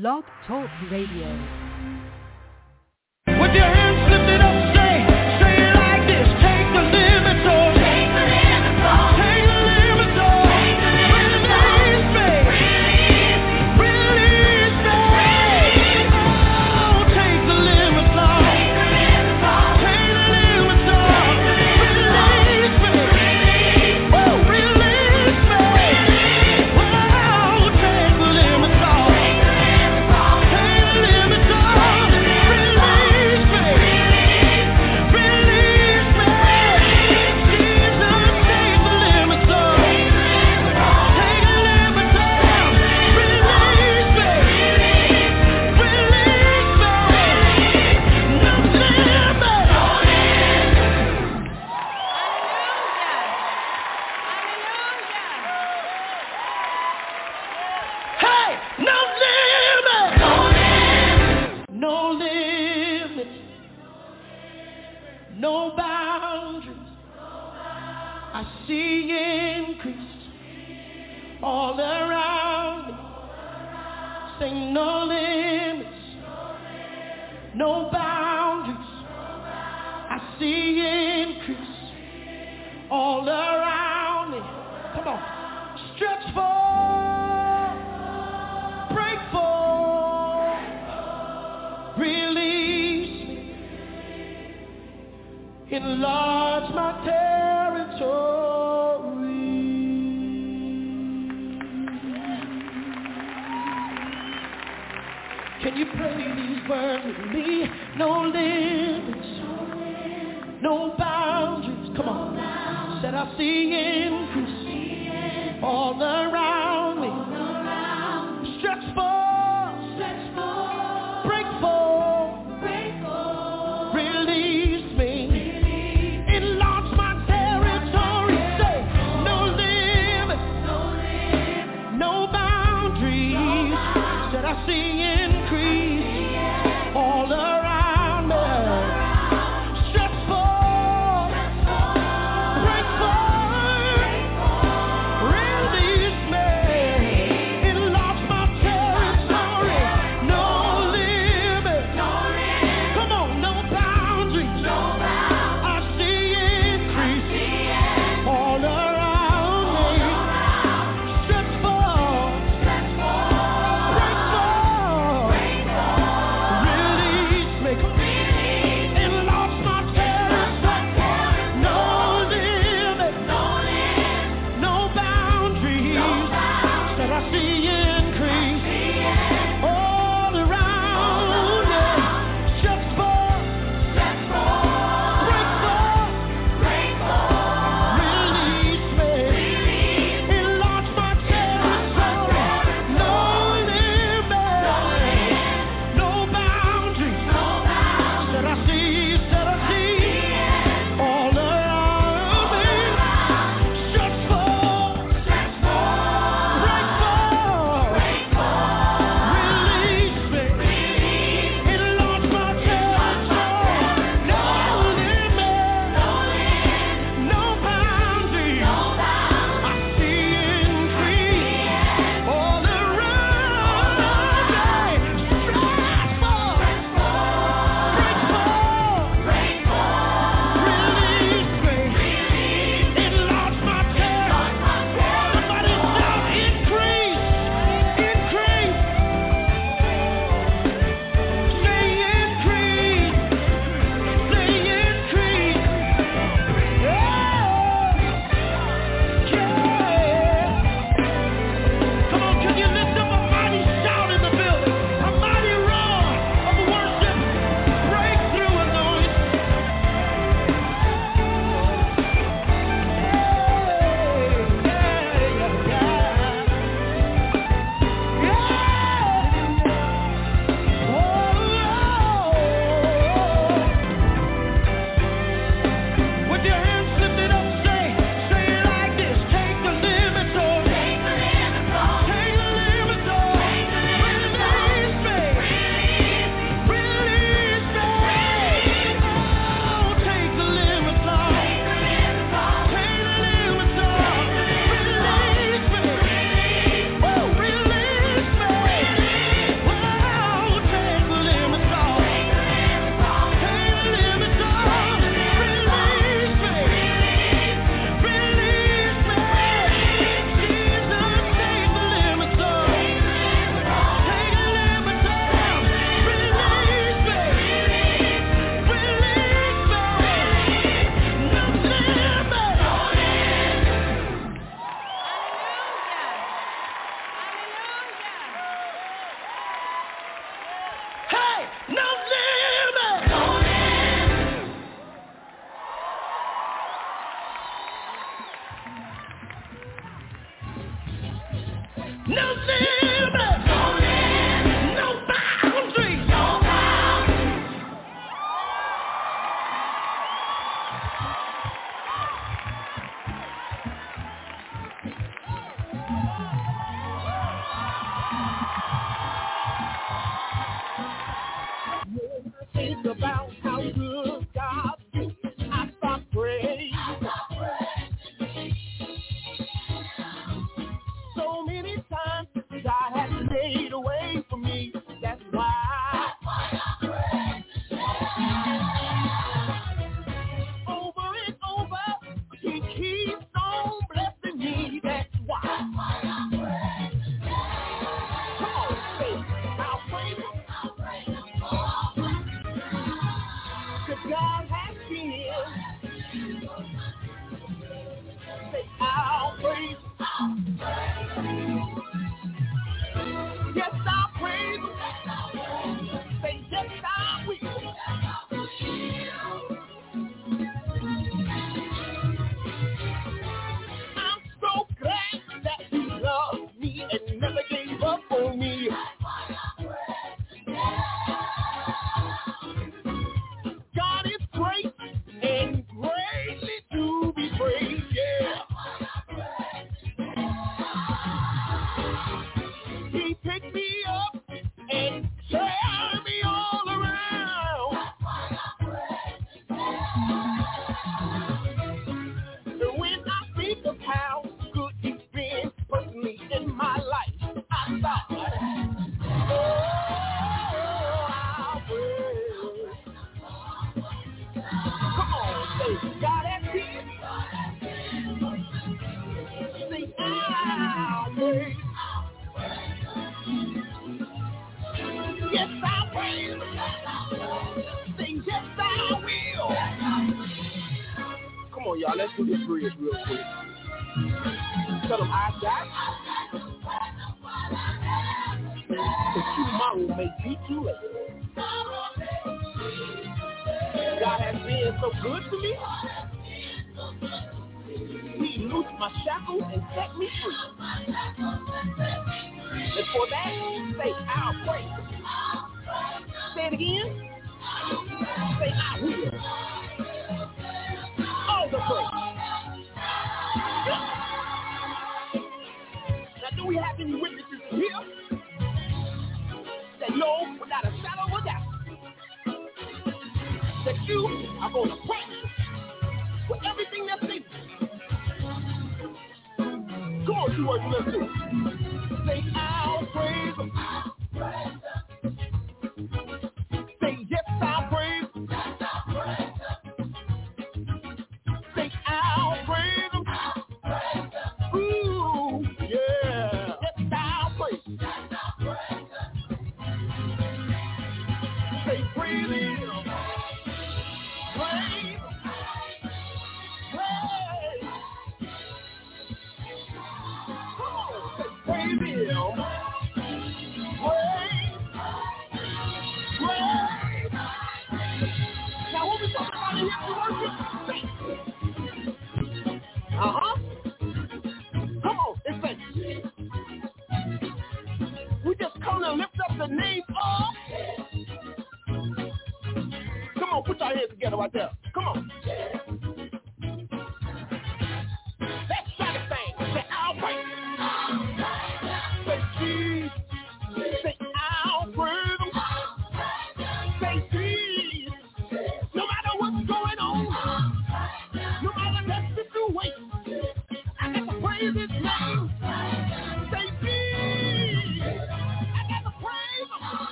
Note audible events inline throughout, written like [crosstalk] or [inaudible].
Blog Talk Radio.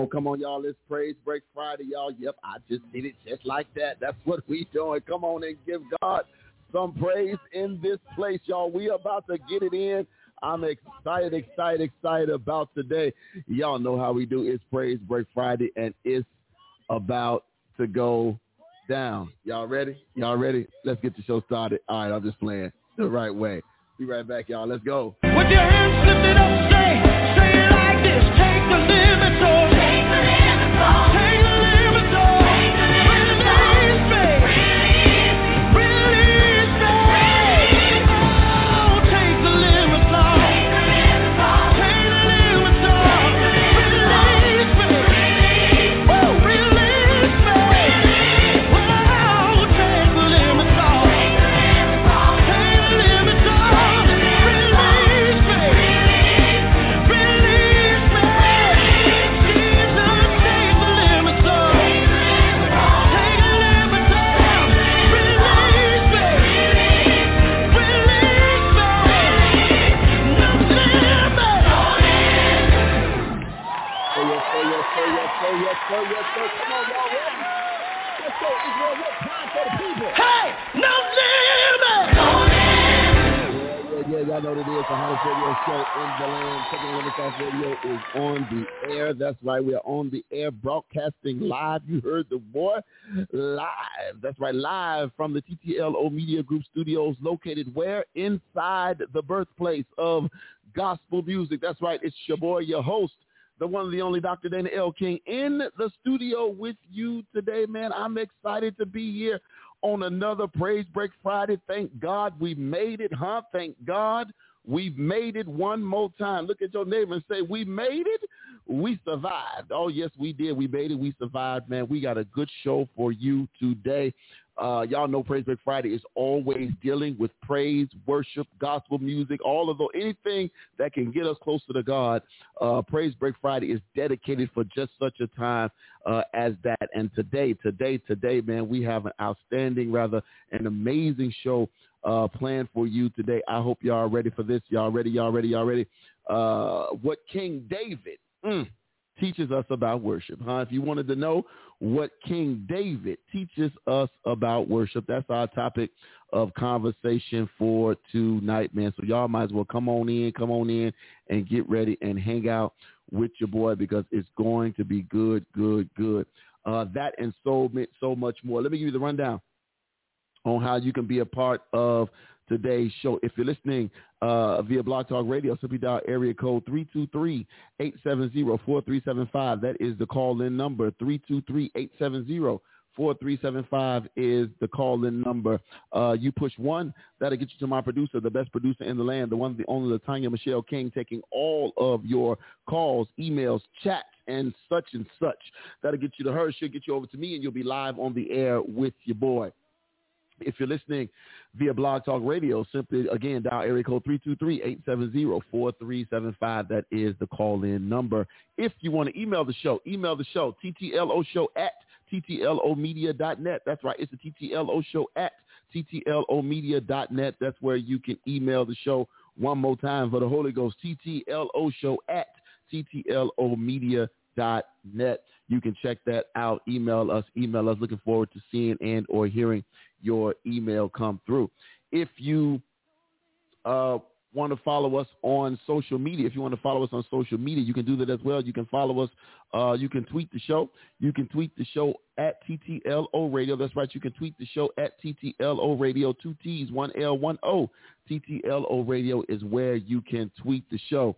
on, come on, y'all. It's Praise Break Friday, y'all. Yep, I just did it just like that. That's [laughs] what we doing. Come on and give God some praise in this place, y'all. We about to get it in. I'm excited, excited, excited about today. Y'all know how we do. It's Praise Break Friday, and it's about to go down. Y'all ready? Y'all ready? Let's get the show started. All right, I'm just playing the right way. Be right back, y'all. Let's go. With your hands lifted up, say. Limits Y'all know what it is. The hottest radio show in the land. Second Limits Off Radio is on the air. That's right. We are on the air broadcasting live. You heard the boy live. That's right. Live from the TTLO Media Group studios located where? Inside the birthplace of gospel music. That's right. It's your boy, your host, the one and the only Dr. Dana L. King in the studio with you today, man. I'm excited to be here on another Praise Break Friday. Thank God we made it, huh? Thank God we've made it one more time. Look at your neighbor and say, we made it. We survived. Oh, yes, we did. We made it. We survived, man. We got a good show for you today. Uh, y'all know Praise Break Friday is always dealing with praise, worship, gospel music, all of those, anything that can get us closer to God. Uh, praise Break Friday is dedicated for just such a time uh, as that. And today, today, today, man, we have an outstanding, rather an amazing show uh, planned for you today. I hope y'all are ready for this. Y'all ready? Y'all ready? Y'all ready? Uh, what King David mm, teaches us about worship, huh? If you wanted to know what King David teaches us about worship, that's our topic of conversation for tonight, man. So y'all might as well come on in, come on in and get ready and hang out with your boy because it's going to be good, good, good. Uh, that and so, so much more. Let me give you the rundown on how you can be a part of today's show. If you're listening uh, via Blog Talk Radio, simply dial area code 323-870-4375. That is the call-in number. 323-870-4375 is the call-in number. Uh, you push one, that'll get you to my producer, the best producer in the land, the one, the only, Latanya Michelle King, taking all of your calls, emails, chats, and such and such. That'll get you to her. She'll get you over to me, and you'll be live on the air with your boy. If you're listening via Blog Talk Radio, simply, again, dial area code 323-870-4375. That is the call-in number. If you want to email the show, email the show, TTLO show at TTLOmedia.net. That's right. It's the TTLO show at TTLOmedia.net. That's where you can email the show one more time for the Holy Ghost. TTLO show at TTLOmedia.net. You can check that out. Email us. Email us. Looking forward to seeing and or hearing your email come through. If you uh, want to follow us on social media, if you want to follow us on social media, you can do that as well. You can follow us. Uh, you can tweet the show. You can tweet the show at TTLO Radio. That's right. You can tweet the show at TTLO Radio. Two T's, one L, one O. TTLO Radio is where you can tweet the show.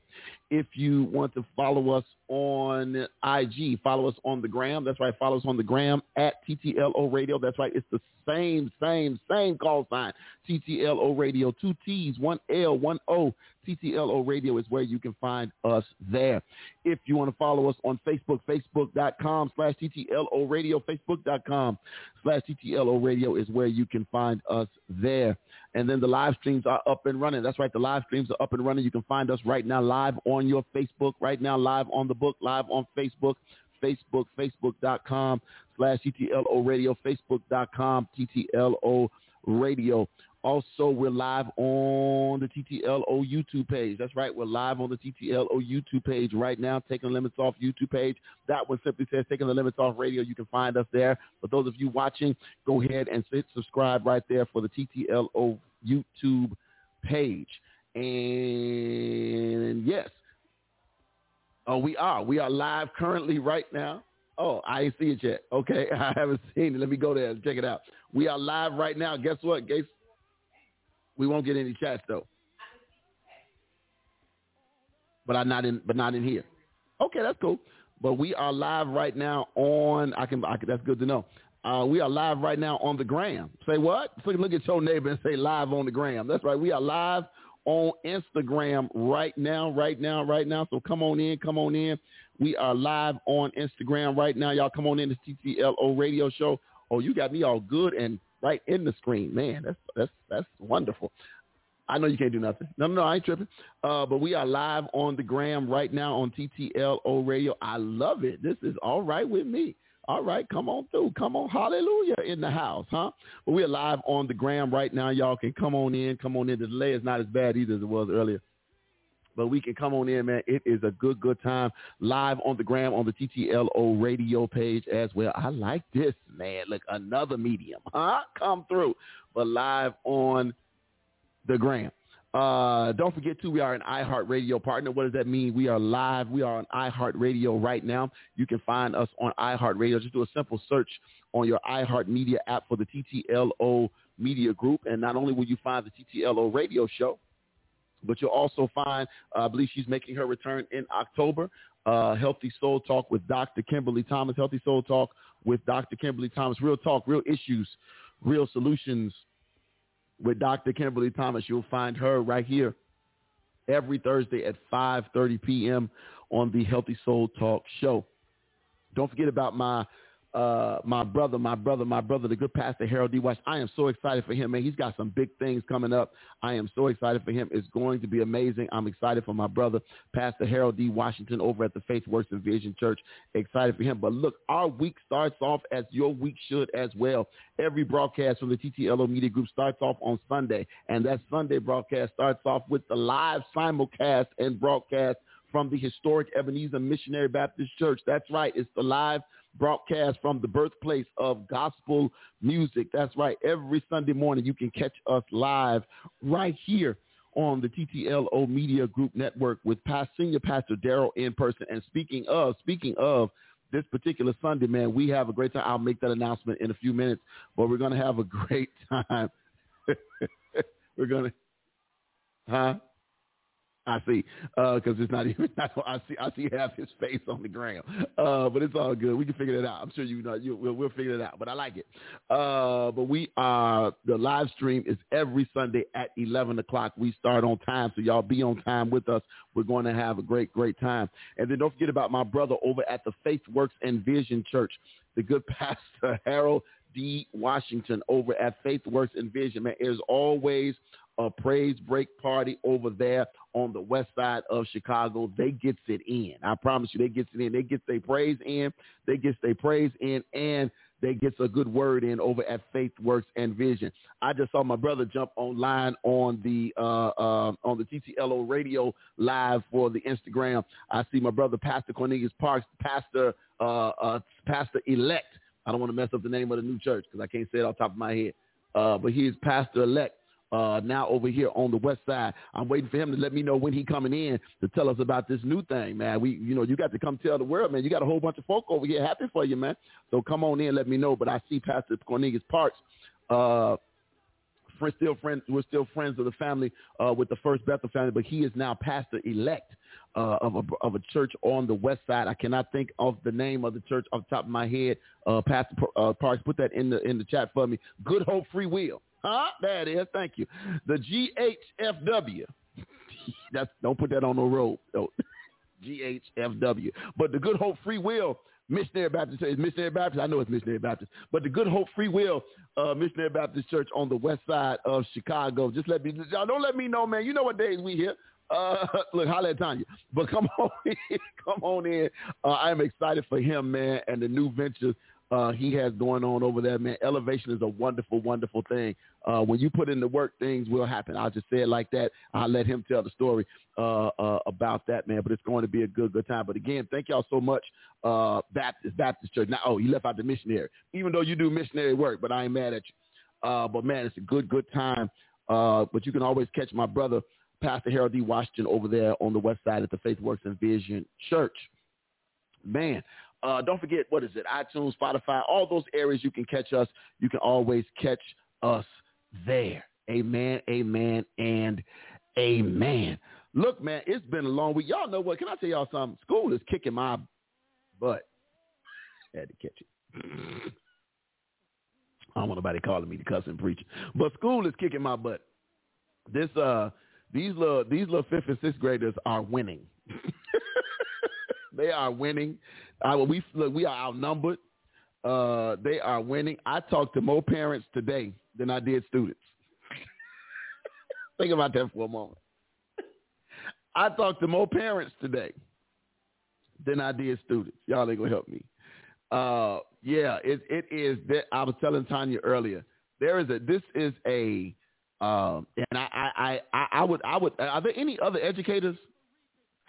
If you want to follow us on IG, follow us on the gram. That's right. Follow us on the gram at TTLO Radio. That's right. It's the same, same, same call sign. TTLO Radio. Two T's, one L, one O. TTLO Radio is where you can find us there. If you want to follow us on Facebook, facebook.com slash TTLO Radio, facebook.com slash TTLO Radio is where you can find us there. And then the live streams are up and running. That's right. The live streams are up and running. You can find us right now live on your Facebook, right now live on the book, live on Facebook, Facebook, facebook.com slash TTLO Radio, facebook.com TTLO Radio. Also, we're live on the TTLO YouTube page. That's right. We're live on the TTLO YouTube page right now, Taking the Limits Off YouTube page. That one simply says Taking the Limits Off Radio. You can find us there. For those of you watching, go ahead and hit subscribe right there for the TTLO YouTube page. And yes, uh, we are. We are live currently right now Oh, I ain't see it yet. Okay, [laughs] I haven't seen it. Let me go there and check it out. We are live right now. Guess what, Gates? We won't get any chats though. But I'm not in. But not in here. Okay, that's cool. But we are live right now on. I can. I can that's good to know. Uh, we are live right now on the gram. Say what? So look at your neighbor and say live on the gram. That's right. We are live on Instagram right now, right now, right now. So come on in, come on in. We are live on Instagram right now. Y'all come on in to TTLO radio show. Oh, you got me all good and right in the screen. Man, that's that's that's wonderful. I know you can't do nothing. No, no, no, I ain't tripping. Uh, but we are live on the gram right now on TTLO radio. I love it. This is all right with me. All right, come on through. Come on, hallelujah in the house, huh? But we're live on the gram right now. Y'all can come on in. Come on in. The delay is not as bad either as it was earlier. But we can come on in, man. It is a good, good time. Live on the gram on the TTLO radio page as well. I like this, man. Look, another medium, huh? Come through. But live on the gram. Uh, don't forget too, we are an iHeartRadio partner. What does that mean? We are live. We are on iHeartRadio right now. You can find us on iHeartRadio. Just do a simple search on your iHeartMedia app for the TTLO Media Group, and not only will you find the TTLO Radio Show, but you'll also find, uh, I believe she's making her return in October. Uh, Healthy Soul Talk with Dr. Kimberly Thomas. Healthy Soul Talk with Dr. Kimberly Thomas. Real talk, real issues, real solutions with Dr. Kimberly Thomas. You'll find her right here every Thursday at 5.30 p.m. on the Healthy Soul Talk show. Don't forget about my uh, my brother, my brother, my brother, the good pastor Harold D. Wash. I am so excited for him, man. He's got some big things coming up. I am so excited for him. It's going to be amazing. I'm excited for my brother, Pastor Harold D. Washington over at the Faith Works and Vision Church. Excited for him. But look, our week starts off as your week should as well. Every broadcast from the TTLO Media Group starts off on Sunday, and that Sunday broadcast starts off with the live simulcast and broadcast from the historic Ebenezer Missionary Baptist Church. That's right. It's the live broadcast from the birthplace of gospel music. That's right. Every Sunday morning, you can catch us live right here on the TTLO Media Group Network with past Senior Pastor Daryl in person. And speaking of, speaking of this particular Sunday, man, we have a great time. I'll make that announcement in a few minutes, but we're going to have a [laughs] great time. [laughs] we're going to, huh? I see, because uh, it's not [laughs] even. I see. I see half his face on the ground, uh, but it's all good. We can figure it out. I'm sure you know. You, we'll, we'll figure it out. But I like it. Uh, but we are the live stream is every Sunday at 11 o'clock. We start on time, so y'all be on time with us. We're going to have a great, great time. And then don't forget about my brother over at the Faith Works and Vision Church, the good [laughs] pastor Harold D. Washington over at Faith Works and Vision. Man, there's always a praise break party over there on the west side of Chicago. They gets it in. I promise you, they gets it in. They get their praise in. They gets their praise in, and they gets a good word in over at Faith Works and Vision. I just saw my brother jump online on the uh, uh, on the TTLO radio live for the Instagram. I see my brother Pastor Cornelius Parks, Pastor uh, uh Pastor elect. I don't want to mess up the name of the new church because I can't say it off top of my head. Uh, but he is Pastor elect uh, now over here on the west side. I'm waiting for him to let me know when he coming in to tell us about this new thing, man. We, you know, you got to come tell the world, man. You got a whole bunch of folk over here happy for you, man. So come on in, let me know. But I see Pastor Cornelius Parks. Uh, we're still friends. We're still friends of the family uh, with the First Bethel family, but he is now pastor elect uh, of a of a church on the west side. I cannot think of the name of the church off the top of my head. Uh, pastor uh, Parks, put that in the in the chat for me. Good Hope Free Will. Huh? There it is. Thank you. The GHFW. [laughs] That's don't put that on the road. No. [laughs] GHFW. But the Good Hope Free Will Missionary Baptist is Missionary Baptist. I know it's Missionary Baptist, but the Good Hope Free Will uh, Missionary Baptist Church on the west side of Chicago. Just let me, y'all don't let me know, man. You know what days we here. Uh, [laughs] look, holla at Tanya. But come on in, come on in. Uh, I am excited for him, man, and the new ventures uh, he has going on over there, man. Elevation is a wonderful, wonderful thing. Uh, when you put in the work, things will happen. I'll just say it like that. I'll let him tell the story uh, uh about that, man. But it's going to be a good, good time. But again, thank y'all so much, uh, Baptist Baptist Church. Now, oh, you left out the missionary, even though you do missionary work, but I ain't mad at you. Uh, but man, it's a good, good time. but you can always catch my brother, Pastor Harold D. Washington, over there on the west side at the Faith Works and Vision Church. Man, Uh, don't forget, what is it? iTunes, Spotify, all those areas you can catch us. You can always catch us there. Amen, amen, and amen. Look, man, it's been a long week. Y'all know what? Can I tell y'all something? School is kicking my butt. [laughs] Had to catch it. I don't want nobody calling me the cussing preacher. But school is kicking my butt. This uh these little these little fifth and sixth graders are winning. [laughs] they are winning. Uh, we look, we are outnumbered. Uh, they are winning. I talked to more parents today than I did students. [laughs] Think about that for a moment. I talked to more parents today than I did students. Y'all ain't gonna help me. Uh, yeah, it it is. That, I was telling Tanya earlier. There is a. This is a. Um, and I, I, I, I would, I would. Are there any other educators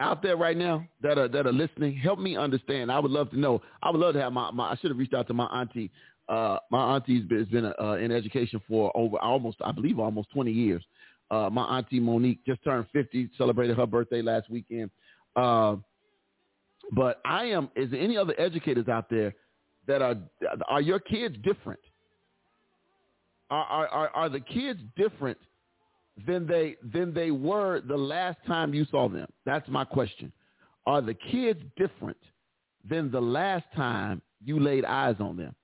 out there right now that are that are listening? Help me understand. I would love to know. I would love to have my. my I should have reached out to my auntie. Uh, my auntie's been, has been uh, in education for over almost, I believe, almost 20 years. Uh, my auntie Monique just turned 50, celebrated her birthday last weekend. Uh, but I am, is there any other educators out there that are, are your kids different? Are, are, are the kids different than they, than they were the last time you saw them? That's my question. Are the kids different than the last time you laid eyes on them?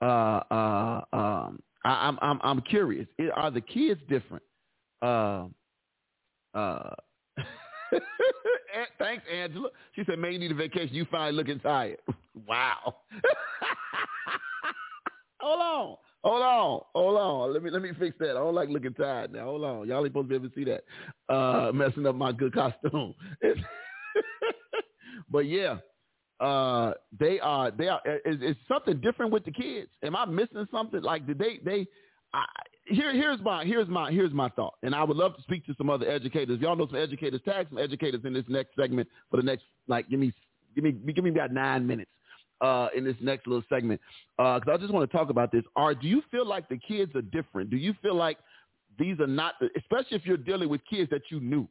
Uh, uh, um, I, I'm, I'm, I'm curious. Are the kids different? Uh, uh, [laughs] thanks, Angela. She said, "Man, you need a vacation. You finally looking tired." [laughs] wow. [laughs] hold on, hold on, hold on. Let me let me fix that. I don't like looking tired now. Hold on, y'all ain't supposed to be able to see that. Uh, [laughs] messing up my good costume. [laughs] but yeah, uh, they are they are. Is, is something different with the kids? Am I missing something? Like did they they? I, here, here's my here's my here's my thought, and I would love to speak to some other educators. Y'all know some educators. Tag some educators in this next segment for the next like give me give me give me about nine minutes uh, in this next little segment because uh, I just want to talk about this. Are do you feel like the kids are different? Do you feel like these are not, the, especially if you're dealing with kids that you knew,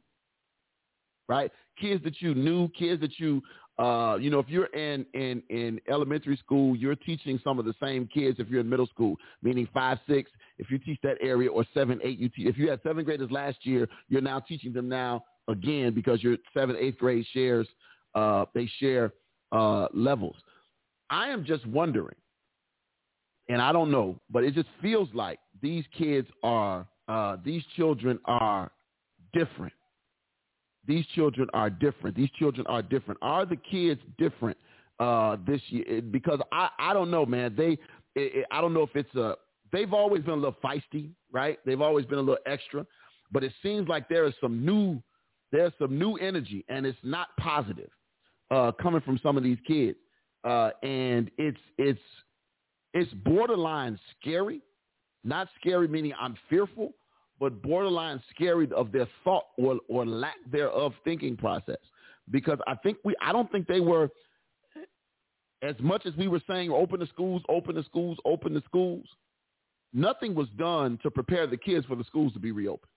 right? Kids that you knew, kids that you uh, you know, if you're in, in, in elementary school, you're teaching some of the same kids if you're in middle school, meaning five, six, if you teach that area, or seven, eight, you te- if you had seventh graders last year, you're now teaching them now again because your seventh, eighth grade shares, uh, they share uh, levels. I am just wondering, and I don't know, but it just feels like these kids are, uh, these children are different these children are different. These children are different. Are the kids different uh, this year? Because I, I don't know, man. They, it, it, I don't know if it's a. They've always been a little feisty, right? They've always been a little extra, but it seems like there is some new, there's some new energy, and it's not positive uh, coming from some of these kids, uh, and it's it's it's borderline scary. Not scary meaning I'm fearful, but borderline scary of their thought or, or lack thereof thinking process. Because I think we, I don't think they were, as much as we were saying, open the schools, open the schools, open the schools, nothing was done to prepare the kids for the schools to be reopened.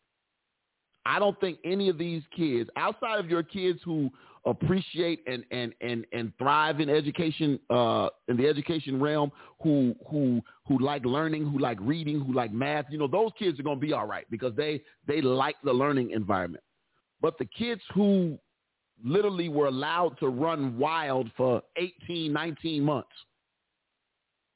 I don't think any of these kids, outside of your kids who appreciate and and and and thrive in education uh in the education realm who who who like learning who like reading who like math you know those kids are going to be all right because they they like the learning environment. But the kids who literally were allowed to run wild for 18 19 months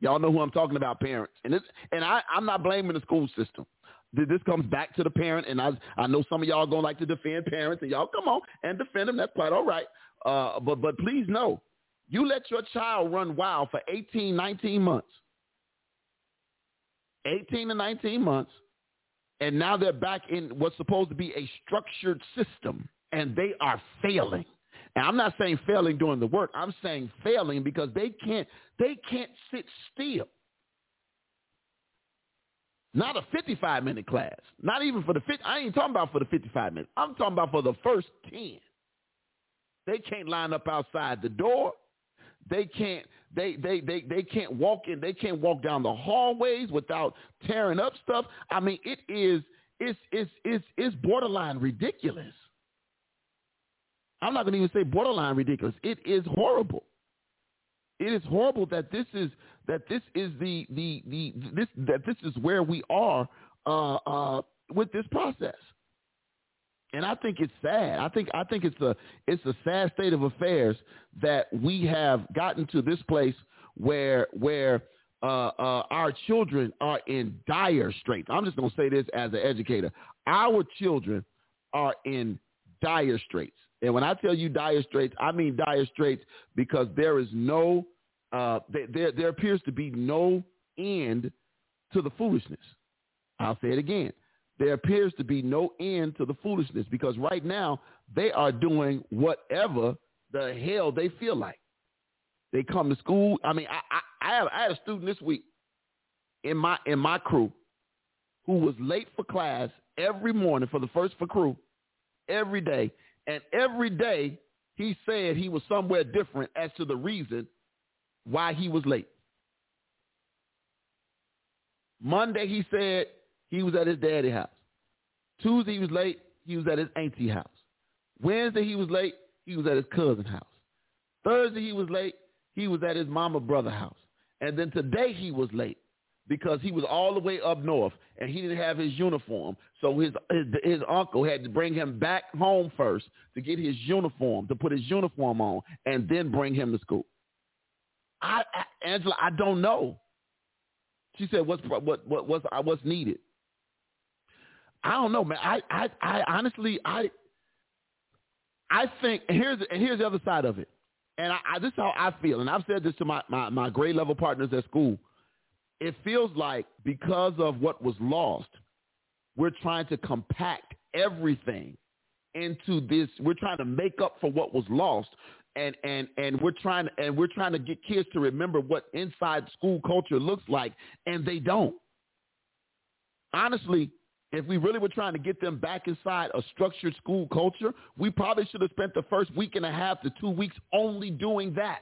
y'all know who i'm talking about parents. And this and i i'm not blaming the school system this comes back to the parent, and I I know some of y'all gonna like to defend parents, and y'all come on and defend them. That's quite all right. Uh, but but please know, you let your child run wild for 18, 19 months, 18 to 19 months, and now they're back in what's supposed to be a structured system, and they are failing. And I'm not saying failing doing the work. I'm saying failing because they can't they can't sit still. Not a 55 minute class. Not even for the 50. I ain't talking about for the 55 minutes. I'm talking about for the first 10. They can't line up outside the door. They can't they they they they can't walk in they can't walk down the hallways without tearing up stuff. I mean, it is it's it's it's it's borderline ridiculous. I'm not going to even say borderline ridiculous. It is horrible. It is horrible that this is that this is the the the this that this is where we are uh, uh, with this process. And I think it's sad. I think I think it's a it's a sad state of affairs that we have gotten to this place where where uh, uh, our children are in dire straits. I'm just going to say this as an educator. Our children are in dire straits. And when I tell you dire straits, I mean dire straits because there is no, uh, there, there appears to be no end to the foolishness. I'll say it again. There appears to be no end to the foolishness because right now they are doing whatever the hell they feel like. They come to school. I mean, I, I, I, have, I had a student this week in my in my crew who was late for class every morning for the first for crew every day, and every day he said he was somewhere different as to the reason why he was late. Monday he said he was at his daddy house. Tuesday he was late. He was at his auntie house. Wednesday he was late. He was at his cousin's house. Thursday he was late. He was at his mama brother house. And then today he was late because he was all the way up north and he didn't have his uniform. So his, his his uncle had to bring him back home first to get his uniform, to put his uniform on, and then bring him to school. I, I Angela, I don't know. She said, "What's what what what's uh, what's needed?" I don't know, man. I I, I honestly I I think here's and here's the other side of it and I, I, this is how I feel, and I've said this to my, my, my grade level partners at school. It feels like because of what was lost, we're trying to compact everything into this. We're trying to make up for what was lost, and and and we're trying and we're trying to get kids to remember what inside school culture looks like, and they don't. Honestly, if we really were trying to get them back inside a structured school culture, we probably should have spent the first week and a half to two weeks only doing that.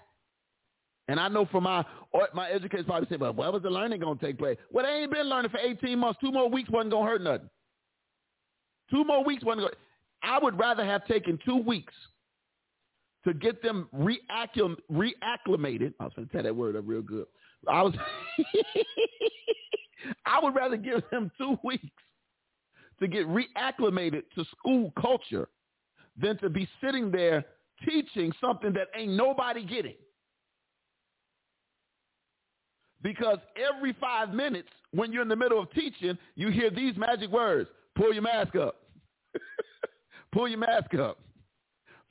And I know for my my educators probably say, well, where was the learning going to take place? Well, they ain't been learning for 18 months. Two more weeks wasn't going to hurt nothing. Two more weeks wasn't going I would rather have taken two weeks to get them reacclim- reacclimated. I was going to tell that word up real good. I was, [laughs] I would rather give them two weeks to get reacclimated to school culture than to be sitting there teaching something that ain't nobody getting. Because every five minutes when you're in the middle of teaching, you hear these magic words. Pull your mask up. [laughs] pull your mask up.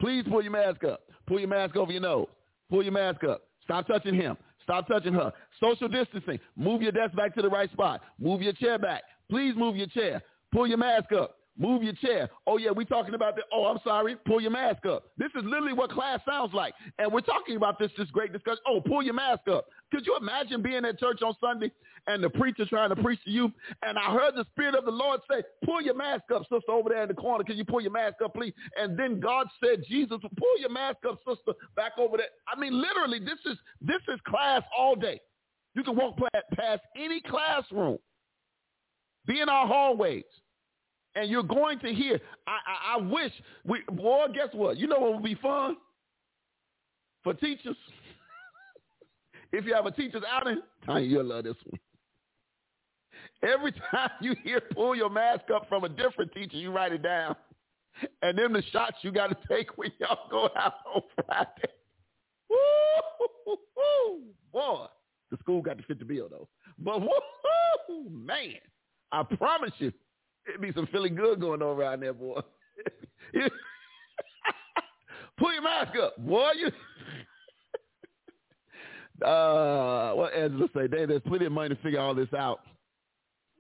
Please pull your mask up. Pull your mask over your nose. Pull your mask up. Stop touching him. Stop touching her. Social distancing. Move your desk back to the right spot. Move your chair back. Please move your chair. Pull your mask up. Move your chair. Oh, yeah, we're talking about that. Oh, I'm sorry. Pull your mask up. This is literally what class sounds like. And we're talking about this, this great discussion. Oh, pull your mask up. Could you imagine being at church on Sunday and the preacher trying to preach to you? And I heard the Spirit of the Lord say, pull your mask up, sister, over there in the corner. Can you pull your mask up, please? And then God said, Jesus, pull your mask up, sister, back over there. I mean, literally, this is, this is class all day. You can walk past any classroom be in our hallways. And you're going to hear. I, I, I wish we boy, guess what? You know what would be fun? For teachers. [laughs] if you have a teacher's outing, Tanya, you'll love this one. Every [laughs] time you hear pull your mask up from a different teacher, you write it down. And then the shots you got to [laughs] take when y'all go out on Friday. Woo, boy, the school got to fit the bill though. But woo, man, I promise you, it be some feeling good going on around there, boy. [laughs] Pull your mask up, boy. You. [laughs] uh, what Angela say? There's plenty of money to figure all this out.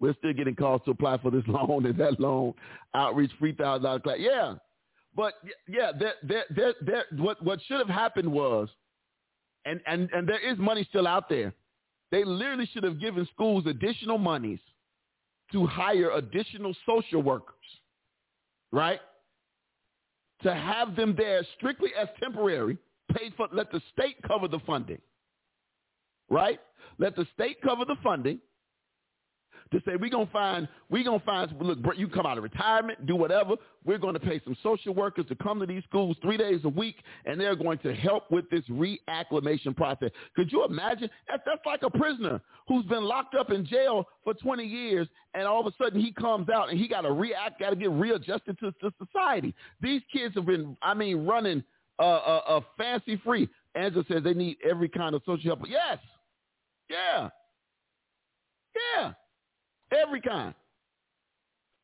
We're still getting calls to apply for this [laughs] loan and that loan outreach three thousand dollar class. Yeah, but yeah, there, there, there, there, what what should have happened was, and and and there is money still out there. They literally should have given schools additional monies to hire additional social workers, right? To have them there strictly as temporary, paid for, let the state cover the funding, right? Let the state cover the funding to say we're gonna find we're gonna find look you come out of retirement, do whatever. We're to pay some social workers to come to these schools three days a week, and they're going to help with this reacclimation process. Could you imagine? That, that's like a prisoner who's been locked up in jail for 20 years, and all of a sudden he comes out and he got to react, got to get readjusted to, to society. These kids have been, I mean, running uh, uh, uh, fancy free. Angela says they need every kind of social help. Yes. Yeah. Yeah. Every kind.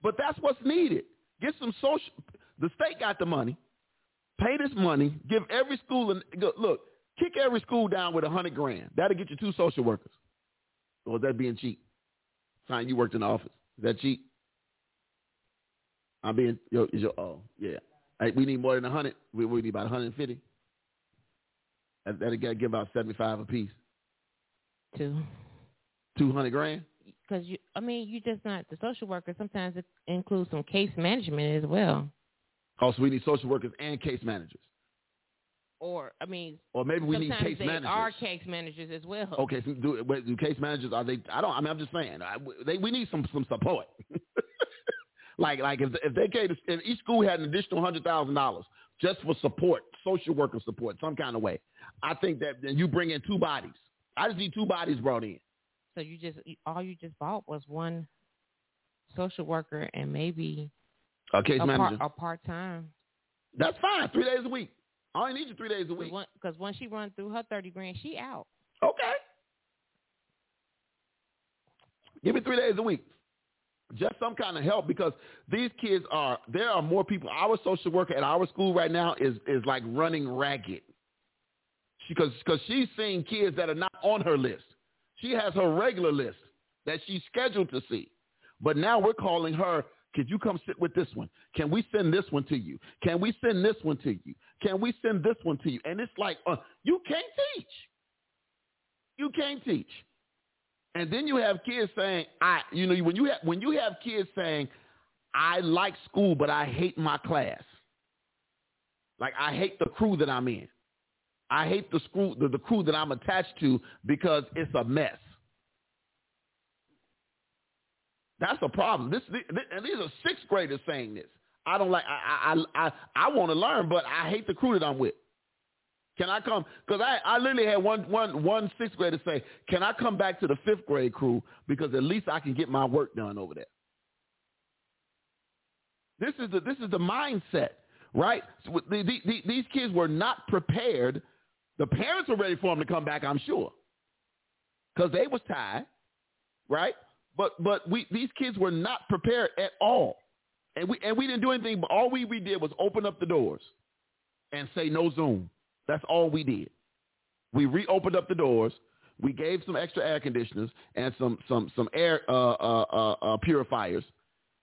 But that's what's needed. Get some social. The state got the money. Pay this money. Give every school and look. Kick every school down with a hundred grand. That'll get you two social workers. Or is that being cheap? Sign you worked in the office. Is that cheap? I'm being yo. Is your oh yeah. Hey, we need more than a hundred. We, we need about 150. That, that'll give about 75 a piece. Two. 200 grand because you, I mean, you're just not the social worker. Sometimes it includes some case management as well. Oh, also, we need social workers and case managers. Or I mean, or maybe we need case they managers. are case managers as well. Okay, so do, do case managers are they? I don't. I mean, I'm just saying. I, they, we need some some support. [laughs] like like if if they gave if each school had an additional hundred thousand dollars just for support, social worker support, some kind of way, I think that then you bring in two bodies. I just need two bodies brought in. So you just all you just bought was one social worker and maybe a case a manager, part, a part time. That's fine. Three days a week. I only need you three days a week. Because once she run through her thirty grand, she out. Okay. Give me three days a week. Just some kind of help because these kids are there are more people. Our social worker at our school right now is is like running ragged. Because because she's seeing kids that are not on her list. She has her regular list that she's scheduled to see. But now we're calling her, could you come sit with this one? Can we send this one to you? Can we send this one to you? Can we send this one to you? And it's like, uh, you can't teach. You can't teach. And then you have kids saying, I, you know, when you have, when you have kids saying, I like school, but I hate my class. Like I hate the crew that I'm in. I hate the crew, the, the crew that I'm attached to because it's a mess. That's a problem. This, this and these are sixth graders saying this. I don't like. I I I I want to learn, but I hate the crew that I'm with. Can I come? Because I I literally had one one one sixth grader say, "Can I come back to the fifth grade crew because at least I can get my work done over there." This is the this is the mindset, right? So the, the, the, these kids were not prepared the parents were ready for him to come back, I'm sure, because they was tired, right? But but we these kids were not prepared at all, and we and we didn't do anything. But all we, we did was open up the doors and say no Zoom. That's all we did. We reopened up the doors. We gave some extra air conditioners and some some some air uh, uh, uh, uh purifiers.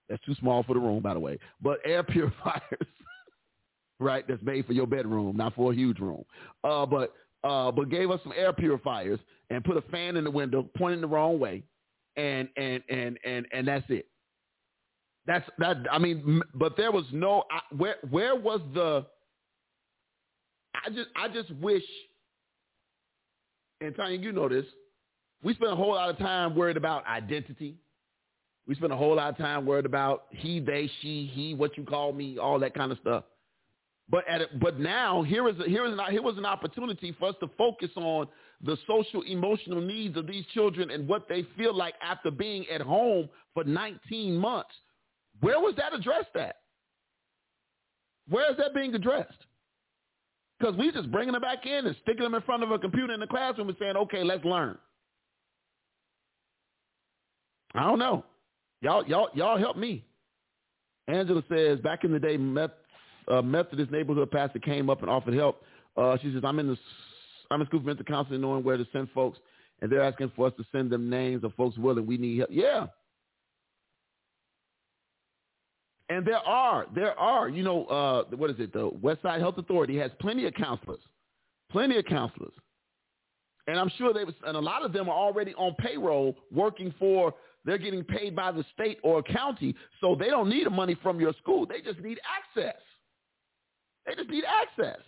That's too small for the room, by the way. But air [laughs] purifiers right? That's made for your bedroom, not for a huge room. Uh, but uh, but gave us some air purifiers and put a fan in the window, pointing the wrong way, and and and and and that's it. That's that. I mean, but there was no I, where where was the. I just I just wish. And Tanya, you know this. We spend a whole lot of time worried about identity. We spend a whole lot of time worried about he, they, she, he, what you call me, all that kind of stuff. But at but now here is a, here is an, here was an opportunity for us to focus on the social emotional needs of these children and what they feel like after being at home for 19 months. Where was that addressed at? Where is that being addressed? Because we're just bringing them back in and sticking them in front of a computer in the classroom and saying, okay, let's learn. I don't know. Y'all, y'all, y'all help me. Angela says, back in the day, uh, Methodist neighborhood pastor came up and offered help. Uh, she says, I'm in the I'm in school for mental counseling, knowing where to send folks, and they're asking for us to send them names of folks willing. We need help. Yeah. And there are, there are, you know, uh, what is it? The West Side Health Authority has plenty of counselors, plenty of counselors. And I'm sure they was, and a lot of them are already on payroll working for, they're getting paid by the state or county. So they don't need the money from your school. They just need access. They just need access.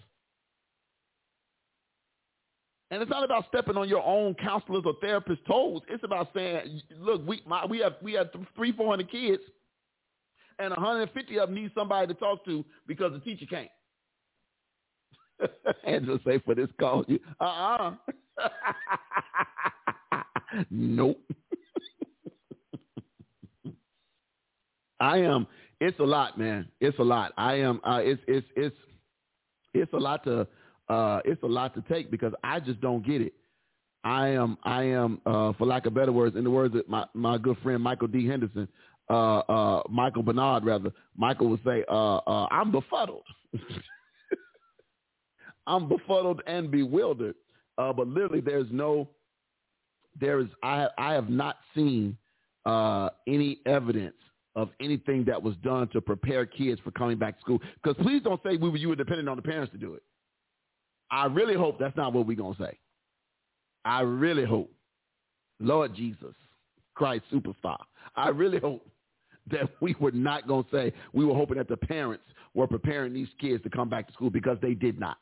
And it's not about stepping on your own counselor's or therapist's toes. It's about saying, look, we my, we have we have three, four hundred kids, and 150 of them need somebody to talk to because the teacher can't. [laughs] Angela say for this call, you uh uh [laughs] nope. [laughs] I am. It's a lot, man. It's a lot. I am. Uh, it's it's it's it's a lot to uh, it's a lot to take because I just don't get it. I am I am uh, for lack of better words, in the words of my my good friend Michael D Henderson, uh, uh, Michael Bernard rather, Michael would say, uh, uh, I'm befuddled. [laughs] I'm befuddled and bewildered. Uh, but literally, there's no, there is, I, I have not seen uh, any evidence of anything that was done to prepare kids for coming back to school. Because please don't say we were, you were dependent on the parents to do it. I really hope that's not what we're going to say. I really hope, Lord Jesus, Christ superstar, I really hope that [laughs] we were not going to say we were hoping that the parents were preparing these kids to come back to school because they did not.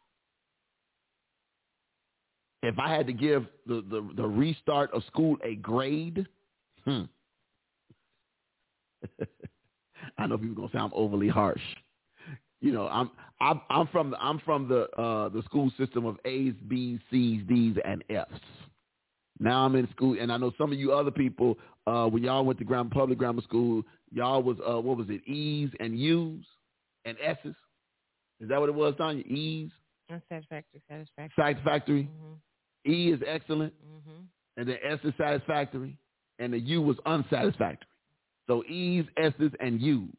If I had to give the, the, the restart of school a grade, hmm. [laughs] I know people are gonna say I'm overly harsh. You know, I'm I'm I'm from the I'm from the uh the school system of A's, B's, C's, D's, and F's. Now I'm in school, and I know some of you other people, uh, when y'all went to grammar, public grammar school, y'all was uh, what was it, E's and U's and S's? Is that what it was, Tanya? E's. Unsatisfactory, satisfactory. Satisfactory. Mm-hmm. E is excellent, Mm-hmm. and then S is satisfactory, and the U was unsatisfactory. So E's, S's, and U's.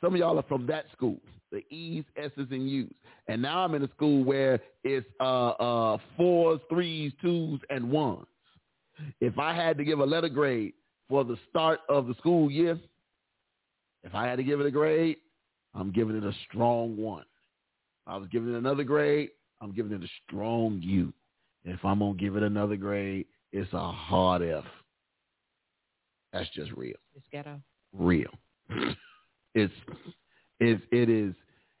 Some of y'all are from that school, the E's, S's, and U's. And now I'm in a school where it's uh, uh, fours, threes, twos, and ones. If I had to give a letter grade for the start of the school year, if I had to give it a grade, I'm giving it a strong one. I was giving it another grade, I'm giving it a strong U. If I'm going to give it another grade, it's a hard F. That's just real It's ghetto. real. [laughs] it's it's it is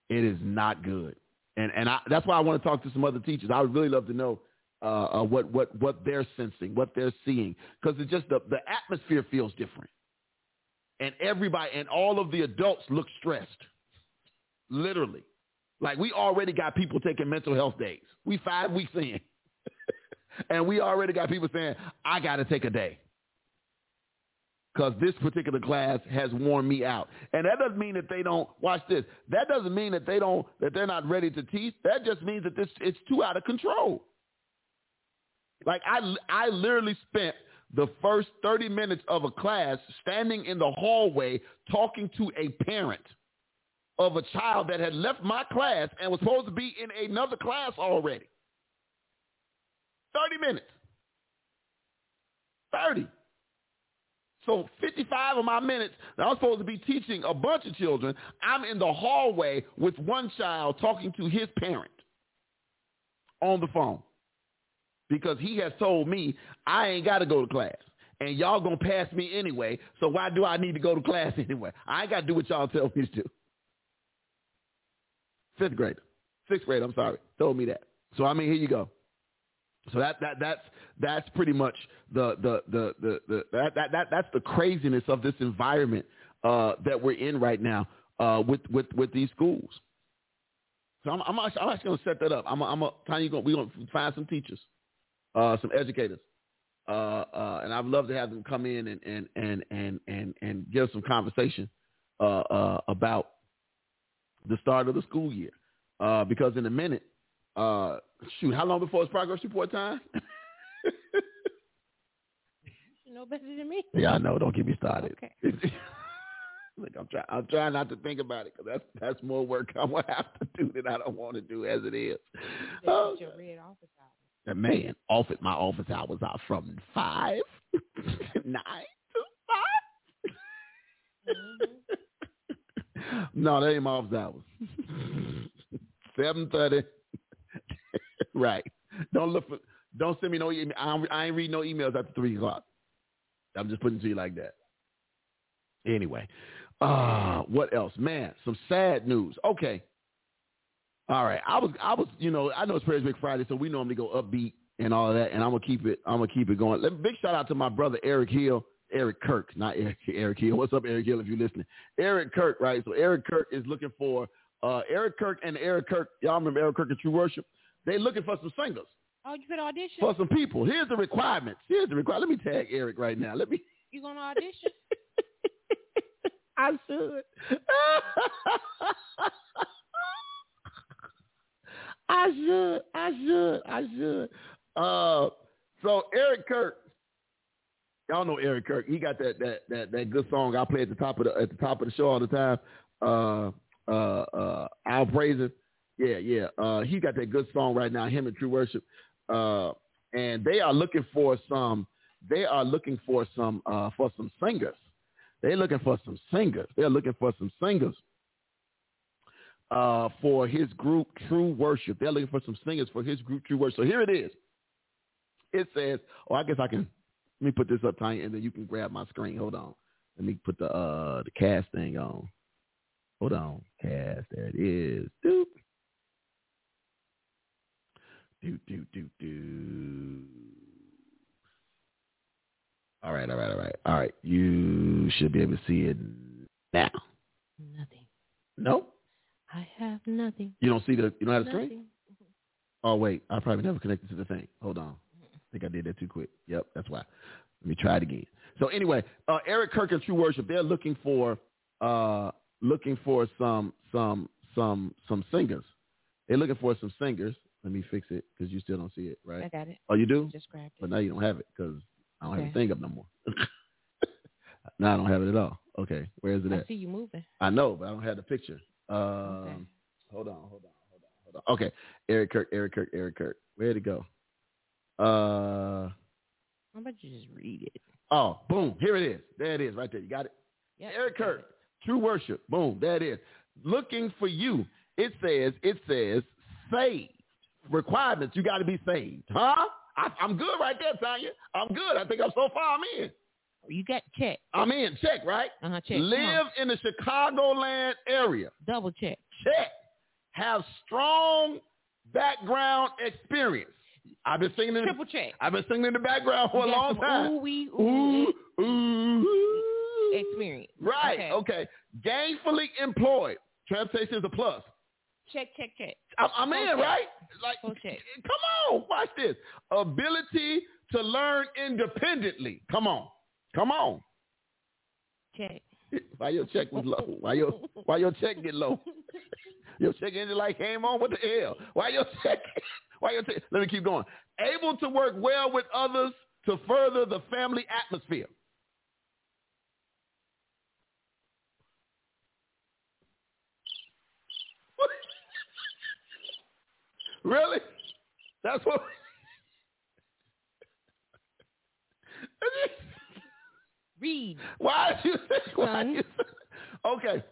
it is not good, and and I, that's why I want to talk to some other teachers. I would really love to know uh, uh, what what what they're sensing, what they're seeing, because it's just the the atmosphere feels different, and everybody and all of the adults look stressed, literally. Like we already got people taking mental health days. We five weeks in, [laughs] and we already got people saying, "I got to take a day." Because this particular class has worn me out. And that doesn't mean that they don't watch this. That doesn't mean that they don't that they're not ready to teach. That just means that this it's too out of control. Like I I literally spent the first 30 minutes of a class standing in the hallway talking to a parent of a child that had left my class and was supposed to be in another class already. 30 minutes. 30. So 55 of my minutes that I'm supposed to be teaching a bunch of children, I'm in the hallway with one child talking to his parent on the phone because he has told me I ain't got to go to class. And y'all going to pass me anyway, so why do I need to go to class [laughs] anyway? I ain't got to do what y'all tell me to do. Fifth grader. Sixth grade, I'm sorry, told me that. So, I mean, here you go. So that that that's that's pretty much the the the the, the that, that that that's the craziness of this environment uh, that we're in right now uh, with with with these schools. So I'm I'm actually, I'm actually gonna set that up. I'm a, I'm a, Tanya, we're gonna find some teachers, uh, some educators, uh, uh, and I'd love to have them come in and and and and and, and give some conversation uh, uh, about the start of the school year, uh, because in a minute uh, shoot, how long before it's progress report time? [laughs] You know better than me. yeah, I know. Don't get me started. Okay. [laughs] Look, I'm trying. I'm trying not to think about it because that's that's more work I'm gonna have to do than I don't want to do as it is. Oh, your red office hours. man, office my office hours are from five, [laughs] nine to five. no, that ain't my office hours. Seven thirty. Right. Don't look for. Don't send me no email. I, ain't reading no emails after three o'clock. I'm just putting it to you like that. Anyway, uh, what else, man? Some sad news. Okay. All right. I was, I was, you know, I know it's Praise Break Friday, so we normally go upbeat and all of that. And I'm gonna keep it. I'm gonna keep it going. Let, big shout out to my brother Eric Hill, Eric Kirk, not Eric, Eric Hill. What's up, Eric Hill? If you're listening, Eric Kirk, right? So Eric Kirk is looking for uh, Eric Kirk and Eric Kirk. Y'all remember Eric Kirk and True Worship? They looking for some singers. Oh, you could audition. For some people. Here's the requirements. Here's the requirement. Let me tag Eric right now. Let me. [laughs] You gonna audition? [laughs] I should. [laughs] I should. I should. I should. Uh, so Eric Kirk, y'all know Eric Kirk. He got that that that that good song I play at the top of the at the top of the show all the time. Uh, uh, uh, praise him. Yeah, yeah. Uh, he got that good song right now. Him and True Worship. Uh, and they are looking for some. They are looking for some uh, for some singers. They're looking for some singers. They're looking for some singers uh, for his group True Worship. They're looking for some singers for his group True Worship. So here it is. It says, oh, I guess I can, let me put this up, Tanya, and then you can grab my screen. Hold on. Let me put the uh, the cast thing on. Hold on. Cast. There it is. Doop. Do, do, do, do. All right, all right, all right. All right. You should be able to see it now. nothing. No? I have nothing. You don't see the, you don't have the screen? Oh, wait. I probably never connected to the thing. Hold on. I think I did that too quick. Yep, that's why. Let me try it again. So anyway, uh, Eric Kirk and True Worship, they're looking for, uh, looking for some, some, some, some singers. They're looking for some singers. Let me fix it because you still don't see it, right? I got it. Oh, you do? Just grabbed it. But now you don't have it because I don't have Okay. the thing up no more. [laughs] now I don't have it at all. Okay, where is it I at? see you moving. I know, but I don't have the picture. Um, Okay. Hold on, hold on, hold on, hold on. Okay, Eric Kirk, Eric Kirk, Eric Kirk. Where'd it go? Uh, How about you just read it? oh, boom, here it is. There it is, right there. You got it. Yep, Eric Kirk, it. True Worship. Boom, That is. Looking for you. It says, it says, saved. Requirements, you got to be saved. Huh? I, I'm good right there, Tanya. I'm good. I think I'm so far I'm in. You got check. I'm in. Check, right? Uh huh. Check. Live in the Chicagoland area. Double check. Check. Have strong background experience. I've been singing in Triple check. I've been singing in the background for a You got long time. Ooh wee ooh, Ooh, ooh. Experience. Right. Okay. Okay. Gainfully employed. Transportation is a plus. Check, check, check. I'm, I'm in, Okay. right? Like, Full check. come on, watch this. Ability to learn independently. Come on, come on. Check. [laughs] Why your check was low? Why your why your check get low? [laughs] Your check engine light came on. What the hell? Why your check? [laughs] Why your check? Let me keep going. Able to work well with others to further the family atmosphere. Really? That's what. [laughs] Read. Why did you say? Why you say- okay.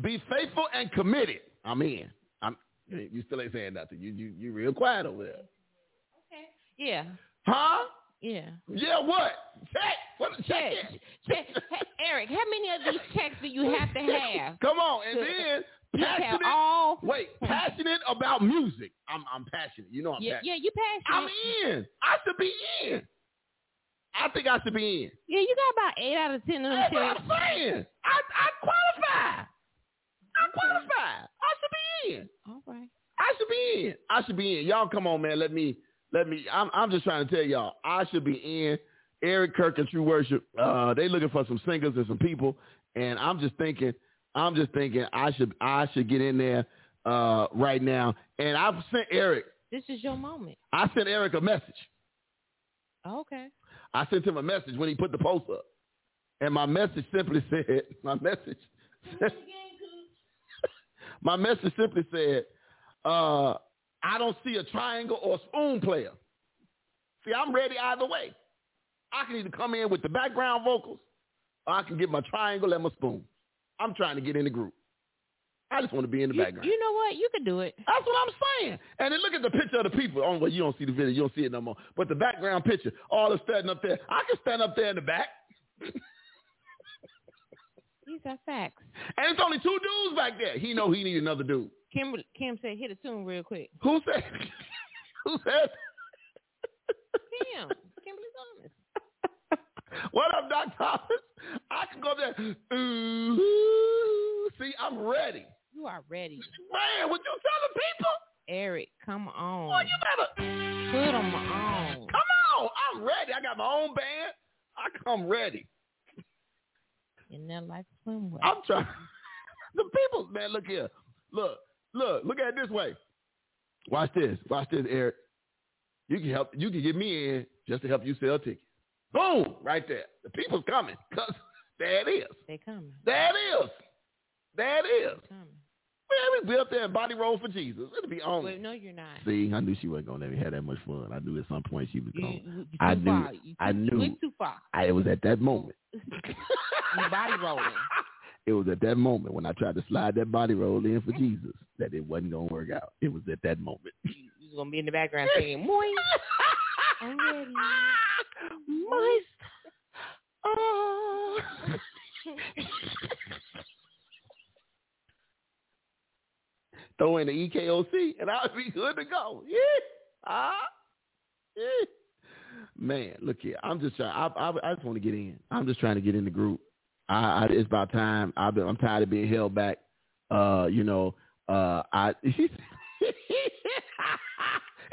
Be faithful and committed. I'm in. I'm. You still ain't saying nothing. You you you real quiet over there. Okay. Yeah. Huh? Yeah. Yeah. What? Check. What? Check. Check. check. Hey, Eric, how many of these checks do you have to [laughs] have? Come on, and then passionate. all. Wait, passionate about music. I'm I'm passionate. You know I'm Yeah, passionate. yeah, you passionate. I'm in. I should be in. I think I should be in. Yeah, you got about eight out of ten of them That's what. I'm saying. I I qualify. I qualify. I should be in. All right. I should be in. I should be in. Y'all come on, man. Let me let me I'm I'm just trying to tell y'all, I should be in. Eric Kirk and True Worship, uh, they looking for some singers and some people. And I'm just thinking, I'm just thinking I should I should get in there uh, right now. And I've sent Eric This is your moment. I sent Eric a message. Okay. I sent him a message when he put the post up. And my message simply [laughs] said, my message [laughs] my message simply said, uh, I don't see a triangle or spoon player. See, I'm ready either way. I can either come in with the background vocals or I can get my triangle and my spoon. I'm trying to get in the group. I just want to be in the You, background. you know what? You can do it. That's what I'm saying. And then look at the picture of the people. Oh, well, you don't see the video. You don't see it no more. But the background picture, all is standing up there. I can stand up there in the back. [laughs] These are facts. And it's only two dudes back there. He know he need another dude. Kim Kim said hit a tune real quick. Who said? [laughs] Who said? What up, Doc Thomas? I can go there. Ooh, see, I'm ready. You are ready. Man, what you telling people? Eric, come on. Boy, you better Put them on. come on. I'm ready. I got my own band. I come ready. In that like swimwear. I'm trying. [laughs] the people, man, look here. Look, look, look at it this way. Watch this. Watch this, Eric. You can help. You can get me in just to help you sell tickets. Boom, right there. The people's coming. Cause [laughs] there it is. They come. There it is. There it is. They coming. Man, we be up there and body roll for Jesus. It'll be on. Wait, no, you're not. See, I knew she wasn't gonna let me have that much fun. I knew at some point she was You, going. you, you I knew- far. You too, I You knew. went too far. I, it was at that moment. [laughs] You body rolling. It was at that moment when I tried to slide that body roll in for Jesus that it wasn't gonna work out. It was at that moment. You, you was gonna be in the background singing, "Moist." [laughs] I'm ready. Moist. Oh. [laughs] Throw in the EKOC and I'll be good to go. Yeah. Ah. Yeah. Man, look here. I'm just trying. I, I, I just want to get in. I'm just trying to get in the group. I, I it's about time. I've been, I'm tired of being held back. Uh, you know, uh, I. [laughs]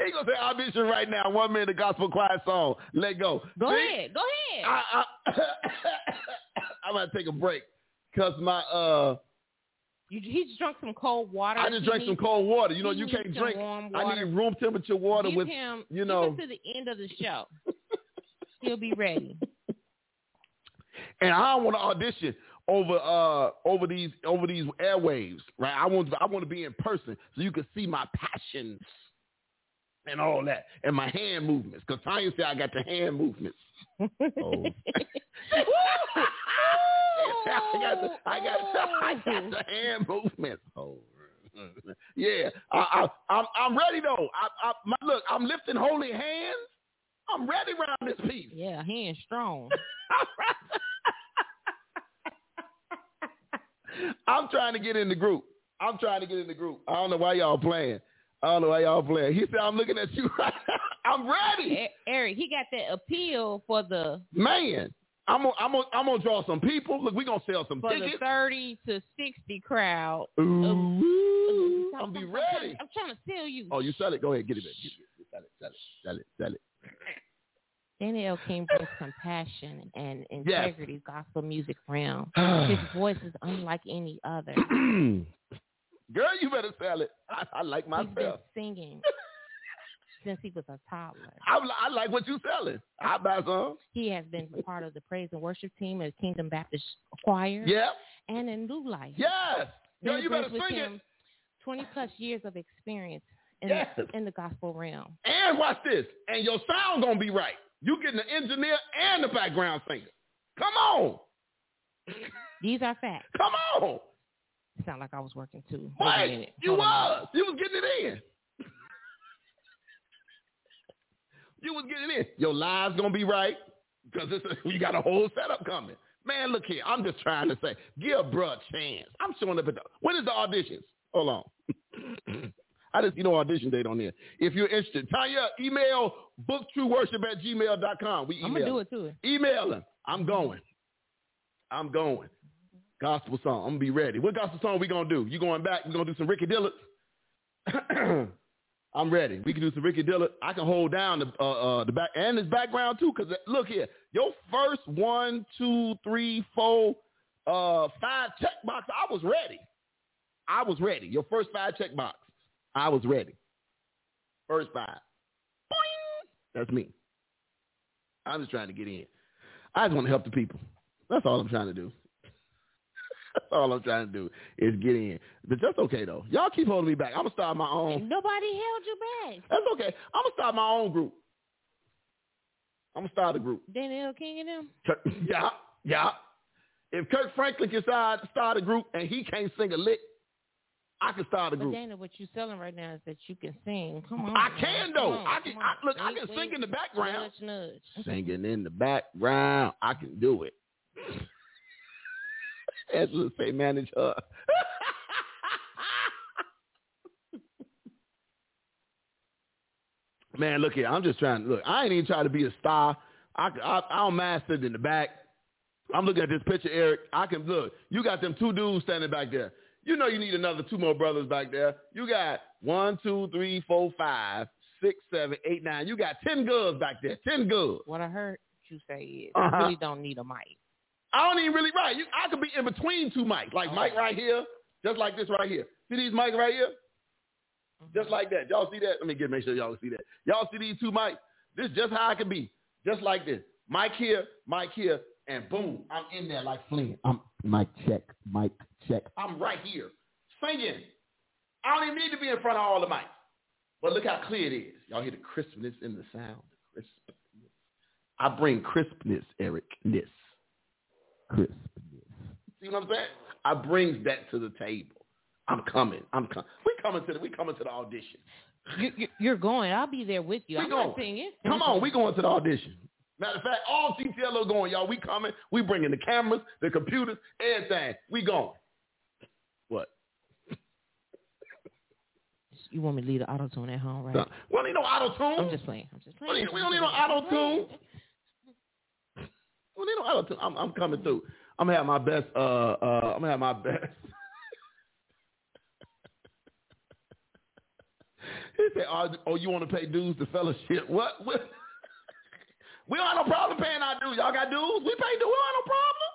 he gonna say audition right now. One minute of gospel choir song. Let go. Go See? ahead. Go ahead. I, I, [coughs] I'm gonna take a break because my uh, you, he just drank some cold water. I just He drank some cold water. You know, you can't drink. I need room temperature water give with him, you know- to the end of the show. [laughs] He'll be ready. and I don't want to audition over uh over these over these airwaves, right? I want I want to be in person so you can see my passions and all that and my hand movements. Because Tanya said I got the hand movements. Oh. [laughs] I got the I got I got the hand movements. Oh. Yeah, I, I, I'm I'm ready though. I, I my, look, I'm lifting holy hands. I'm ready around this piece. yeah, hands strong. [laughs] I'm trying to get in the group. I'm trying to get in the group. I don't know why y'all playing. I don't know why y'all playing. He said, I'm looking at you. [laughs] I'm ready. Eric, he got that appeal for the Man, I'm gonna, I'm gonna, I'm gonna draw some people. Look, we gonna sell some for the thirty to sixty crowd. Ooh, I'm, I'm be I'm ready. trying- I'm trying to sell you. Oh, you sell it? Go ahead, get it back. Get it. Sell it, sell it, sell it, sell it. Daniel King brings compassion and integrity, gospel music realm. [sighs] His voice is unlike any other. [clears throat] Girl, you better sell it. I, I like He's been myself. singing [laughs] since he was a toddler. I, I like what you're selling. I buy some. He has been part of the praise and worship team at Kingdom Baptist Choir Yeah. and in New Life. Yes. Girl, you better sing it. Twenty plus years of experience in, Yes. the, in the gospel realm. And watch this. And your sound gonna be right. You getting the engineer and the background singer. Come on. These are facts. Come on. It sound like I was working too. Wait What? You Hold was. You was getting it in. [laughs] you was getting it in. Your live's gonna be right. Because we got a whole setup coming. Man, look here. I'm just trying to say, give bruh a chance. I'm showing up at the when is the auditions? Hold on. [clears throat] I just you know audition date on there. If you're interested, Tanya, email booktrueworship at gmail.com. We email. I'm gonna do it too. Email him. I'm going. I'm going. Gospel song. I'm gonna be ready. What gospel song we gonna do? You going back? We gonna do some Ricky Dillard? [clears throat] I'm ready. We can do some Ricky Dillard. I can hold down the uh, uh, the back and his background too. Cause look here, your first one, two, three, four, uh, five check box. I was ready. I was ready. Your first five check box. I was ready. First five. Boing. That's me. I'm just trying to get in. I just want to help the people. That's all I'm trying to do. That's all I'm trying to do is get in. But that's okay though. Y'all keep holding me back. I'm gonna start my own. Nobody held you back. That's okay. I'm gonna start my own group. I'm gonna start a group. Daniel King and them. [laughs] Yeah, yeah. If Kirk Franklin can start start a group and he can't sing a lick, I can start a But group. Dana, what you're selling right now is that you can sing. Come on. I can though. on, I can. I, look, I can wait. sing in the background. Nudge, nudge. [laughs] Singing in the background, I can do it. Let's say, manage her. [laughs] Man, look here. I'm just trying. To look, I ain't even trying to be a star, I, I, I don't mind sitting in the back. I'm looking at this picture, Eric. I can look. You got them two dudes standing back there. You know you need another two more brothers back there. You got one, two, three, four, five, six, seven, eight, nine. You got ten girls back there. Ten girls. What I heard you say is Uh-huh. you really don't need a mic. I don't even really right. You, I could be in between two mics, like Oh. Mike right here, just like this right here. See these mics right here, mm-hmm. just like that. Y'all see that? Let me get make sure y'all see that. Y'all see these two mics? This is just how I can be, just like this. Mic here, mic here, and boom, I'm in there like Flynn. I'm mic check, mic check. I'm right here singing. I don't even need to be in front of all the mics. But look how clear it is. Y'all hear the crispness in the sound. Crispness. I bring crispness, Eric. Ericness. Crispness. See what I'm saying? I brings that to the table. I'm coming. I'm coming. We coming to the we coming to the audition. You, you, you're going. I'll be there with you. We I'm going. not singing. Come on, we going to the audition. Matter of fact, all TTLO going, y'all. We coming. We bringing the cameras, the computers, everything. We going. What? You want me to leave the auto tune at home, right? We don't need no auto tune. I'm just playing. I'm just We playing. don't need, we don't need no auto tune. We don't need no auto tune. I'm, I'm coming through. I'm gonna have my best. Uh, uh, I'm gonna have my best. [laughs] he said, "Oh, oh you want to pay dues to fellowship? What? what? [laughs] we don't have no problem paying our dues. Y'all got dues? We pay dues. We don't have no problem.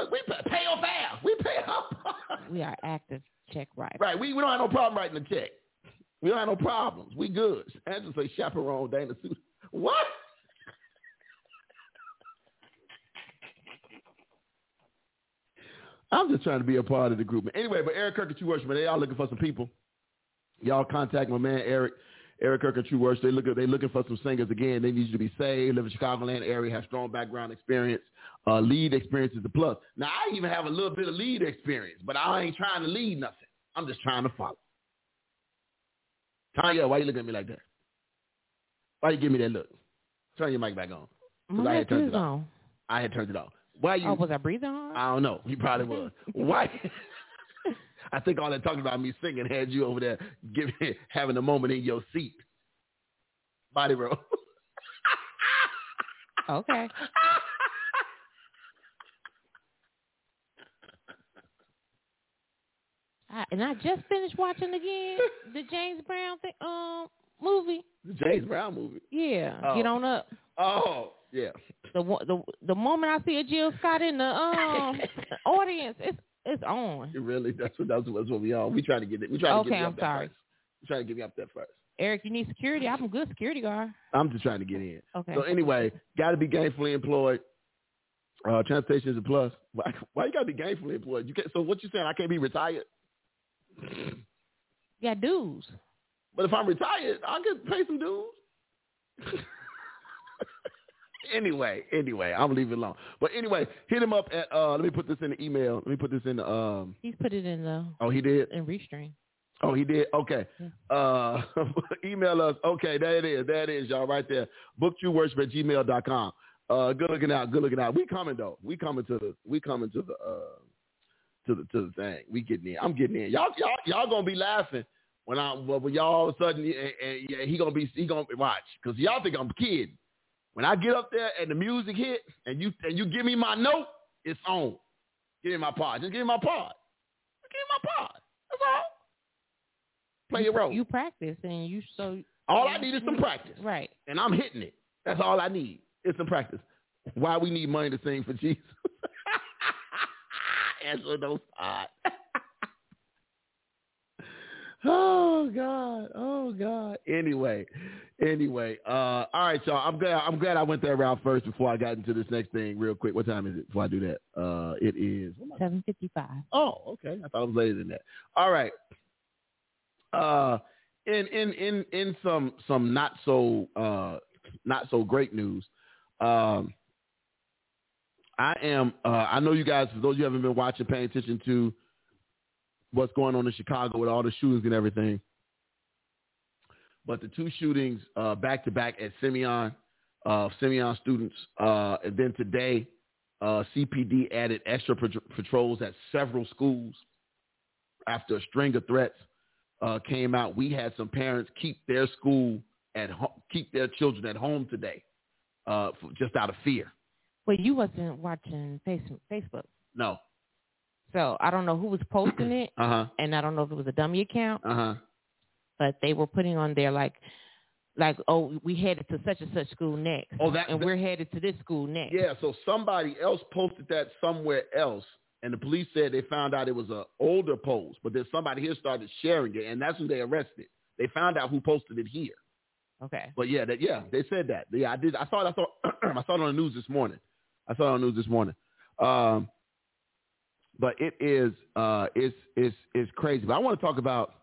Look, we pay, pay your fare. We pay our [laughs] We are active check right. Right. We, we don't have no problem writing the check. We don't have no problems. We good. Angela say chaperone Dana Sue. What? I'm just trying to be a part of the group. Anyway, but Eric Kirk and True Worship, they all looking for some people. Y'all contact my man Eric. Eric Kirk and True Worship. They look they looking for some singers again. They need you to be saved, live in Chicagoland area, have strong background experience. Uh, lead experience is the plus. Now I even have a little bit of lead experience, but I ain't trying to lead nothing. I'm just trying to follow. Tanya, why you looking at me like that? Why you give me that look? Turn your mic back on. My I had turned it off. on. I had turned it off. Why you? Oh, was I breathing hard? I don't know. You probably was. Why? [laughs] I think all that talking about me singing had you over there giving having a moment in your seat. Body roll. Okay. I, and I just finished watching again the James Brown thing, um movie. the James Brown movie. Yeah, Oh. get on up. Oh, yeah. The the the moment I see a Jill Scott in the um [laughs] audience, it's it's on. It really that's what that's what, we on. We trying to get it. We trying to get Okay, me I'm up sorry. first. We trying to get me up there first. Eric, you need security. I'm a good security guard. I'm just trying to get in. Okay. So anyway, got to be gainfully employed. Uh, transportation is a plus. Why, why you got to be gainfully employed? You can't. So what you saying? I can't be retired. Yeah, dues. But if I'm retired, I can pay some dues. [laughs] anyway, anyway, I'm leave it alone. But anyway, hit him up at. uh Let me put this in the email. Let me put this in the. Um. He's put it in the Oh, he did. in restream. Oh, he did. Okay. Uh, [laughs] email us. Okay, there it is. There it is, y'all, right there. Booktrueworship at gmail.com. Uh, good looking out. Good looking out. We coming though. We coming to the. We coming to the. Uh, to the to the thing. We getting in. I'm getting in. Y'all y'all y'all gonna be laughing when I when y'all all of a sudden and, and, yeah, he gonna be he gonna watch because y'all think I'm kidding. When I get up there and the music hits and you and you give me my note, it's on. Give me my part. Just give me my part. Give me my part. That's all. Play your role. You practice and you so all I need is some practice, right. and I'm hitting it. That's all I need. It's some practice. Why we need money to sing for Jesus? [laughs] Answer those hot. Oh God. Oh God. Anyway. Anyway. Uh all right, y'all. I'm glad I'm glad I went that route first before I got into this next thing real quick. What time is it before I do that? Uh it is Seven fifty five. Oh, okay. I thought it was later than that. All right. Uh, in in in in some some not so uh not so great news. Um, I am. Uh, I know you guys. For those of you who haven't been watching, paying attention to what's going on in Chicago with all the shootings and everything. But the two shootings uh, back to back at Simeon, uh, Simeon students, uh, and then today uh, CPD added extra pat- patrols at several schools after a string of threats uh, came out. We had some parents keep their school at ho- keep their children at home today uh, just out of fear. Well, you wasn't watching Facebook. No. So I don't know who was posting it, [clears throat] uh-huh. and I don't know if it was a dummy account. Uh-huh. But they were putting on there like, like, oh, we headed to such and such school next. Oh, that, and that, we're headed to this school next. Yeah. So somebody else posted that somewhere else, and the police said they found out it was an older post, but then somebody here started sharing it, and that's when they arrested. They found out who posted it here. Okay. But yeah, that yeah, they said that. Yeah, I did. I saw it. I saw. [clears throat] I saw it on the news this morning. I saw it on the news this morning. Um, but it is uh, it's it's it's crazy. But I want to talk about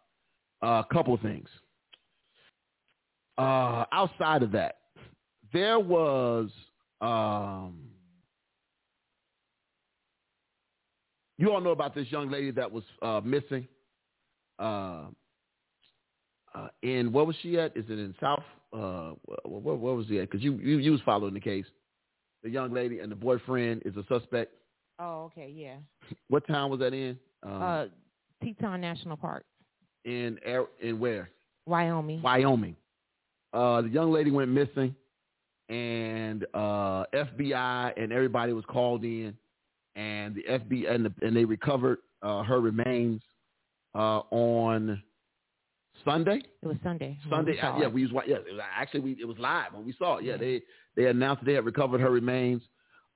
a couple of things. Uh, outside of that, there was um, you all know about this young lady that was uh, missing. Uh, uh, in what was she at? Is it in South? Uh, where, where was she at? Because you, you you was following the case. The young lady and the boyfriend is a suspect. Oh, okay, yeah. What town was that in? Um, uh, Teton National Park. In in where? Wyoming. Wyoming. Uh, the young lady went missing, and uh, FBI and everybody was called in, and the FBI and, the, and they recovered uh, her remains uh, on Sunday. It was Sunday. Sunday. Uh, yeah, we was yeah. It was, actually, we it was live when we saw it. Yeah, yeah. they they announced they had recovered her remains.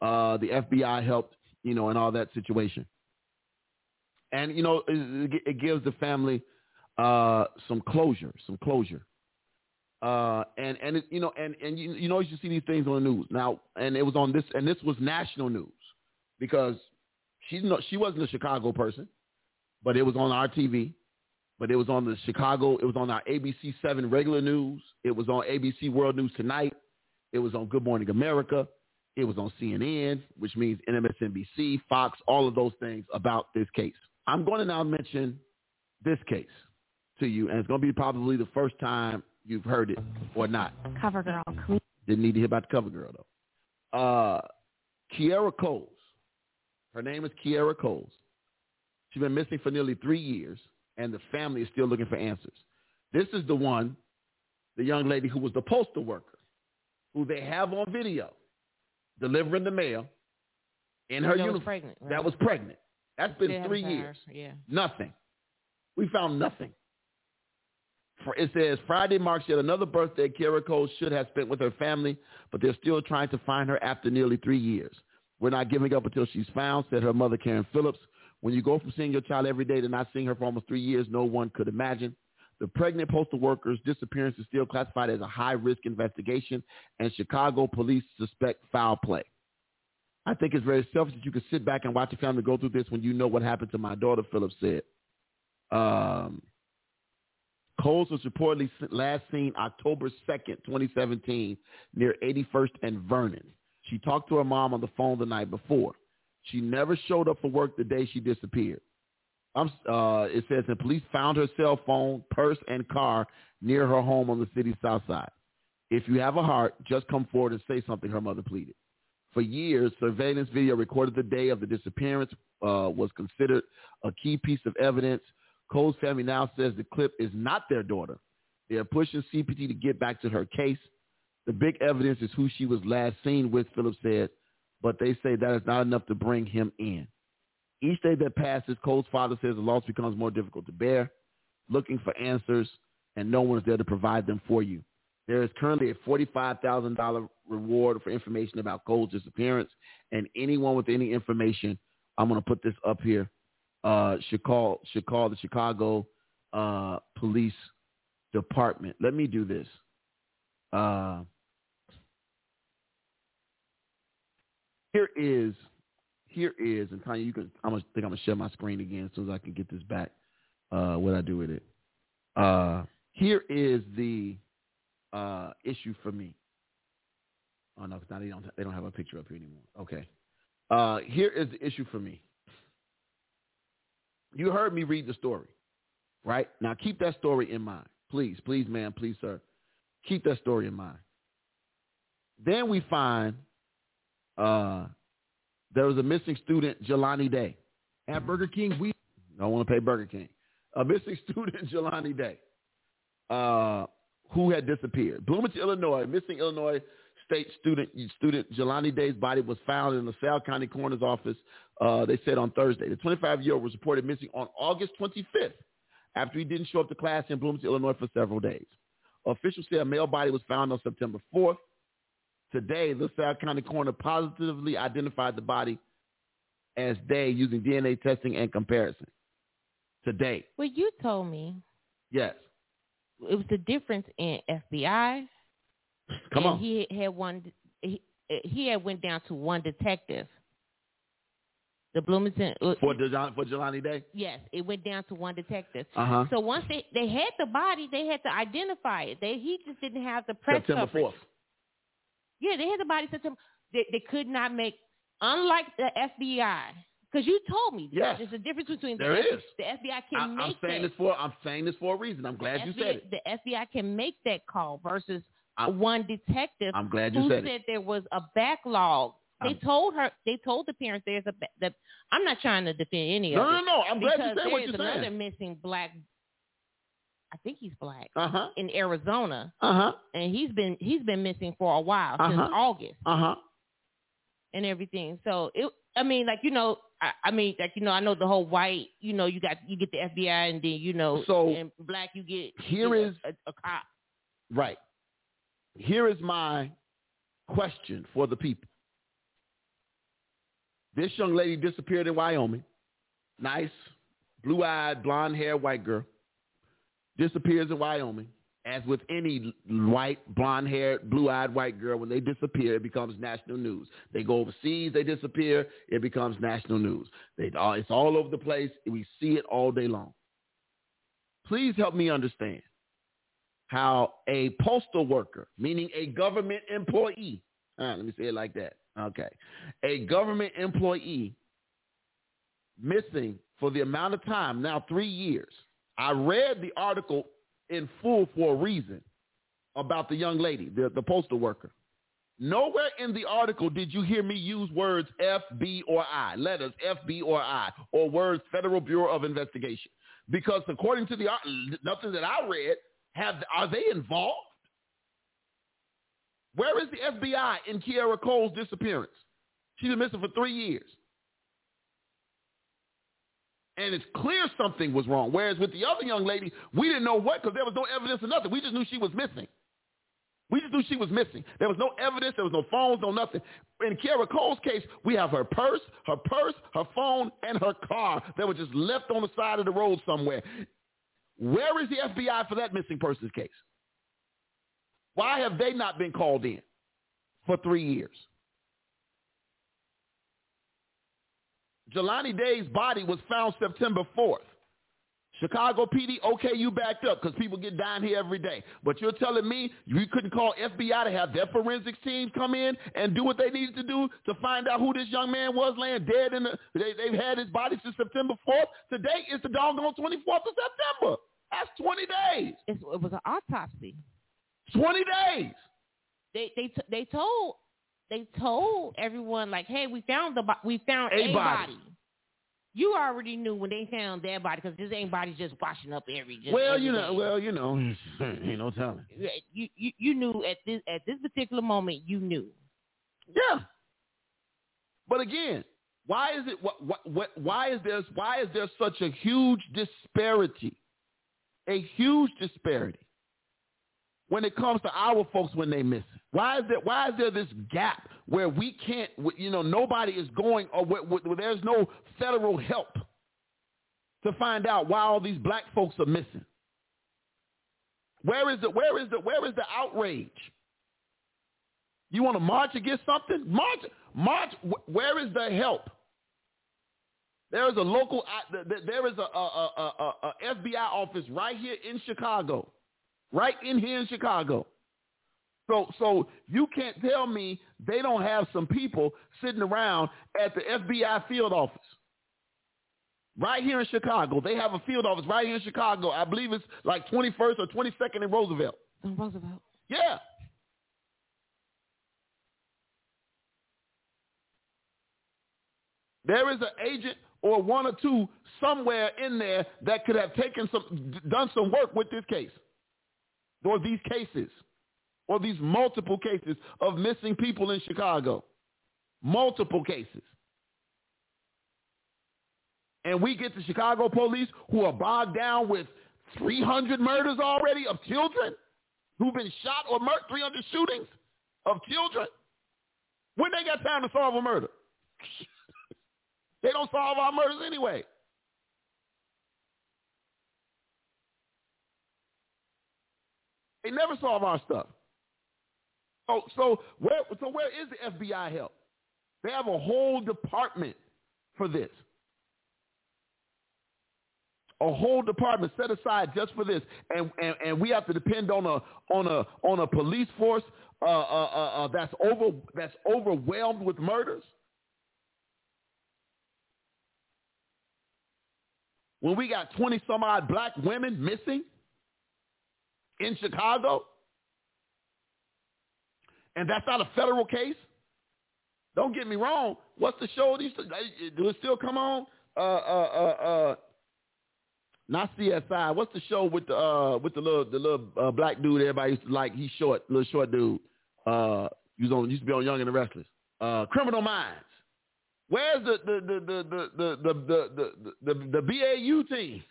Uh, the FBI helped, you know, in all that situation. And you know, it, it gives the family uh, some closure, some closure. Uh, and and it, you know, and and you, you know, you see these things on the news now, and it was on this, and this was national news because she's no, she wasn't a Chicago person, but it was on our TV but it was on the Chicago. It was on our ABC 7 regular news. It was on ABC World News Tonight. It was on Good Morning America. It was on CNN, which means MSNBC, Fox, all of those things about this case. I'm going to now mention this case to you, and it's going to be probably the first time you've heard it or not. Cover girl. Didn't need to hear about the cover girl, though. Uh, Kierra Coles. Her name is Kierra Coles. She's been missing for nearly three years and the family is still looking for answers. This is the one, the young lady who was the postal worker, who they have on video delivering the mail in her that uniform. Was pregnant, right? That was pregnant. That's been three years. Yeah. Nothing. We found nothing. It says Friday marks yet another birthday Kierra Cole should have spent with her family, but they're still trying to find her after nearly three years. We're not giving up until she's found, said her mother, Karen Phillips, when you go from seeing your child every day to not seeing her for almost three years, no one could imagine. The pregnant postal worker's disappearance is still classified as a high-risk investigation, and Chicago police suspect foul play. I think it's very selfish that you can sit back and watch your family go through this when you know what happened to my daughter, Phillips said. Um, Coles was reportedly last seen October 2nd, 2017, near 81st and Vernon. She talked to her mom on the phone the night before. She never showed up for work the day she disappeared. Uh, it says the police found her cell phone, purse, and car near her home on the city's south side. If you have a heart, just come forward and say something, her mother pleaded. For years, surveillance video recorded the day of the disappearance uh, was considered a key piece of evidence. Cole's family now says the clip is not their daughter. They are pushing CPD to get back to her case. The big evidence is who she was last seen with, Phillips said but they say that is not enough to bring him in. Each day that passes, Cole's father says the loss becomes more difficult to bear, looking for answers, and no one is there to provide them for you. There is currently a $45,000 reward for information about Cole's disappearance, and anyone with any information, I'm going to put this up here, uh, should call should call the Chicago uh, Police Department. Let me do this. Uh, here is here is and Tanya, you can I'm gonna think I'm gonna share my screen again as soon as I can get this back. Uh, what I do with it. Uh, here is the uh, issue for me. Oh no, now they don't they don't have a picture up here anymore. Okay. Uh, here is the issue for me. You heard me read the story, right? Now keep that story in mind. Please, please, ma'am, please, sir. Keep that story in mind. Then we find uh, there was a missing student, Jelani Day. At Burger King, we don't want to pay Burger King. A missing [laughs] student, Jelani Day, uh, who had disappeared. Bloomington, Illinois, missing Illinois State student student Jelani Day's body was found in the LaSalle County Coroner's Office. Uh, they said on Thursday. The 25-year-old was reported missing on August 25th after he didn't show up to class in Bloomington, Illinois for several days. Officials say a male body was found on September 4th. Today, the LaSalle County coroner positively identified the body as Day using DNA testing and comparison. Today. Well, you told me. Yes. It was the difference in FBI. Come on. He had one. He, he had went down to one detective. The Bloomington uh, for Dejon, for Jelani Day. Yes, it went down to one detective. Uh-huh. So once they they had the body, they had to identify it. They he just didn't have the press September fourth. Yeah, they had the body system. They, they could not make, unlike the FBI, because you told me yes. there's a difference between there the, is. the FBI can I, make I'm saying that. this for I'm saying this for a reason. I'm glad the you FBI, said it. The FBI can make that call versus I'm, one detective I'm glad you who said, said it. there was a backlog they I'm, told her. They told the parents there's a. The, I'm not trying to defend any no, of it. No, no, no. I'm glad you said what you're saying. another missing black. I think he's black. Uh-huh. In Arizona. Uh-huh. And he's been he's been missing for a while uh-huh. since August. Uh-huh. And everything. So it. I mean, like you know, I, I mean, like you know, I know the whole white. You know, you got you get the FBI, and then you know, so and black you get. Here you is a, a cop. Right. Here is my question for the people. This young lady disappeared in Wyoming. Nice, blue-eyed, blonde-haired white girl. Disappears in Wyoming. As with any white, blonde-haired, blue-eyed white girl, when they disappear, it becomes national news. They go overseas, they disappear, it becomes national news. They, uh, it's all over the place. We see it all day long. Please help me understand how a postal worker, meaning a government employee, uh, let me say it like that, Okay. A government employee missing for the amount of time, now three years. I read the article in full for a reason about the young lady, the, the postal worker. Nowhere in the article did you hear me use words F, B, or I, letters F, B, or I, or words Federal Bureau of Investigation. Because according to the uh, nothing that I read, have are they involved? Where is the FBI in Kierra Coles' disappearance? She's been missing for three years. And it's clear something was wrong. Whereas with the other young lady, we didn't know what because there was no evidence of nothing. We just knew she was missing. We just knew she was missing. There was no evidence. There was no phones, no nothing. In Kierra Coles' case, we have her purse, her purse, her phone, and her car that were just left on the side of the road somewhere. Where is the FBI for that missing persons case? Why have they not been called in for three years? Jelani Day's body was found September 4th. Chicago PD, okay, you backed up because people get down here every day. But you're telling me you couldn't call FBI to have their forensics team come in and do what they needed to do to find out who this young man was laying dead in the, they, they've had his body since September 4th. Today is the doggone 24th of September. That's 20 days. It's, it was an autopsy. 20 days. They they t- they told they told everyone like, hey, we found the we found a, a body. body. You already knew when they found that body because this ain't body just washing up every. Just well, every you know, day. well, you know, [laughs] you know, telling. You, you you knew at this at this particular moment you knew. Yeah. But again, why is it what, what, what why is there why is there such a huge disparity? A huge disparity when it comes to our folks when they miss it? Why is there why is there this gap where we can't you know nobody is going or where, where there's no federal help to find out why all these black folks are missing? Where is the where is the where is the outrage? You want to march against something? March march where is the help? There is a local uh, there is a, a, a, a FBI office right here in Chicago right in here in Chicago. So, so you can't tell me they don't have some people sitting around at the FBI field office. Right here in Chicago. They have a field office right here in Chicago. I believe it's like 21st or 22nd in Roosevelt. In Roosevelt. Yeah. There is an agent or one or two somewhere in there that could have taken some, done some work with this case or these cases. or these multiple cases of missing people in Chicago. Multiple cases. And we get the Chicago police who are bogged down with 300 murders already of children who've been shot or murdered, 300 shootings of children. When they got time to solve a murder? [laughs] they don't solve our murders anyway. They never solve our stuff. So, so where, so where is the FBI help? They have a whole department for this. A whole department set aside just for this, and and, and we have to depend on a on a on a police force uh, uh, uh, uh that's over that's overwhelmed with murders. When we got twenty some odd black women missing in Chicago, and that's not a federal case. Don't get me wrong. What's the show? These do it still come on? Uh, uh, uh, uh, not CSI. What's the show with the uh with the little the little uh, black dude everybody used to like? He's short, little short dude. Uh, he was on used to be on Young and the Restless. Uh, Criminal Minds. Where's the the the the the the the the, the, the, the BAU team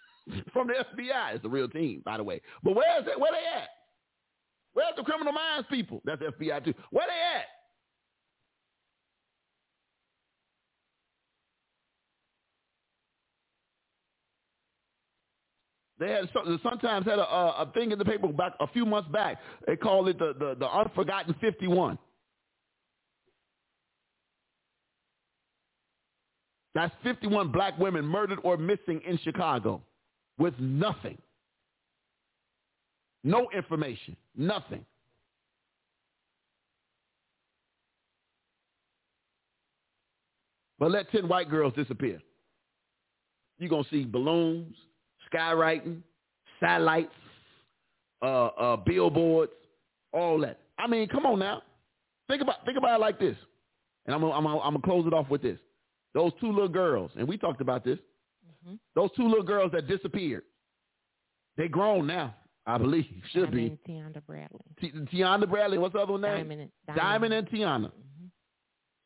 from the FBI? It's the real team, by the way. But where's it? Where they at? Where's the Criminal Minds people? That's FBI too. Where they at? They had sometimes had a, a thing in the paper back a few months back. They called it the, the, the unforgotten 51. That's 51 black women murdered or missing in Chicago with nothing. No information. Nothing. But let 10 white girls disappear. You're going to see balloons, skywriting, satellites, uh, uh, billboards, all that. I mean, come on now. Think about think about it like this. And I'm gonna, I'm gonna, I'm close it off with this. Those two little girls, and we talked about this. Mm-hmm. Those two little girls that disappeared. They grown now, I believe. [laughs] Should Diamond be. And Tiana Bradley. T- Tiana Bradley. What's the other name? Diamond. And, Diamond. Diamond and Tiana. Mm-hmm.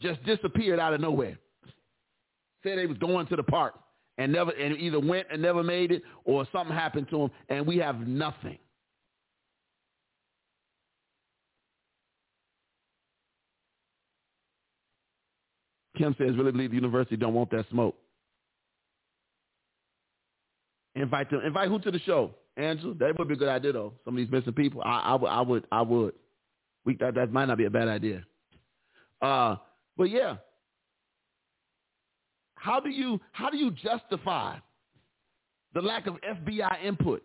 Just disappeared out of nowhere. Said they was going to the park and never and either went and never made it or something happened to them and we have nothing. Kim says, really believe the university don't want that smoke. Invite them. Invite who to the show? Angela? That would be a good idea, though. Some of these missing people. I, I, would. I would. I would. We, that, that might not be a bad idea. Uh, but yeah, how do you how do you justify the lack of FBI input?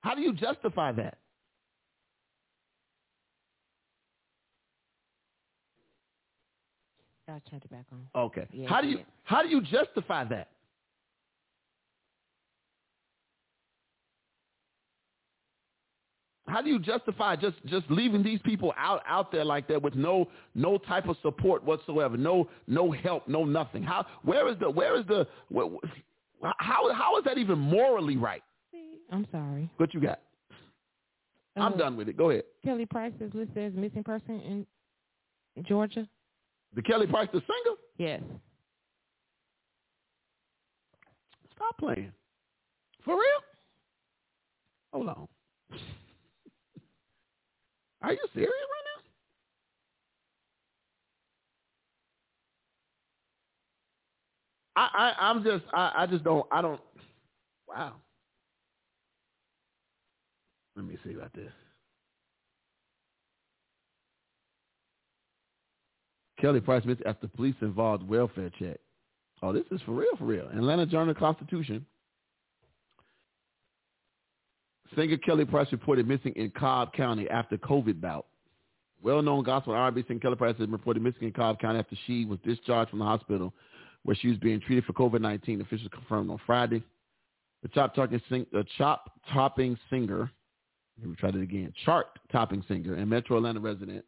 How do you justify that? I'll turn it back on. Okay. Yeah, how do you how do you justify that? How do you justify just just leaving these people out out there like that with no no type of support whatsoever, no no help, no nothing? How where is the where is the where, how how is that even morally right? I'm sorry. What you got? Uh, I'm done with it. Go ahead. Kelly Price is listed as missing person in Georgia. The Kelly Price, the singer? Yes. Stop playing. For real? Hold on. Are you serious right now? I, I I'm just I, I just don't I don't wow. Let me see about this. Kelly Price Smith after police involved welfare check. Oh, this is for real, for real. Atlanta Journal Constitution. Singer Kelly Price reported missing in Cobb County after COVID bout. Well-known gospel R&B singer Kelly Price has reported missing in Cobb County after she was discharged from the hospital where she was being treated for COVID-19. Officials confirmed on Friday. The chop topping, sing, chop singer, let me try that again, chart topping singer and Metro Atlanta resident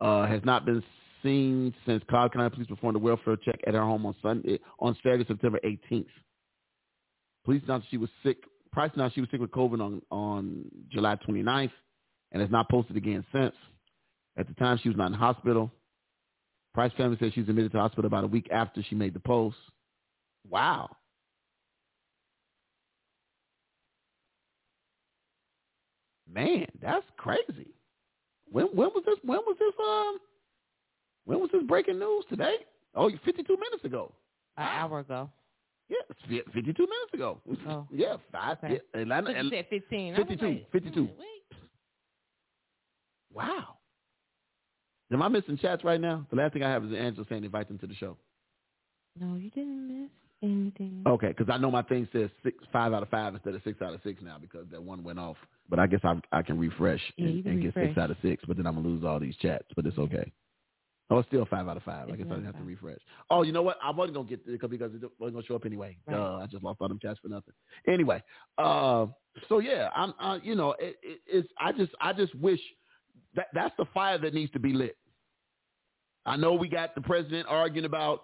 uh, has not been seen since Cobb County Police performed a welfare check at her home on Sunday on Saturday, September 18th. Police announced she was sick Price announced she was sick with COVID on, on July 29th. and has not posted again since. At the time, she was not in hospital. Price family says she's admitted to hospital about a week after she made the post. Wow. Man, that's crazy. When when was this when was this um when was this breaking news today? Oh, 52 minutes ago. An hour ago. Yeah, 52 minutes ago. Oh. [laughs] Yeah, five. Okay. Yeah, Atlanta, you said 15. 52, like, 52. wait. Wow. Am I missing chats right now? The last thing I have is Angela saying invite them to the show. No, you didn't miss anything. Okay, because I know my thing says six, five out of five instead of six out of six now because that one went off. But I guess I I can refresh Yeah, and, can and get six out of six. But then I'm gonna lose all these chats. But it's okay. Oh, it's still five out of five. I guess I didn't have to refresh. Oh, you know what? I wasn't gonna get it because it wasn't gonna show up anyway. Right. Duh, I just lost all them chats for nothing. Anyway, uh, so yeah, I'm, uh, you know, it, it, it's. I just, I just wish that that's the fire that needs to be lit. I know we got the president arguing about,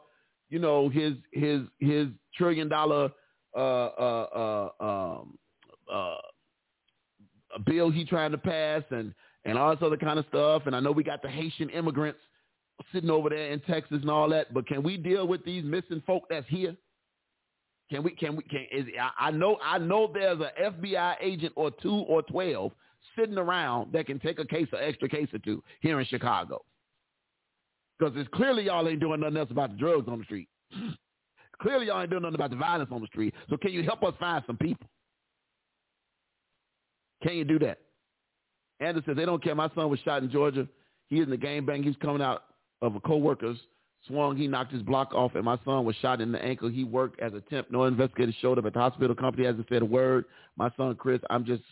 you know, his his his trillion dollar uh uh uh um uh bill he trying to pass and and all this other kind of stuff. And I know we got the Haitian immigrants sitting over there in Texas and all that. But can we deal with these missing folk that's here? Can we? Can we? Can is? I, I know. I know there's a FBI agent or two or twelve sitting around that can take a case, or extra case or two here in Chicago. Because it's clearly y'all ain't doing nothing else about the drugs on the street. [clears throat] clearly y'all ain't doing nothing about the violence on the street. So can you help us find some people? Can you do that? Anderson says they don't care. My son was shot in Georgia. He in the game bang. He was coming out of a co-worker's swung. He knocked his block off, and my son was shot in the ankle. He worked as a temp. No investigator showed up at the hospital. Company hasn't said a word. My son Chris, I'm just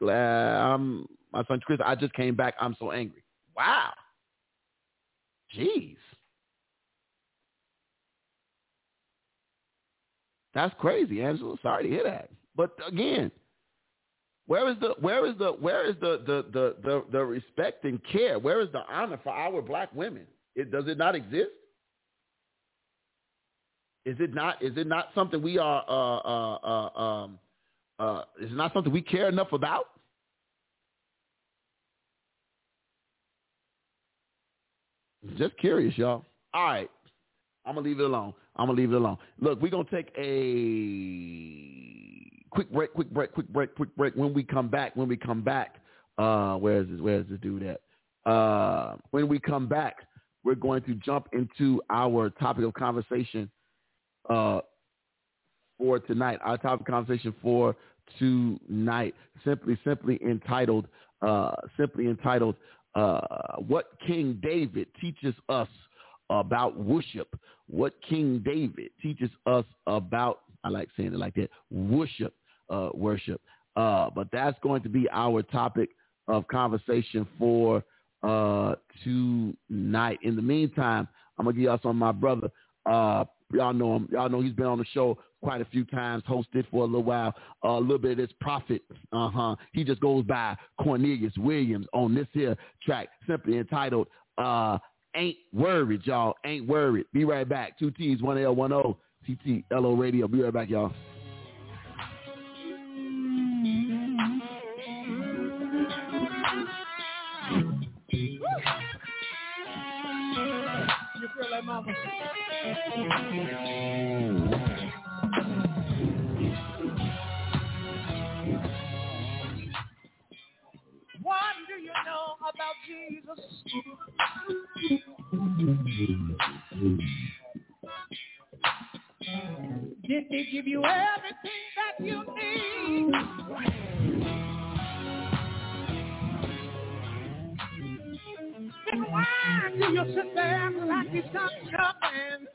glad. I'm my son Chris. I just came back. I'm so angry. Wow. Jeez. That's crazy, Angela. Sorry to hear that. But again, where is the where is the where is the the the the, the respect and care? Where is the honor for our black women? It does it not exist? Is it not is it not something we are uh uh uh um uh is it not something we care enough about? Just curious, y'all. All right. I'm gonna leave it alone. I'm gonna leave it alone. Look, we're gonna take a quick break, quick break, quick break, quick break. When we come back, when we come back, uh, where is this? Where is this dude at? Uh, when we come back, we're going to jump into our topic of conversation uh, for tonight. Our topic of conversation for tonight, simply, simply entitled, uh, simply entitled, uh, "What King David teaches us about worship." What King David teaches us about. I like saying it like that. Worship, uh, worship. Uh, but that's going to be our topic of conversation for uh, tonight. In the meantime, I'm gonna give y'all some of my brother. Uh, y'all know him. Y'all know he's been on the show quite a few times, hosted for a little while. Uh, a little bit of this prophet. Uh huh. He just goes by Cornelius Williams on this here track, simply entitled uh, "Ain't Worried." Y'all ain't worried. Be right back. Two T's, one L, one O. TT LO Radio. Be right back, y'all. Feel like mama? What do you know about Jesus? Did he give you everything that you need? Why do you sit there like he's got nothing?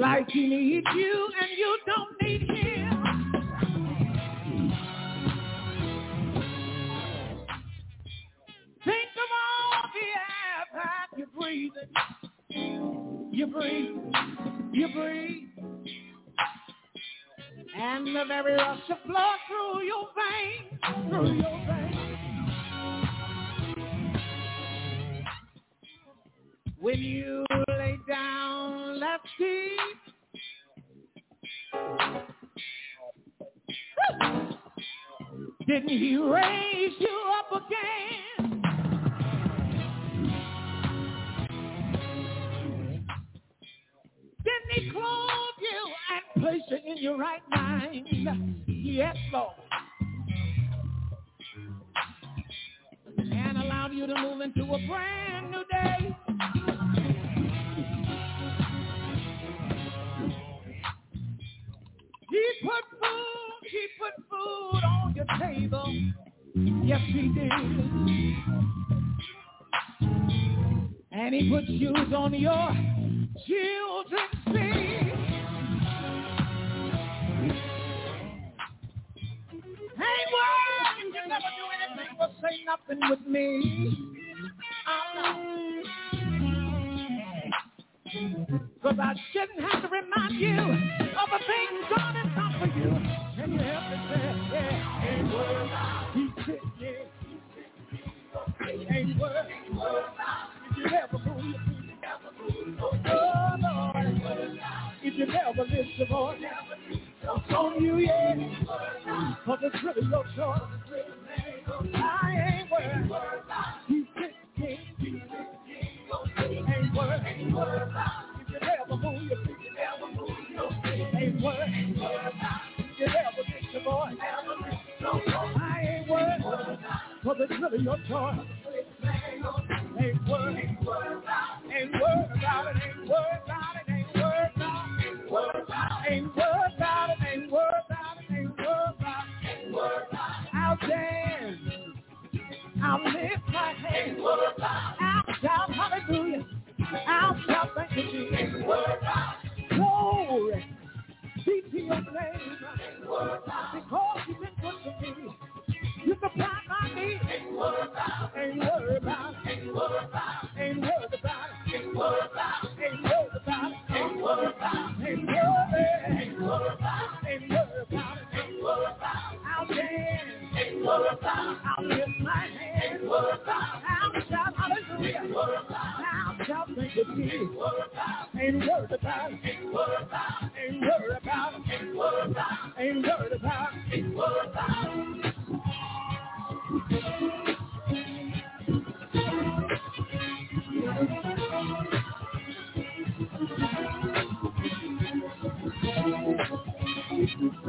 Like he needs you and you don't need him. Think of all the air that you're breathing. You breathe, you breathe. And the very rush of blood through your veins, through your veins. When you lay down, let's. Didn't he raise you up again? Didn't he and place you in your right mind? Yes, Lord. And allowed you to move into a brand new day. He put food, he put food on your table. Yes, he did. And he put shoes on your children's feet. You never do anything but say nothing with me. Cause I shouldn't have to remind you of the things God has done for you. And you have to say, yeah, ain't word, he said, yeah. Ain't word, if you ever move oh Lord, if you lift your voice, on you, yeah, cause it's really your choice. I ain't worried, he said, yeah. Ain't worried, if you never move your feet, ain't worried, if you never lift your voice, I ain't worried, cause it's really your choice. Ain't worried, ain't worried about it, ain't worried about it, I'll lift my hands, hallelujah, I'll shout thank you Jesus. You. Ain't worried about it. Ain't worried about it. Ain't worried about it. Ain't worried about it. Ain't worried about it. Ain't worried about it. Ain't worried about it.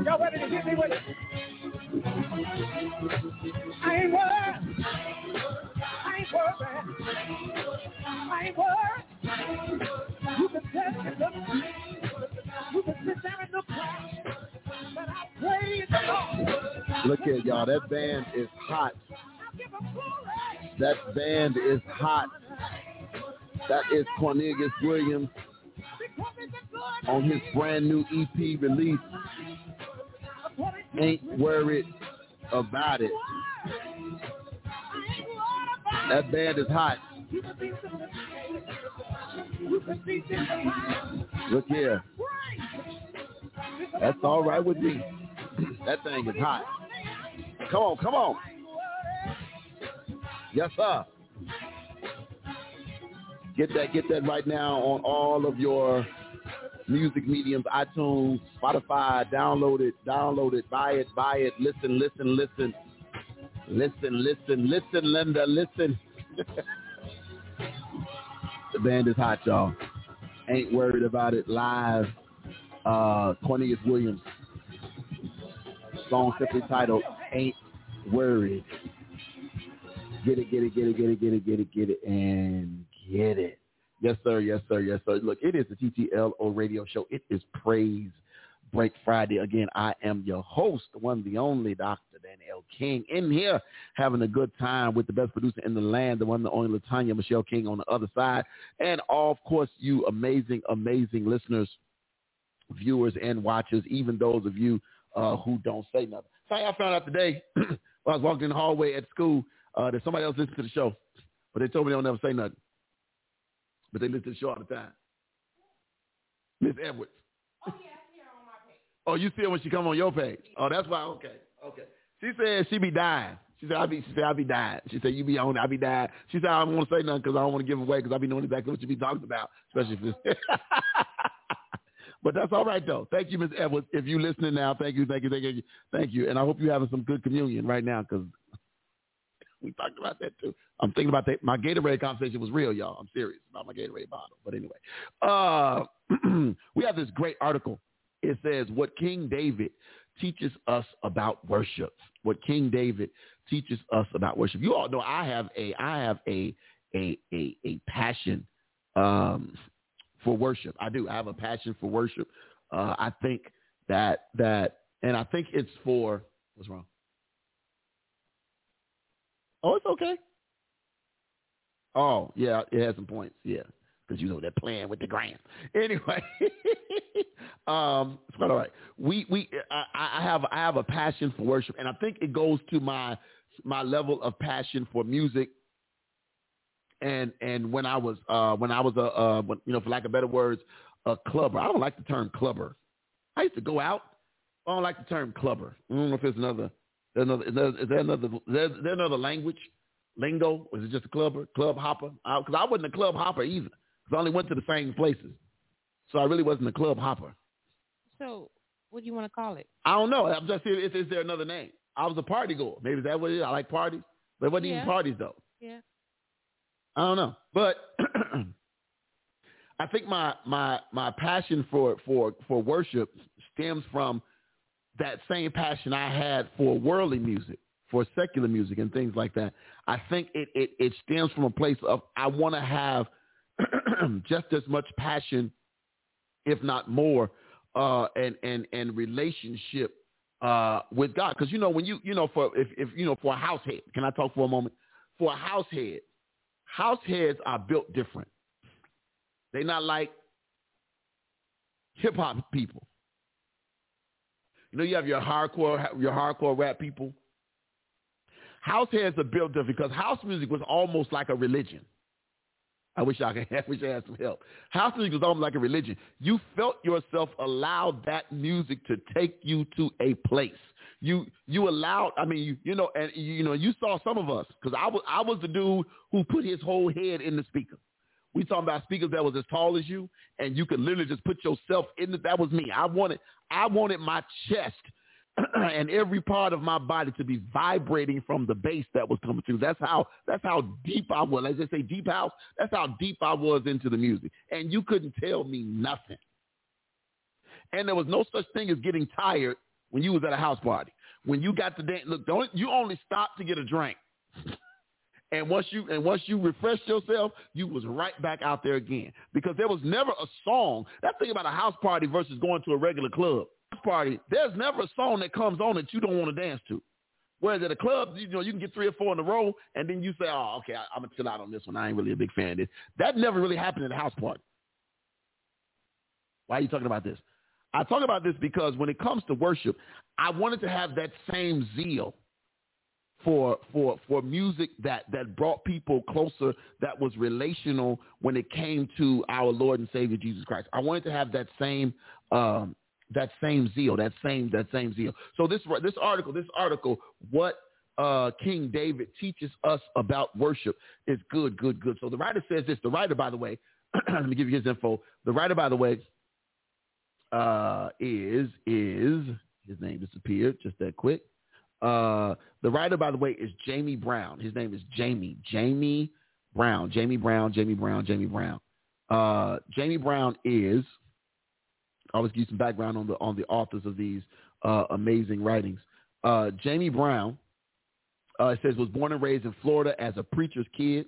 Y'all ready to hit me with it? I ain't worried. I ain't worried. I ain't worried. Look. Here, y'all. That band is hot. That band is hot. That is Cornelius Williams on his brand new EP release. Ain't worried about it. That band is hot. Look here. That's all right with me. that thing is hot. Come on, come on. Yes, sir. Get that, get that right now on all of your music mediums, iTunes, Spotify. Download it, download it, buy it, buy it. Listen, listen, listen, listen, listen, listen, Linda, listen. [laughs] the band is hot, y'all. Ain't worried about it. Live, uh, Cornelius Williams. Song simply titled "Ain't Worried." Get it, get it, get it, get it, get it, get it, get it, and get it. Yes, sir. Yes, sir. Yes, sir. Look, it is the TTLO radio show. It is Praise Break Friday. Again, I am your host, the one, the only Dr. Danielle King, in here having a good time with the best producer in the land, the one, the only Latanya Michelle King on the other side. And of course, you amazing, amazing listeners, viewers, and watchers, even those of you uh, who don't say nothing. So I found out today [clears throat] while I was walking in the hallway at school uh, that somebody else listened to the show, but they told me they don't never say nothing. But they listen to the show all the time. Miss Edwards. Oh, you see her when she come on your page. Oh, that's why. Okay, okay. She said she be dying. She said I be. She said I be dying. She said you be on. I be dying. She said I don't want to say nothing because I don't want to give away because I be knowing exactly what you be talking about, especially if. [laughs] But that's all right though. Thank you, Ms. Edwards. If you're listening now, thank you, thank you, thank you, thank you. And I hope you're having some good communion right now because [laughs] we talked about that too. I'm thinking about that. My Gatorade conversation was real, y'all. I'm serious about my Gatorade bottle. But anyway, uh, [clears throat] we have this great article. It says what King David teaches us about worship. What King David teaches us about worship. You all know I have a I have a a a, a passion um, for worship. I do. I have a passion for worship. Uh, I think that that, and I think it's for what's wrong. Oh, it's okay. Oh, yeah, it has some points. Yeah, because you know they're playing with the gram. [laughs] Anyway, [laughs] um, it's all right. We we I, I have I have a passion for worship, and I think it goes to my my level of passion for music and and when I was uh, when I was a uh, you know for lack of better words a clubber. I don't like the term clubber. I used to go out. I don't like the term clubber. I don't know if there's another another is there, another is there, is there another language lingo? Is it just a clubber club hopper? Because I, I wasn't a club hopper either. I only went to the same places, so I really wasn't a club hopper. So what do you want to call it? I don't know. I'm just is, is there another name? I was a party goer. Maybe that what it is. I like parties, but it wasn't Yeah. even parties though. Yeah. I don't know, but [clears throat] I think my my my passion for for for worship stems from that same passion I had for worldly music, for secular music and things like that. I think it it, it stems from a place of I want to have [clears throat] just as much passion, if not more, uh, and and and relationship uh, with God. Because you know when you you know for if if you know for a house head, can I talk for a moment? For a house head, house heads are built different. They're not like hip hop people. You know, you have your hardcore your hardcore rap people. House heads are built different because house music was almost like a religion. I wish I could. I [laughs] wish I had some help. House music was almost like a religion. You felt yourself allowed that music to take you to a place. You you allowed. I mean, you you know, and you know, you saw some of us because I was I was the dude who put his whole head in the speaker. We talking about speakers that was as tall as you, and you could literally just put yourself in it. That was me. I wanted I wanted my chest [clears throat] and every part of my body to be vibrating from the bass that was coming through. That's how that's how deep I was. As they say, deep house. That's how deep I was into the music, and you couldn't tell me nothing. And there was no such thing as getting tired when you was at a house party. When you got to dance, look, don't you only stopped to get a drink. [laughs] And once you and once you refreshed yourself, you was right back out there again. Because there was never a song. That thing about a house party versus going to a regular club. Party, there's never a song that comes on that you don't want to dance to. Whereas at a club, you know, you can get three or four in a row, and then you say, "Oh, okay, I, I'm gonna chill out on this one. I ain't really a big fan of this." That never really happened at a house party. Why are you talking about this? I talk about this because when it comes to worship, I wanted to have that same zeal for for for music that that brought people closer that was relational when it came to our Lord and Savior Jesus Christ. I wanted to have that same um that same zeal, that same that same zeal. So this this article, this article, what uh, King David teaches us about worship is good, good, good. So the writer says this. The writer, by the way, [clears throat] let me give you his info. The writer, by the way, uh, is is his name disappeared just that quick. Uh, the writer, by the way, is Jamie Brown. His name is Jamie. Jamie Brown. Jamie Brown. Jamie Brown. Jamie Brown. Uh, Jamie Brown is. Just give you some background on the on the authors of these uh, amazing writings. Uh, Jamie Brown. Uh, says was born and raised in Florida as a preacher's kid.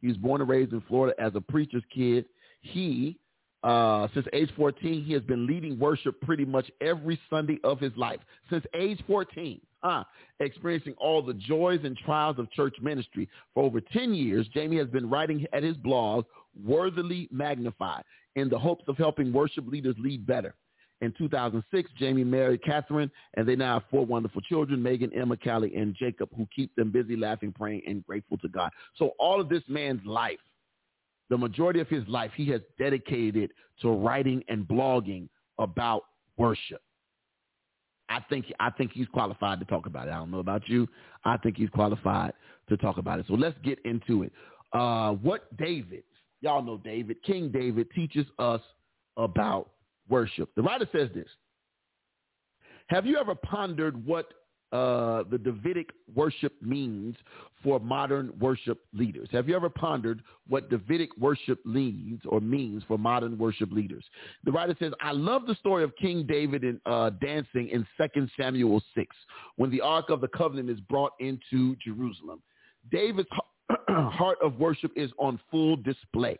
He was born and raised in Florida as a preacher's kid. He uh, since age 14, he has been leading worship pretty much every Sunday of his life. Since age 14, uh, experiencing all the joys and trials of church ministry. For over 10 years, Jamie has been writing at his blog, Worthily Magnified, in the hopes of helping worship leaders lead better. In 2006, Jamie married Catherine, and they now have four wonderful children, Megan, Emma, Callie, and Jacob, who keep them busy, laughing, praying, and grateful to God. So all of this man's life the majority of his life he has dedicated to writing and blogging about worship. I think I think he's qualified to talk about it. I don't know about you. I think he's qualified to talk about it. So let's get into it. Uh, what David, y'all know David, King David teaches us about worship. The writer says this. Have you ever pondered what uh, the Davidic worship means for modern worship leaders. Have you ever pondered what Davidic worship leads or means for modern worship leaders? The writer says, I love the story of King David in, uh, dancing in 2 Samuel 6 when the Ark of the Covenant is brought into Jerusalem. David's [clears throat] heart of worship is on full display,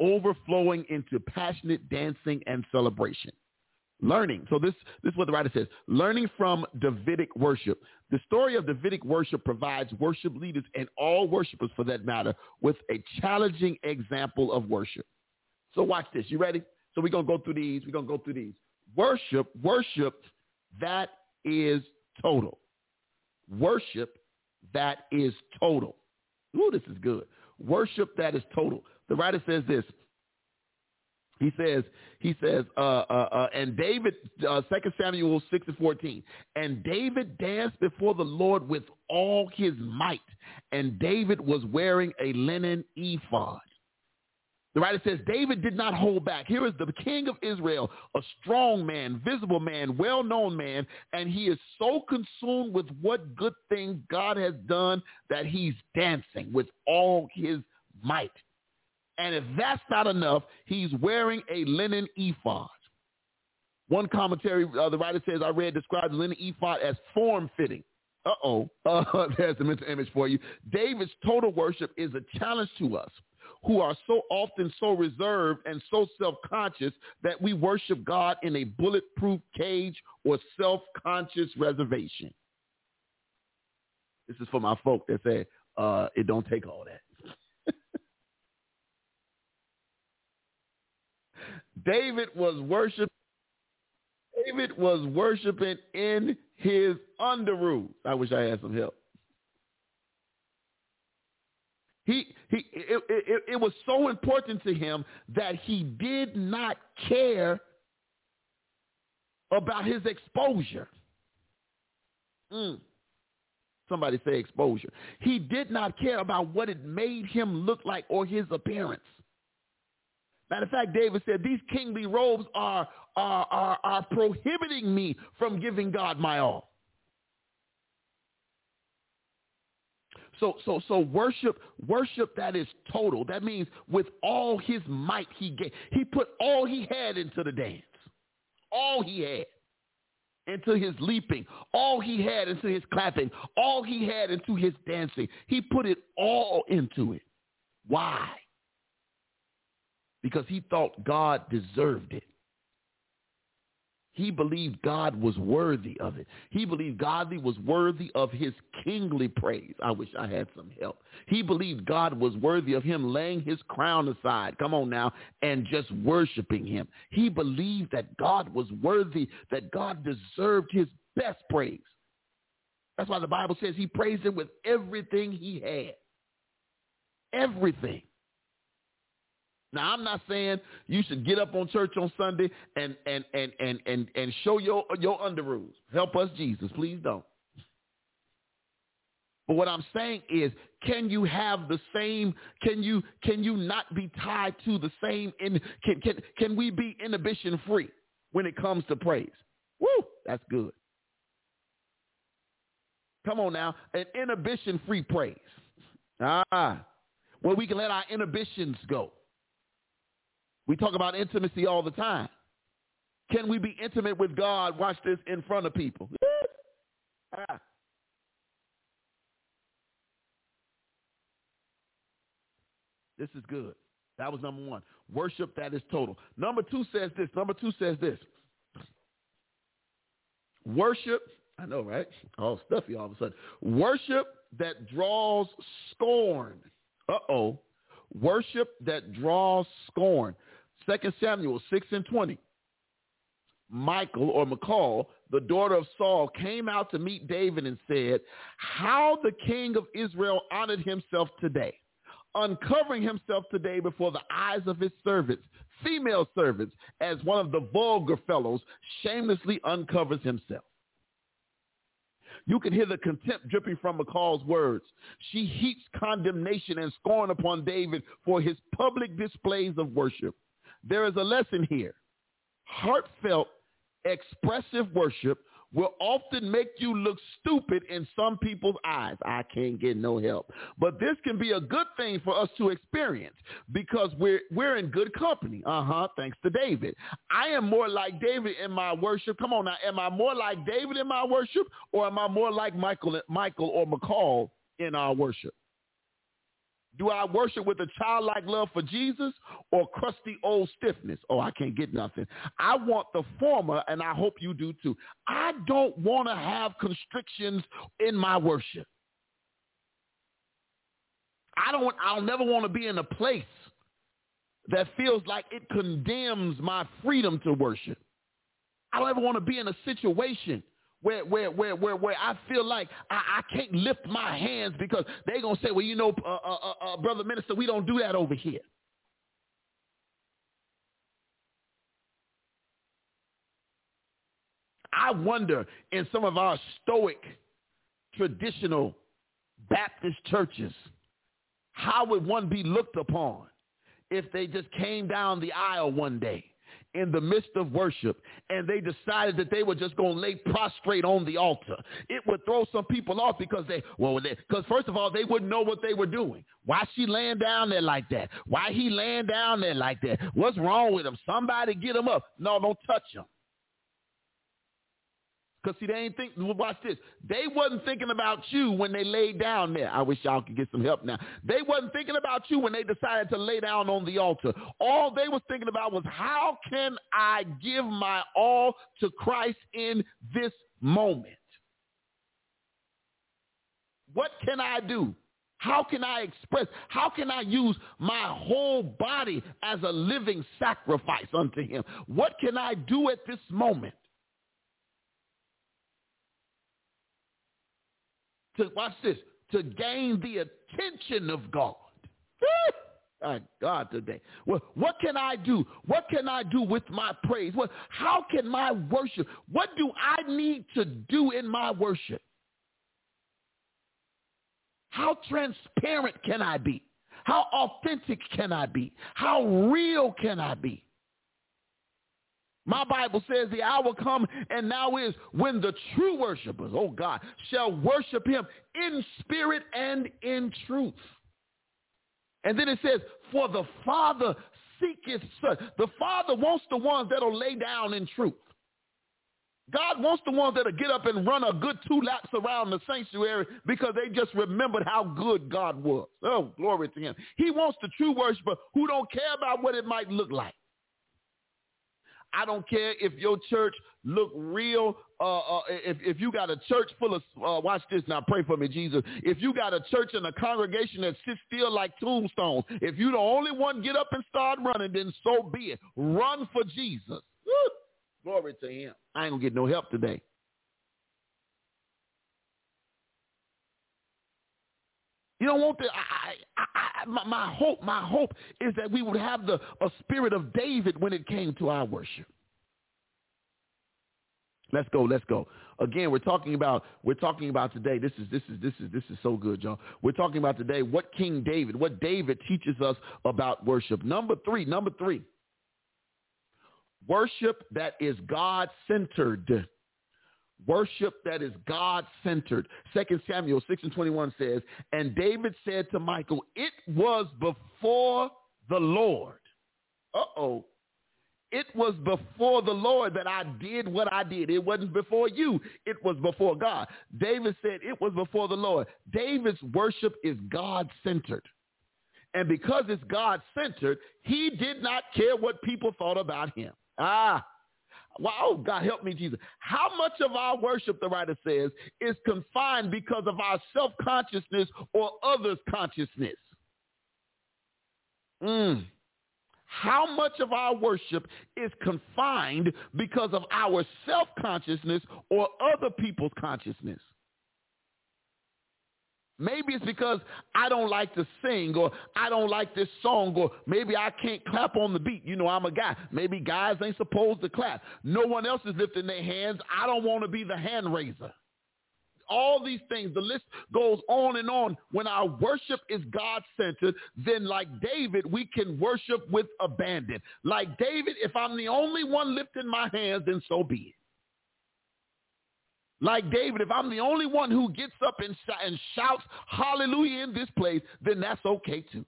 overflowing into passionate dancing and celebration. Learning. So this, this is what the writer says. Learning from Davidic worship. The story of Davidic worship provides worship leaders and all worshipers for that matter with a challenging example of worship. So watch this. You ready? So we're going to go through these. We're going to go through these. Worship, worship that is total. Worship that is total. Ooh, this is good. Worship that is total. The writer says this. He says, he says, uh, uh, uh, and David, uh, 2 Samuel 6 and 14, and David danced before the Lord with all his might, and David was wearing a linen ephod. The writer says, David did not hold back. Here is the king of Israel, a strong man, visible man, well-known man, and he is so consumed with what good things God has done that he's dancing with all his might. And if that's not enough, he's wearing a linen ephod. One commentary, uh, the writer says, I read, describes the linen ephod as form-fitting. Uh-oh. Uh, [laughs] there's the mental image for you. David's total worship is a challenge to us who are so often so reserved and so self-conscious that we worship God in a bulletproof cage or self-conscious reservation. This is for my folk that say, uh, it don't take all that. [laughs] David was worshiping. David was worshiping in his underoos. I wish I had some help. He, he, it, it, it was so important to him that he did not care about his exposure. Mm. Somebody say exposure. He did not care about what it made him look like or his appearance. Matter of fact, David said, these kingly robes are, are, are, are prohibiting me from giving God my all. So, so, so worship, worship that is total. That means with all his might he gave. He put all he had into the dance. All he had into his leaping. All he had into his clapping. All he had into his dancing. He put it all into it. Why? because he thought God deserved it. He believed God was worthy of it. He believed Godly was worthy of his kingly praise. I wish I had some help. He believed God was worthy of him laying his crown aside, come on now, and just worshiping him. He believed that God was worthy, that God deserved his best praise. That's why the Bible says he praised him with everything he had. Everything. Now I'm not saying you should get up on church on Sunday and and and and and, and show your your underoos. Help us, Jesus. Please don't. But what I'm saying is, can you have the same? Can you can you not be tied to the same? In can can can we be inhibition free when it comes to praise? Woo, that's good. Come on now, an inhibition free praise. Ah, where we can let our inhibitions go. We talk about intimacy all the time. Can we be intimate with God, watch this, in front of people? [laughs] This is good. That was number one. Worship that is total. Number two says this. Number two says this. Worship, I know, right? All stuffy all of a sudden. Worship that draws scorn. Uh-oh. Worship that draws scorn. 2 Samuel 6 and 20. Michal or Michal, the daughter of Saul, came out to meet David and said, how the king of Israel honored himself today, uncovering himself today before the eyes of his servants, female servants, as one of the vulgar fellows shamelessly uncovers himself. You can hear the contempt dripping from Michal's words. She heaps condemnation and scorn upon David for his public displays of worship. There is a lesson here. heartfelt, expressive worship will often make you look stupid in some people's eyes. I can't get no help. But this can be a good thing for us to experience because we're we're in good company. Uh-huh, thanks to David. I am more like David in my worship. Come on now, am I more like David in my worship or am I more like Michael Michael or McCall in our worship? Do I worship with a childlike love for Jesus or crusty old stiffness? Oh, I can't get nothing. I want the former, and I hope you do too. I don't want to have constrictions in my worship. I don't. I'll never want to be in a place that feels like it condemns my freedom to worship. I don't ever want to be in a situation where where where where where I feel like I, I can't lift my hands because they're gonna say, well, you know, uh, uh, uh, uh, brother minister, we don't do that over here. I wonder in some of our stoic, traditional Baptist churches, how would one be looked upon if they just came down the aisle one day in the midst of worship and they decided that they were just going to lay prostrate on the altar. It would throw some people off because they, well, because first of all, they wouldn't know what they were doing. Why she laying down there like that? Why he laying down there like that? What's wrong with him? Somebody get him up. No, don't touch him. Because see, they ain't think. Watch this. They wasn't thinking about you when they laid down there. I wish y'all could get some help now. They wasn't thinking about you when they decided to lay down on the altar. All they was thinking about was how can I give my all to Christ in this moment? What can I do? How can I express? How can I use my whole body as a living sacrifice unto him? What can I do at this moment? To watch this to gain the attention of God. [laughs] My God today. Well, what can I do? What can I do with my praise? What, how can my worship? What do I need to do in my worship? How transparent can I be? How authentic can I be? How real can I be? My Bible says the hour come and now is when the true worshipers, oh God, shall worship him in spirit and in truth. And then it says, for the Father seeketh such. The Father wants the ones that'll lay down in truth. God wants the ones that'll get up and run a good two laps around the sanctuary because they just remembered how good God was. Oh, glory to him. He wants the true worshiper who don't care about what it might look like. I don't care if your church look real. Uh, uh, if if you got a church full of uh, watch this now, pray for me, Jesus. If you got a church and a congregation that sits still like tombstones, if you the only one get up and start running, then so be it. Run for Jesus. Woo! Glory to Him. I ain't gonna get no help today. You don't want to. I, I, I, my, my hope, my hope is that we would have the a spirit of David when it came to our worship. Let's go. Let's go. Again, we're talking about we're talking about today. This is this is this is this is so good, y'all. We're talking about today what King David, what David teaches us about worship. Number three. Number three. Worship that is God centered worship that is God-centered. Second Samuel 6 and 21 says, and David said to Michal, it was before the Lord. Uh-oh. It was before the Lord that I did what I did. It wasn't before you. It was before God. David said it was before the Lord. David's worship is God-centered. And because it's God-centered, he did not care what people thought about him. Ah, Wow, oh, God help me, Jesus. How much of our worship, the writer says, is confined because of our self-consciousness or others' consciousness? Mm. How much of our worship is confined because of our self-consciousness or other people's consciousness? Maybe it's because I don't like to sing or I don't like this song or maybe I can't clap on the beat. You know, I'm a guy. Maybe guys ain't supposed to clap. No one else is lifting their hands. I don't want to be the hand raiser. all these things. The list goes on and on. When our worship is God-centered, then like David, we can worship with abandon. Like David, if I'm the only one lifting my hands, then so be it. Like David, if I'm the only one who gets up and, sh- and shouts hallelujah in this place, then that's okay too.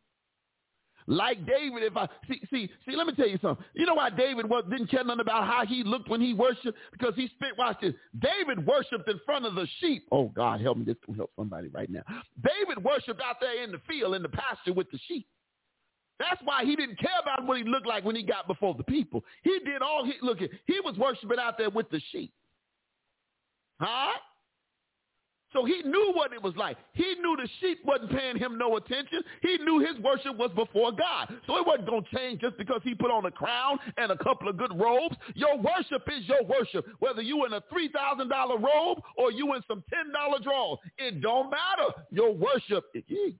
Like David, if I see, see, see, let me tell you something. You know why David was, didn't care nothing about how he looked when he worshipped? Because he spent, watch this. David worshipped in front of the sheep. Oh God, help me. This can help somebody right now. David worshipped out there in the field, in the pasture with the sheep. That's why he didn't care about what he looked like when he got before the people. He did all he look at. He was worshiping out there with the sheep. Huh? So he knew what it was like. He knew the sheep wasn't paying him no attention. He knew his worship was before God. So it wasn't going to change just because he put on a crown and a couple of good robes. Your worship is your worship. Whether you in a $3,000 robe or you in some $10 drawers, it don't matter. Your worship,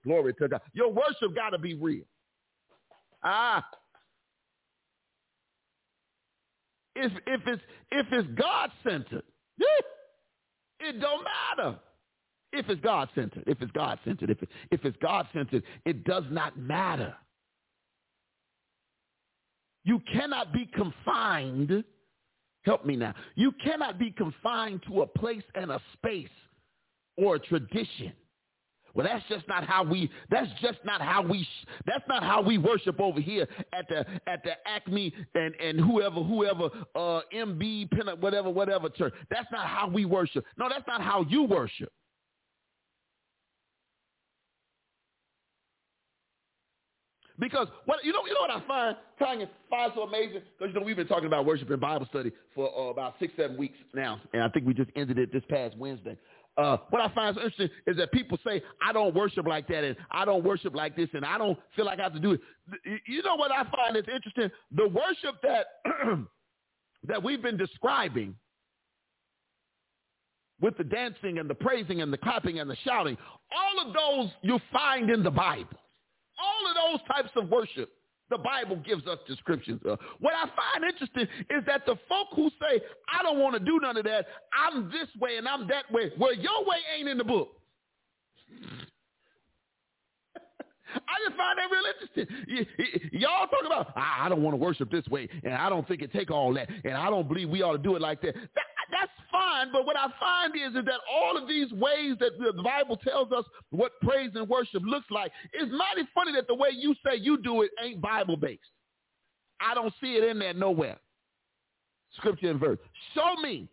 glory to God. Your worship got to be real. Ah. If, if it's, if it's God-centered, it don't matter if it's God-centered, if it's God-centered, if, it, if it's God-centered, it does not matter. You cannot be confined, help me now, you cannot be confined to a place and a space or a tradition. Well, that's just not how we. That's just not how we. That's not how we worship over here at the at the AME and and whoever whoever uh MB whatever whatever church. That's not how we worship. No, that's not how you worship. Because what you know, you know what I find, of find so amazing. Because you know we've been talking about worship and Bible study for uh, about six, seven weeks now, and I think we just ended it this past Wednesday. Uh, what I find so interesting is that people say, I don't worship like that, and I don't worship like this, and I don't feel like I have to do it. You know what I find is interesting? The worship that [clears throat] that we've been describing with the dancing and the praising and the clapping and the shouting, all of those you find in the Bible. All of those types of worship, the Bible gives us descriptions of. What I find interesting is that the folk who say, I don't want to do none of that, I'm this way and I'm that way, well, your way ain't in the book. [laughs] I just find that real interesting. y'all talk about, I, I don't want to worship this way, and I don't think it take all that, and I don't believe we ought to do it like that. that that's fine, but what I find is, is that all of these ways that the Bible tells us what praise and worship looks like, it's mighty funny that the way you say you do it ain't Bible-based. I don't see it in there nowhere. Scripture and verse. Show me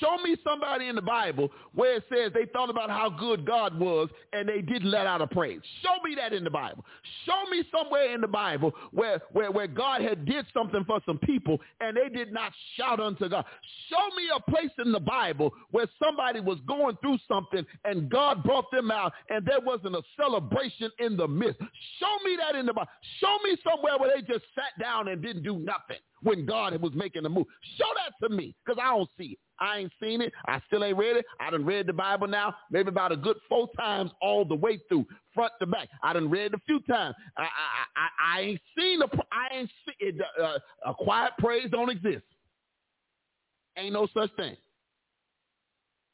Show me somebody in the Bible where it says they thought about how good God was and they didn't let out a praise. Show me that in the Bible. Show me somewhere in the Bible where, where, where God had did something for some people and they did not shout unto God. Show me a place in the Bible where somebody was going through something and God brought them out and there wasn't a celebration in the midst. Show me that in the Bible. Show me somewhere where they just sat down and didn't do nothing when God was making a move. Show that to me because I don't see it. I ain't seen it. I still ain't read it. I done read the Bible now, maybe about a good four times all the way through, front to back. I done read it a few times. I I I, I ain't seen a I ain't see it. Uh, a quiet praise don't exist. Ain't no such thing.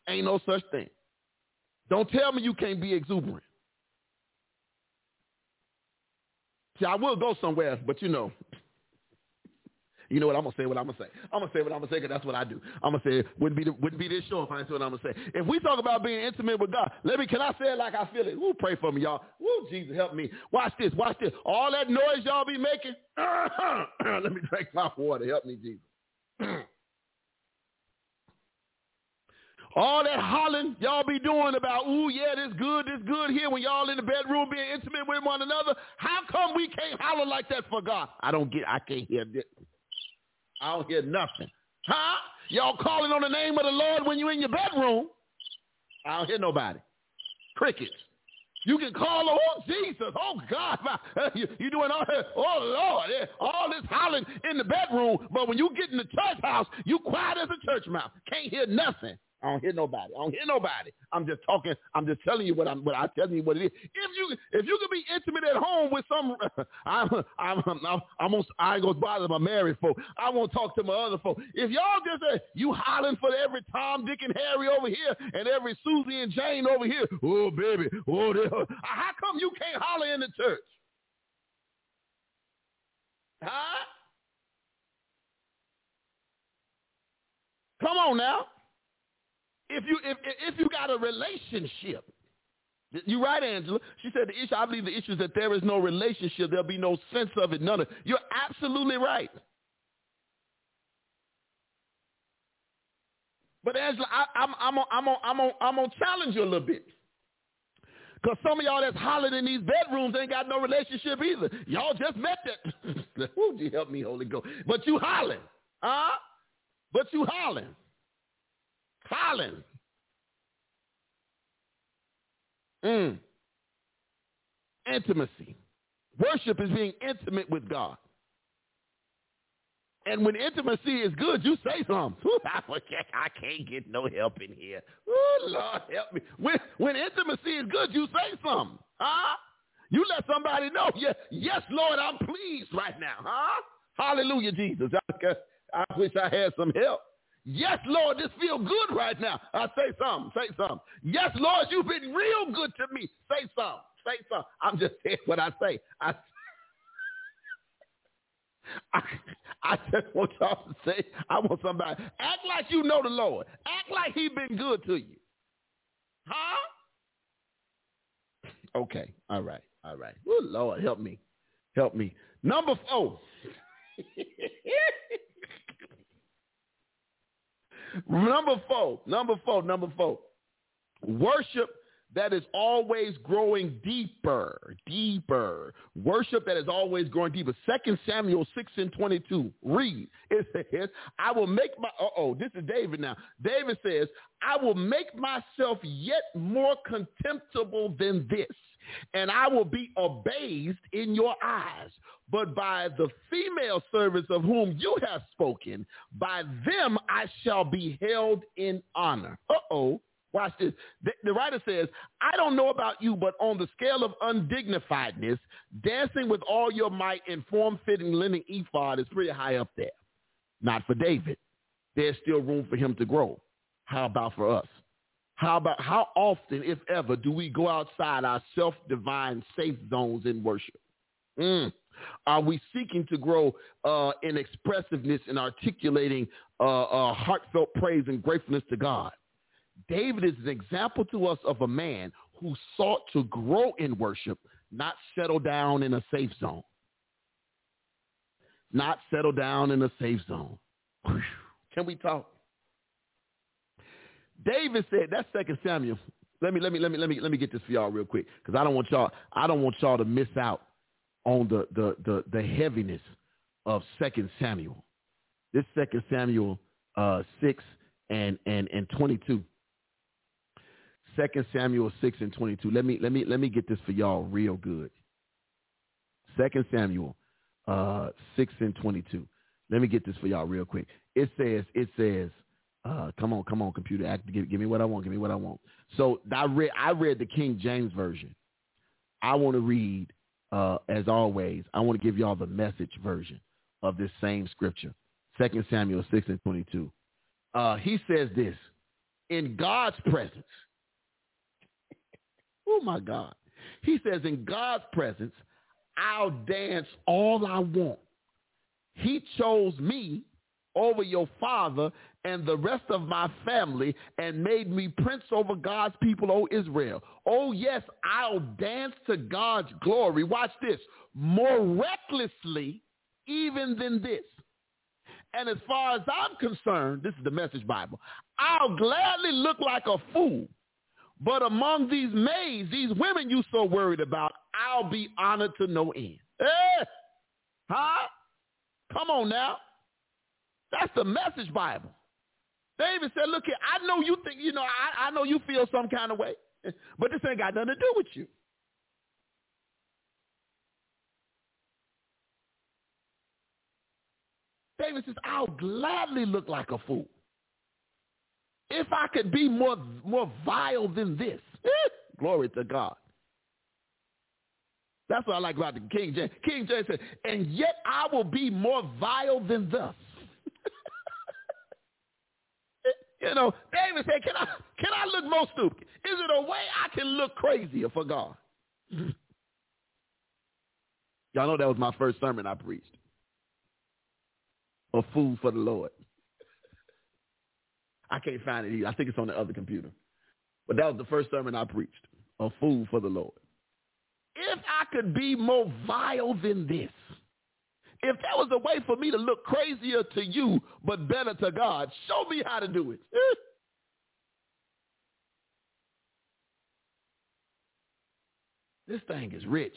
Ain't no such thing. Don't tell me you can't be exuberant. See, I will go somewhere, but you know, you know what? I'm gonna say what I'm gonna say. I'm gonna say what I'm gonna say because that's what I do. I'm gonna say wouldn't be the, wouldn't be this show if I didn't say what I'm gonna say. If we talk about being intimate with God, let me can I say it like I feel it? Woo, pray for me, y'all. Woo, Jesus, help me. Watch this. Watch this. All that noise y'all be making. [coughs] let me drink my water. Help me, Jesus. [coughs] All that hollering y'all be doing about, ooh, yeah, this good, this good here when y'all in the bedroom being intimate with one another. How come we can't holler like that for God? I don't get, I can't hear this. I don't hear nothing. Huh? Y'all calling on the name of the Lord when you're in your bedroom. I don't hear nobody. Crickets. You can call, oh, Jesus, oh, God, [laughs] you, you doing all oh, Lord, all this hollering in the bedroom, but when you get in the church house, you quiet as a church mouse. Can't hear nothing. I don't hear nobody. I don't hear nobody. I'm just talking. I'm just telling you what I'm. What I'm telling you what it is. If you if you can be intimate at home with some, [laughs] I'm I'm I'm, I'm on, I ain't gonna bother my married folk. I won't talk to my other folk. If y'all just uh, you hollering for every Tom, Dick, and Harry over here and every Susie and Jane over here. Oh baby, oh [laughs] how come you can't holler in the church? Huh? Come on now. If you if if you got a relationship, you right, Angela. She said the issue. I believe the issue is that there is no relationship. There'll be no sense of it. None of. You're absolutely right. But Angela, I, I'm I'm on, I'm on, I'm on, I'm on challenge you a little bit. Because some of y'all that's hollering in these bedrooms ain't got no relationship either. Y'all just met that. [laughs] Would you help me, Holy Ghost? But you hollering. Huh? But you hollering. Hollering. Mm. Intimacy. Worship is being intimate with God. And when intimacy is good, you say something. [laughs] I can't get no help in here. Oh, Lord, help me. When, when intimacy is good, you say something. Huh? You let somebody know. [laughs] Yes, yes, Lord, I'm pleased right now. Huh? Hallelujah, Jesus. I, I wish I had some help. Yes, Lord, this feel good right now. I say something. Say something. Yes, Lord, you've been real good to me. Say something. Say something. I'm just saying what I say. I, [laughs] I, I just want y'all to say, I want somebody, act like you know the Lord. Act like he been good to you. Huh? Okay. All right. All right. Oh, Lord, help me. Help me. Number four. [laughs] number four. Number four. Number four. Worship that is always growing deeper, deeper. Worship that is always growing deeper. Second Samuel 6 and 22. Read. It says, I will make my, oh, this is David now. David says, I will make myself yet more contemptible than this, and I will be abased in your eyes. But by the female servants of whom you have spoken, by them I shall be held in honor. Uh-oh. Watch this. The, the, writer says, I don't know about you, but on the scale of undignifiedness, dancing with all your might in form-fitting linen ephod is pretty high up there. Not for David. There's still room for him to grow. How about for us? How about how often, if ever, do we go outside our self-divine safe zones in worship? Mm. Are we seeking to grow uh, in expressiveness and articulating uh, uh, heartfelt praise and gratefulness to God? David is an example to us of a man who sought to grow in worship, not settle down in a safe zone. Not settle down in a safe zone. Can we talk? David said, that's Second Samuel. Let me let me let me let me let me get this for y'all real quick because I don't want y'all I don't want y'all to miss out on the the the, the heaviness of Second Samuel. This Second Samuel uh, six and and and twenty two. Second Samuel 6 and 22. Let me let me let me get this for y'all real good. Second Samuel uh, 6 and 22. Let me get this for y'all real quick. It says it says uh, come on, come on, computer, act, give, give me what I want, give me what I want. So I read I read the King James version. I want to read, uh, as always, I want to give y'all the message version of this same scripture. Second Samuel 6 and 22. Uh, he says this, in God's presence, [laughs] Oh my God. He says, in God's presence, I'll dance all I want. He chose me over your father and the rest of my family and made me prince over God's people, O Israel. Oh, yes, I'll dance to God's glory. Watch this. More recklessly even than this. And as far as I'm concerned, this is the message Bible, I'll gladly look like a fool but among these maids, these women you so worried about, I'll be honored to no end. Eh? Huh? Come on now. That's the message Bible. David said, look here, I know you think, you know, I, I know you feel some kind of way, but this ain't got nothing to do with you. David says, I'll gladly look like a fool. If I could be more, more vile than this. Eh, glory to God. That's what I like about the King James. King James said, and yet I will be more vile than thus. You know, David said, can I, can I look more stupid? Is it a way I can look crazier for God? [laughs] Y'all know that was my first sermon I preached. A fool for the Lord. I can't find it either. I think it's on the other computer. But that was the first sermon I preached. A fool for the Lord. If I could be more vile than this, if there was a way for me to look crazier to you but better to God, show me how to do it. [laughs] this thing is rich.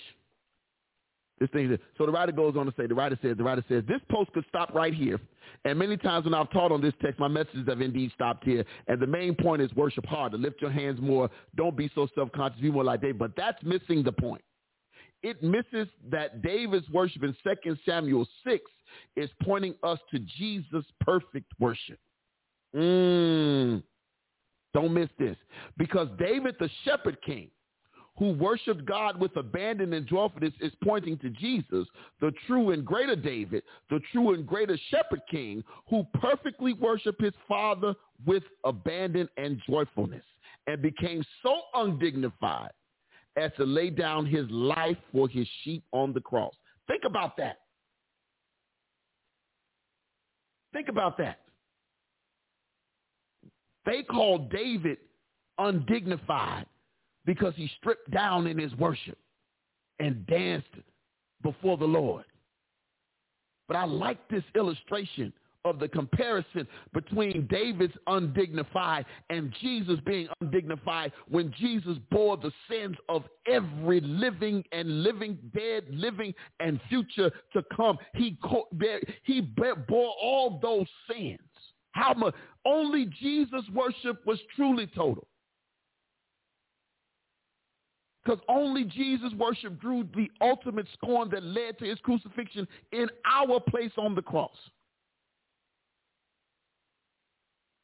This thing. So the writer goes on to say, the writer says, the writer says, this post could stop right here. And many times when I've taught on this text, my messages have indeed stopped here. And the main point is worship harder, lift your hands more, don't be so self-conscious, be more like David. But that's missing the point. It misses that David's worship in 2 Samuel 6 is pointing us to Jesus' perfect worship. Mm. Don't miss this. Because David, the shepherd king, who worshiped God with abandon and joyfulness is pointing to Jesus, the true and greater David, the true and greater shepherd king, who perfectly worshiped his father with abandon and joyfulness and became so undignified as to lay down his life for his sheep on the cross. Think about that. Think about that. They called David undignified because he stripped down in his worship and danced before the Lord. But I like this illustration of the comparison between David's undignified and Jesus being undignified when Jesus bore the sins of every living and living, dead, living, and future to come. He, he bore all those sins. How much? Only Jesus' worship was truly total. Because only Jesus' worship drew the ultimate scorn that led to his crucifixion in our place on the cross.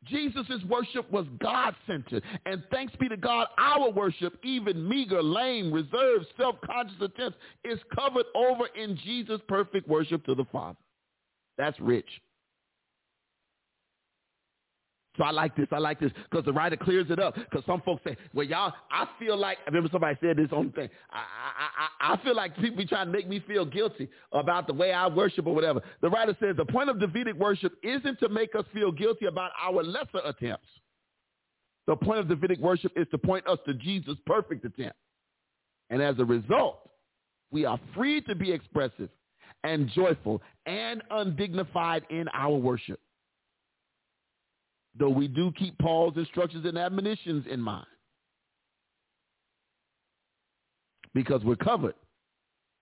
Jesus' worship was God-centered. And thanks be to God, our worship, even meager, lame, reserved, self-conscious attempts, is covered over in Jesus' perfect worship to the Father. That's rich. So I like this. I like this because the writer clears it up. Because some folks say, well, y'all, I feel like, I remember somebody said this on the thing. I, I, I, I feel like people be trying to make me feel guilty about the way I worship or whatever. The writer says the point of Davidic worship isn't to make us feel guilty about our lesser attempts. The point of Davidic worship is to point us to Jesus' perfect attempt. And as a result, we are free to be expressive and joyful and undignified in our worship though we do keep Paul's instructions and admonitions in mind. Because we're covered.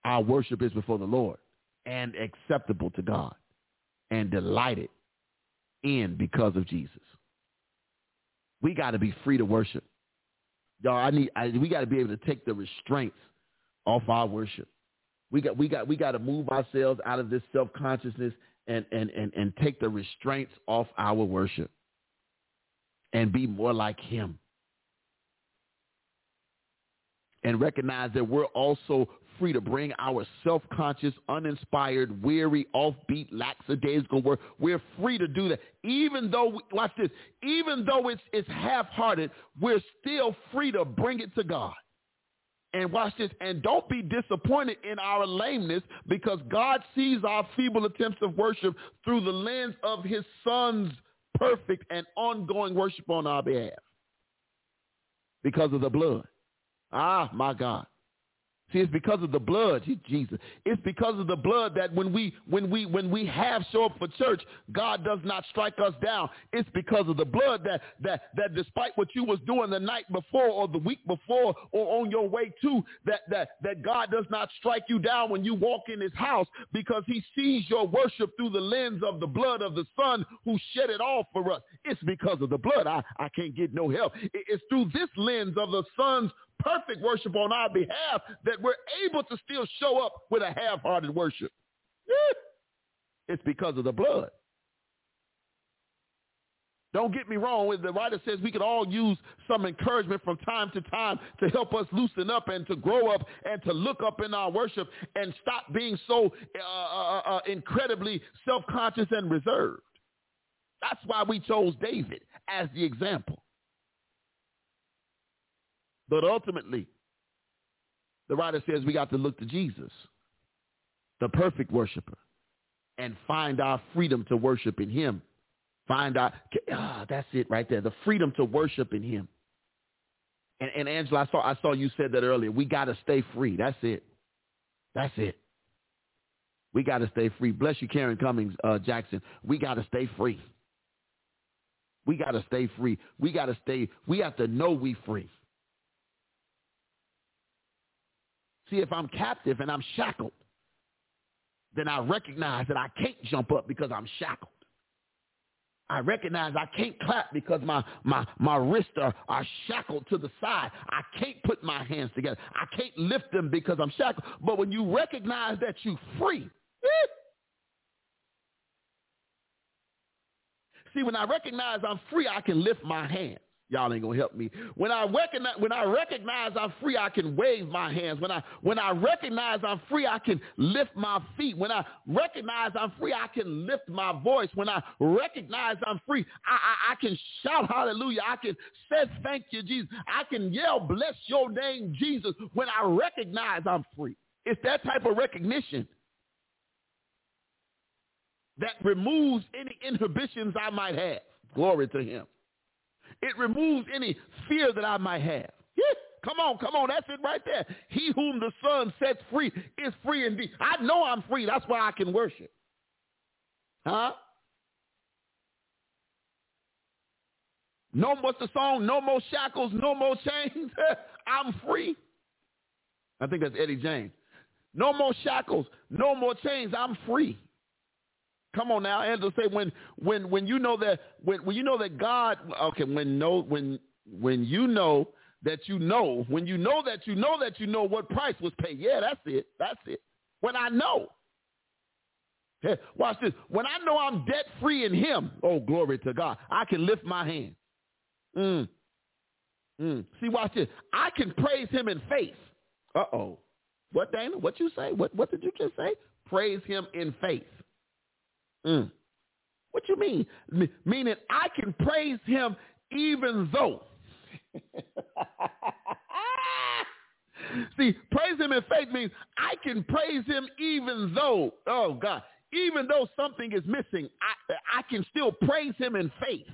Our worship is before the Lord and acceptable to God and delighted in because of Jesus. We got to be free to worship. Y'all, I need I, we got to be able to take the restraints off our worship. We got we got we got to move ourselves out of this self-consciousness and and and and take the restraints off our worship and be more like him. And recognize that we're also free to bring our self-conscious, uninspired, weary, offbeat, lackadaisical work. We're free to do that. Even though, we, watch this, even though it's, it's half-hearted, we're still free to bring it to God. And watch this, and don't be disappointed in our lameness because God sees our feeble attempts of worship through the lens of his son's perfect and ongoing worship on our behalf because of the blood. Ah, my God. See, it's because of the blood, Jesus. It's because of the blood that when we when we when we have show up for church, God does not strike us down. It's because of the blood that that that despite what you was doing the night before or the week before or on your way to, that that that God does not strike you down when you walk in his house because he sees your worship through the lens of the blood of the Son who shed it all for us. It's because of the blood. I, I can't get no help. It's through this lens of the Son's perfect worship on our behalf that we're able to still show up with a half-hearted worship. It's because of the blood. Don't get me wrong. The writer says we could all use some encouragement from time to time to help us loosen up and to grow up and to look up in our worship and stop being so uh, uh, uh, incredibly self-conscious and reserved. That's why we chose David as the example. But ultimately, the writer says we got to look to Jesus, the perfect worshiper, and find our freedom to worship in him Find out. Ah, that's it right there. The freedom to worship in him. And, and Angela, I saw, I saw you said that earlier. We got to stay free. That's it. That's it. We got to stay free. Bless you, Karen Cummings uh, Jackson. We got to stay free. We got to stay free. We got to stay. We have to know we free. See, if I'm captive and I'm shackled, then I recognize that I can't jump up because I'm shackled. I recognize I can't clap because my, my, my wrists are, are shackled to the side. I can't put my hands together. I can't lift them because I'm shackled. But when you recognize that you're free, eh, see, when I recognize I'm free, I can lift my hands. Y'all ain't gonna help me. When I recognize when I recognize I'm free, I can wave my hands. When I when I recognize I'm free, I can lift my feet. When I recognize I'm free, I can lift my voice. When I recognize I'm free, I, I, I can shout hallelujah. I can say thank you, Jesus. I can yell, bless your name, Jesus, when I recognize I'm free. It's that type of recognition that removes any inhibitions I might have. Glory to him. It removes any fear that I might have. Yeah, come on, come on. That's it right there. He whom the Son sets free is free indeed. I know I'm free. That's why I can worship. Huh? No, what's the song? No more shackles, no more chains. [laughs] I'm free. I think that's Eddie James. No more shackles, no more chains. I'm free. Come on now, Angela. Say when when when you know that when when you know that God. Okay, when know when when you know that you know when you know that you know that you know what price was paid. Yeah, that's it. That's it. When I know. Hey, watch this. When I know I'm debt free in Him, oh glory to God, I can lift my hand. Mm. Mm. See, watch this. I can praise Him in faith. Uh oh. What Dana? What you say? What What did you just say? Praise Him in faith. Mm. What you mean? M- meaning I can praise him even though. [laughs] See, praise him in faith means I can praise him even though, oh God, even though something is missing, I, I can still praise him in faith.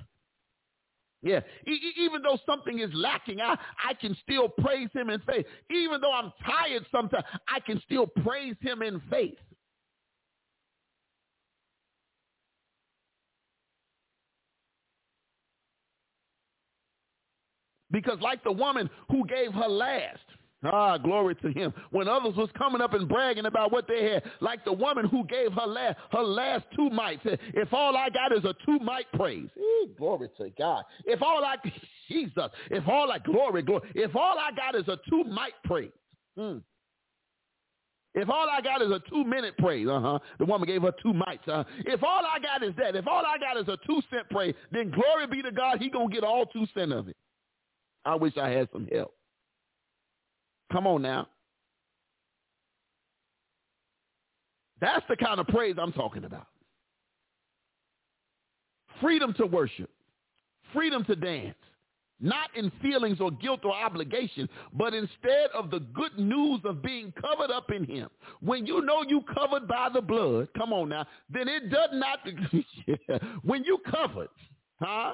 Yeah, e- even though something is lacking, I, I can still praise him in faith. Even though I'm tired sometimes, I can still praise him in faith. Because like the woman who gave her last, Ah, glory to him. When others was coming up and bragging about what they had, like the woman who gave her last, her last two mites. If all I got is a two mite praise, Ooh, glory to God. If all I, [laughs] Jesus, if all I, glory, glory, if all I got is a two mite praise, hmm. If all I got is a two minute praise, uh-huh. The woman gave her two mites. Uh-huh. if all I got is that, if all I got is a two cent praise, then glory be to God, he gonna get all two cent of it. I wish I had some help. Come on now. That's the kind of praise I'm talking about. Freedom to worship, freedom to dance, not in feelings or guilt or obligation, but instead of the good news of being covered up in him. When you know you covered by the blood, come on now, then it does not, [laughs] when you covered, huh?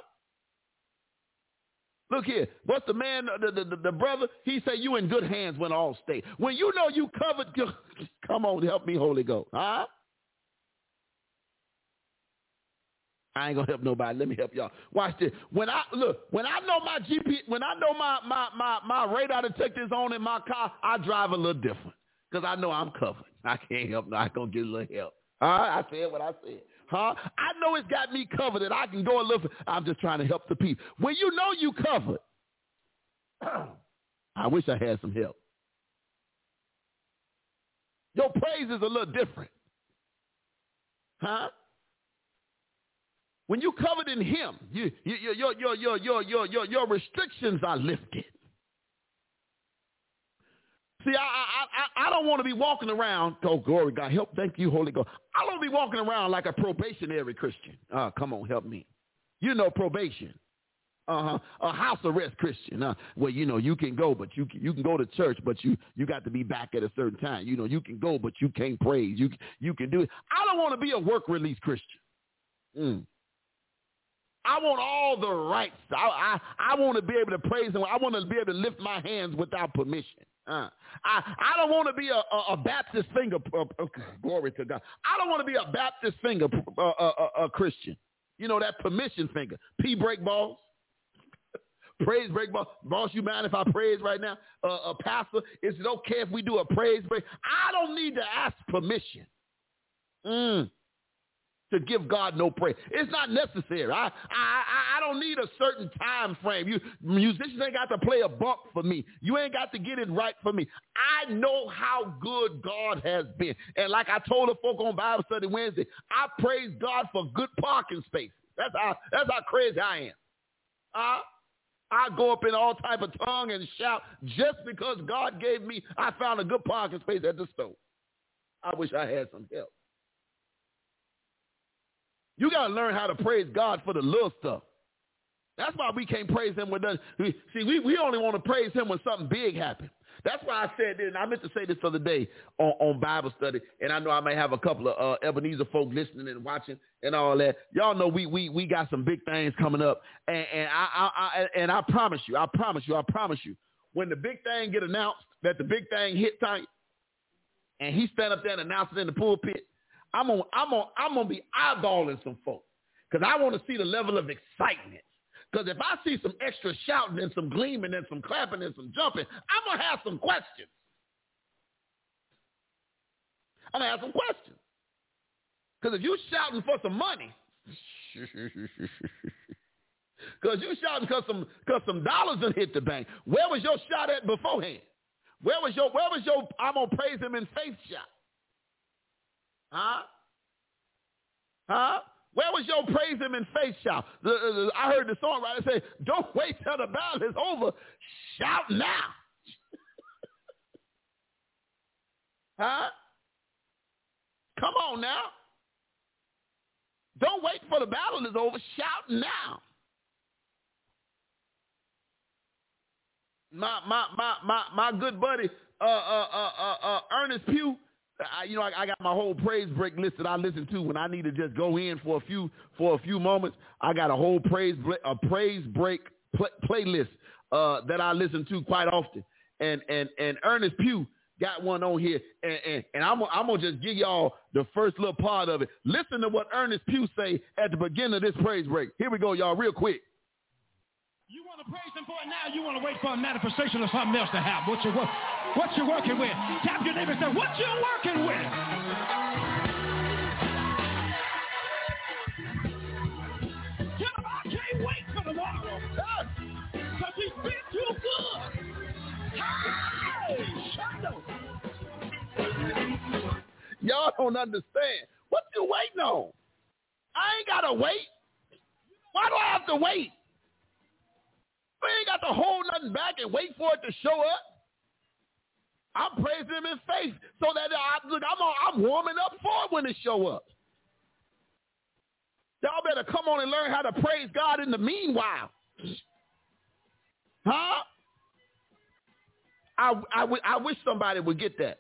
Look here. What's the man, the, the, the brother? He said, you in good hands when Allstate. When you know you covered, [laughs] come on, help me, Holy Ghost. Huh? I ain't gonna help nobody. Let me help y'all. Watch this. When I look, when I know my GP, when I know my my my my radar detector is on in my car, I drive a little different because I know I'm covered. [laughs] I can't help. No, I gonna get a little help. All right, I said what I said. Huh? I know it's got me covered and I can go and look. I'm just trying to help the people. When you know you covered, [clears throat] I wish I had some help. Your praise is a little different. Huh? When you covered in him, you, you, your, your, your, your, your, your, your restrictions are lifted. See, I, I, I, I don't want to be walking around. Oh, glory, God, help. Thank you, Holy Ghost. I don't want to be walking around like a probationary Christian. Uh, come on, help me. You know probation. Uh-huh. A house arrest Christian. Uh, well, you know, you can go, but you can, you can go to church, but you you got to be back at a certain time. You know, you can go, but you can't praise. You you can do it. I don't want to be a work release Christian. Mm. I want all the rights. I, I, I want to be able to praise him. I want to be able to lift my hands without permission. Uh, I, I don't want to be a, a, a Baptist finger. Uh, uh, glory to God. I don't want to be a Baptist finger uh, uh, uh, Christian. You know that permission finger. P break balls. [laughs] praise break balls. Boss, you mind if I praise right now? Uh, pastor, is it okay if we do a praise break? I don't need to ask permission. Mm to give God no praise. It's not necessary. I, I, I don't need a certain time frame. You musicians ain't got to play a bump for me. You ain't got to get it right for me. I know how good God has been. And like I told the folk on Bible study Wednesday, I praise God for good parking spaces. That's how that's how crazy I am. Uh, I go up in all type of tongue and shout just because God gave me, I found a good parking space at the store. I wish I had some help. You got to learn how to praise God for the little stuff. That's why we can't praise him when nothing. see we, we only want to praise him when something big happens. That's why I said this, and I meant to say this the other day on, on Bible study, and I know I may have a couple of uh, Ebenezer folk listening and watching and all that. Y'all know we we we got some big things coming up, and, and I, I, I and I promise you, I promise you, I promise you, when the big thing get announced, that the big thing hit tight, and he stand up there and announce it in the pulpit, I'm gonna I'm gonna I'm gonna be eyeballing some folks because I want to see the level of excitement. Because if I see some extra shouting and some gleaming and some clapping and some jumping, I'm gonna have some questions. I'm gonna have some questions. Because if you shouting for some money, [laughs] because you shouting because some because some dollars done hit the bank. Where was your shout at beforehand? Where was your where was your I'm gonna praise him in faith shot? Huh? Huh? Where was your praise him in faith shout? The, the, I heard the songwriter say, don't wait till the battle is over. Shout now. [laughs] huh? Come on now. Don't wait for the battle is over. Shout now. My my my my my good buddy uh uh uh uh, uh Ernest Pugh I, you know, I, I, got my whole praise break list that I listen to when I need to just go in for a few for a few moments. I got a whole praise a praise break play, playlist uh, that I listen to quite often. And and and Ernest Pugh got one on here, and, and, and I'm I'm gonna just give y'all the first little part of it. Listen to what Ernest Pugh say at the beginning of this praise break. Here we go, y'all, real quick. You want to praise him for it now? You want to wait for a manifestation of something else to happen? What you what you working with? Tap your neighbor and say, "What you working with?" I can't wait for tomorrow. Cause he's been too good. Hey. Y'all don't understand. What you waiting on? I ain't gotta wait. Why do I have to wait? We ain't got to hold nothing back and wait for it to show up. I'm praising him in faith so that I, look, I'm, I'm warming up for it when it show up. Y'all better come on and learn how to praise God in the meanwhile. Huh? I, I, I wish somebody would get that.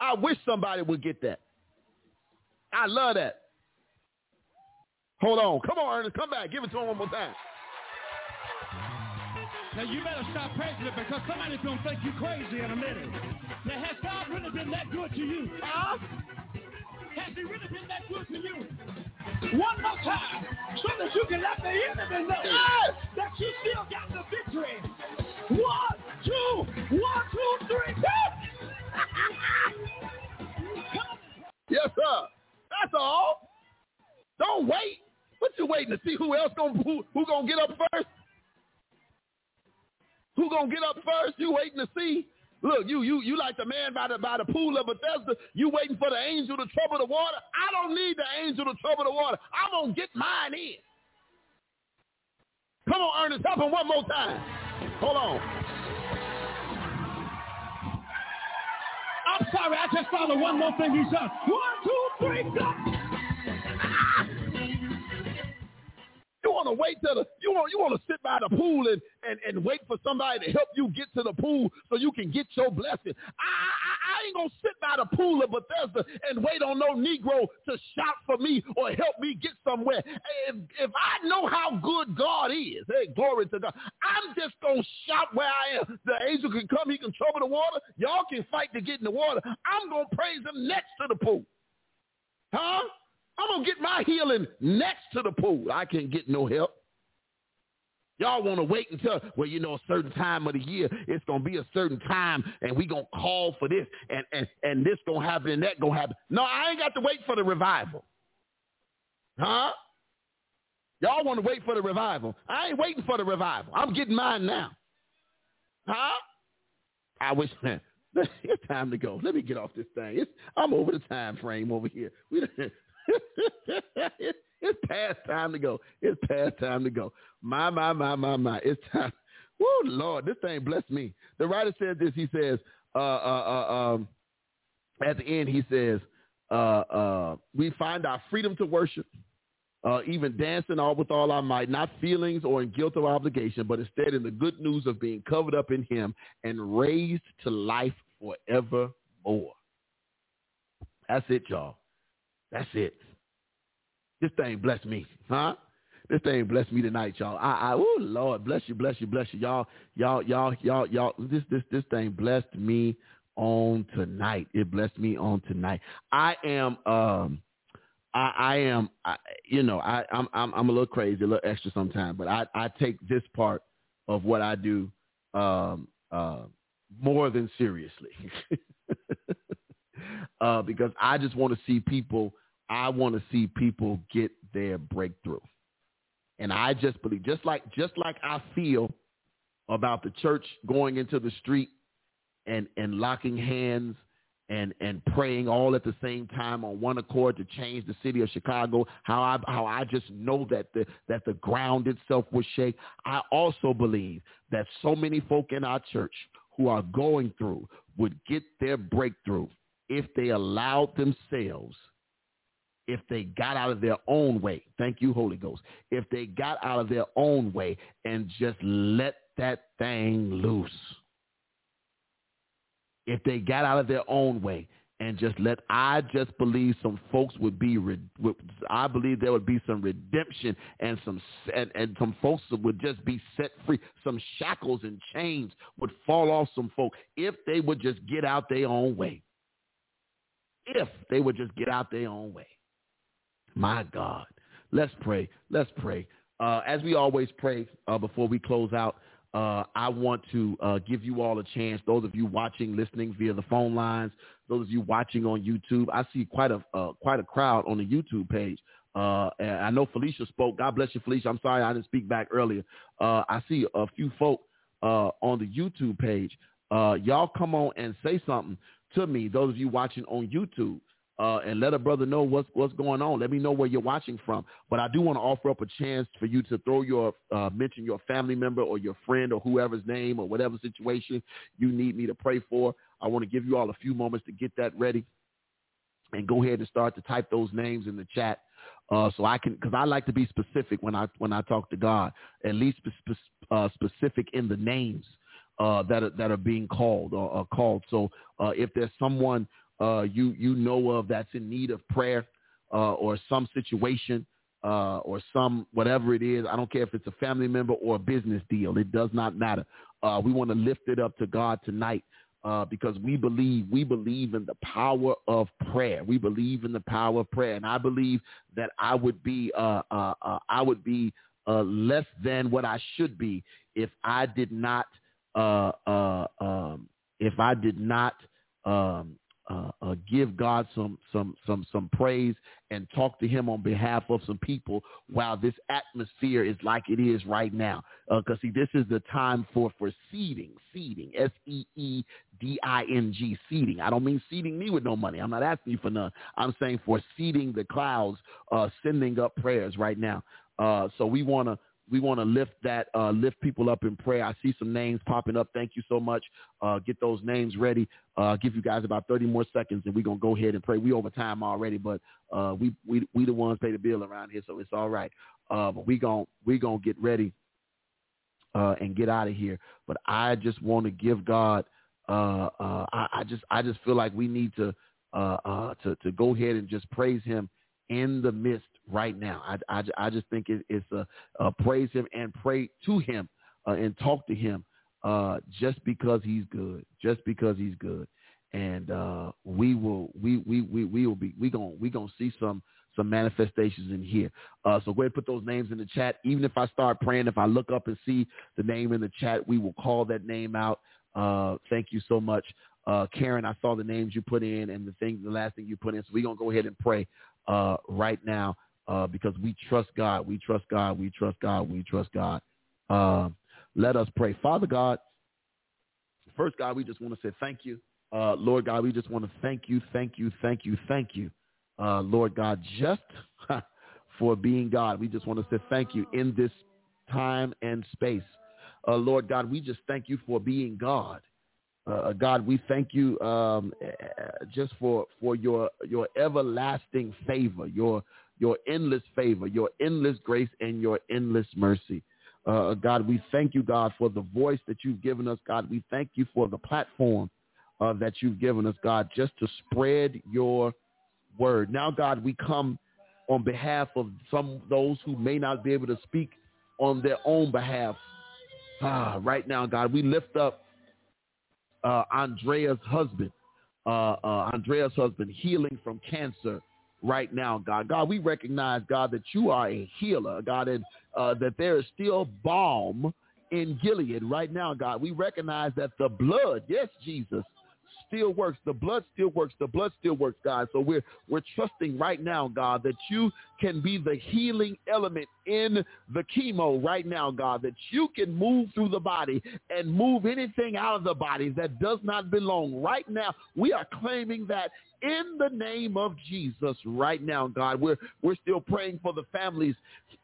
I wish somebody would get that. I love that. Hold on. Come on, Ernest. Come back. Give it to him one more time. Now you better stop praising it because somebody's gonna think you crazy in a minute. Now has God really been that good to you? Huh? Has he really been that good to you? One more time, so that you can let the enemy know yes. that you still got the victory. One, two, one, two, three. yes, sir. That's all. Don't wait. What you waiting to see who else gonna who, who gonna get up first? Who gonna get up first? You waiting to see? Look, you you you like the man by the by the pool of Bethesda. You waiting for the angel to trouble the water. I don't need the angel to trouble the water. I'm gonna get mine in. Come on, Ernest, help him one more time. Hold on. I'm sorry, I just found one more thing he's done. One, two, three, go. Want to wait till the you want you want to sit by the pool and, and, and wait for somebody to help you get to the pool so you can get your blessing. I, I I ain't gonna sit by the pool of Bethesda and wait on no Negro to shout for me or help me get somewhere. If if I know how good God is, hey, glory to God, I'm just gonna shout where I am. The angel can come, he can trouble the water. Y'all can fight to get in the water. I'm gonna praise him next to the pool. Huh? I'm going to get my healing next to the pool. I can't get no help. Y'all want to wait until, well, you know, a certain time of the year, it's going to be a certain time, and we going to call for this, and, and, and this going to happen, and that going to happen. No, I ain't got to wait for the revival. Huh? Y'all want to wait for the revival. I ain't waiting for the revival. I'm getting mine now. Huh? I wish, [laughs] man, [laughs] it's time to go. Let me get off this thing. It's, I'm over the time frame over here. We, [laughs] it's past time to go. It's past time to go. My, my, my, my, my. It's time. Woo, Lord, this thing bless me. The writer says this. He says, uh, uh, uh, um, at the end, he says, uh, uh, we find our freedom to worship, uh, even dancing all with all our might, not feelings or in guilt or obligation, but instead in the good news of being covered up in him and raised to life forevermore. That's it, y'all. That's it. This thing bless me, huh? This thing bless me tonight, y'all. I, I, oh Lord, bless you, bless you, bless you, y'all, y'all, y'all, y'all, y'all. This, this, this thing blessed me on tonight. It blessed me on tonight. I am, um, I, I am, I, you know, I, I'm, I'm, I'm a little crazy, a little extra sometimes, but I, I take this part of what I do, um, uh, more than seriously, [laughs] uh, because I just want to see people I want to see people get their breakthrough. And I just believe, just like just like I feel about the church going into the street and and locking hands and and praying all at the same time on one accord to change the city of Chicago. How I how I just know that the that the ground itself will shake. I also believe that so many folk in our church who are going through would get their breakthrough if they allowed themselves if they got out of their own way. Thank you, Holy Ghost. If they got out of their own way and just let that thing loose. If they got out of their own way and just let, I just believe some folks would be, I believe there would be some redemption and some, and, and some folks would just be set free. Some shackles and chains would fall off some folk if they would just get out their own way. If they would just get out their own way. My God. Let's pray. Let's pray. Uh, as we always pray uh, before we close out, uh, I want to uh, give you all a chance. Those of you watching, listening via the phone lines, those of you watching on YouTube, I see quite a uh, quite a crowd on the YouTube page. Uh, I know Felicia spoke. God bless you, Felicia. I'm sorry I didn't speak back earlier. I see a few folk on the YouTube page. y'all come on and say something to me. Those of you watching on YouTube uh, and let a brother know what's what's going on. Let me know where you're watching from. But I do want to offer up a chance for you to throw your uh, mention your family member or your friend or whoever's name or whatever situation you need me to pray for. I want to give you all a few moments to get that ready, and go ahead and start to type those names in the chat. Uh, so I can, because I like to be specific when I when I talk to God, at least uh, specific in the names uh, that are, that are being called or, or called. So uh, if there's someone uh, you you know of that's in need of prayer uh, or some situation uh, or some whatever it is. I don't care if it's a family member or a business deal. It does not matter. Uh, we want to lift it up to God tonight uh, because we believe we believe in the power of prayer. We believe in the power of prayer, and I believe that I would be uh, uh, uh I would be uh, less than what I should be if I did not uh, um, if I did not um, uh, uh, give God some some some some praise and talk to Him on behalf of some people while this atmosphere is like it is right now. Because uh, see, this is the time for for seeding, seeding, S E E D-I-N-G, seeding. I don't mean seeding me with no money. I'm not asking you for none. I'm saying for seeding the clouds, uh, sending up prayers right now. Uh, so we want to we want to lift that, uh, lift people up in prayer. I see some names popping up. Thank you so much. Uh, get those names ready. Uh, give you guys about 30 more seconds, and we're gonna go ahead and pray. We over time already, but uh, we we we the ones pay the bill around here, so it's all right. Uh, but we gonna we gonna get ready uh, and get out of here. But I just want to give God. Uh, uh, I, I, just I just feel like we need to uh, uh, to to go ahead and just praise Him in the midst right now. I, I, I just think it, it's a, a, praise Him and pray to Him uh, and talk to Him uh, just because He's good, just because He's good. And uh, we will we, we we we will be we gonna we gonna see some some manifestations in here. Uh, so go ahead and put those names in the chat. Even if I start praying, if I look up and see the name in the chat, we will call that name out. Uh, thank you so much. Uh, Karen, I saw the names you put in and the thing, the last thing you put in. So we're going to go ahead and pray uh, right now uh, because we trust God. We trust God. We trust God. We trust God. Uh, let us pray. Father God, first, God, we just want to say thank you. Uh, Lord God, we just want to thank you, thank you, thank you, thank you uh, Lord God, just [laughs] for being God. We just want to say thank you in this time and space. Uh, Lord God, we just thank you for being God. Uh, God, we thank you um, just for for your your everlasting favor, your your endless favor, your endless grace, and your endless mercy. Uh, God, we thank you, God, for the voice that you've given us. God, we thank you for the platform uh, that you've given us, God, just to spread your word. Now, God, we come on behalf of some those who may not be able to speak on their own behalf. Ah, right now, God, we lift up uh, Andrea's husband, uh, uh, Andrea's husband, healing from cancer right now, God. God, we recognize, God, that you are a healer, God, and uh, that there is still balm in Gilead right now, God. We recognize that the blood, yes, Jesus, still works. The blood still works. The blood still works, God. So we're we're trusting right now, God, that you can be the healing element in the chemo right now, God, that you can move through the body and move anything out of the body that does not belong. Right now, we are claiming that in the name of Jesus right now, God. We're we're still praying for the families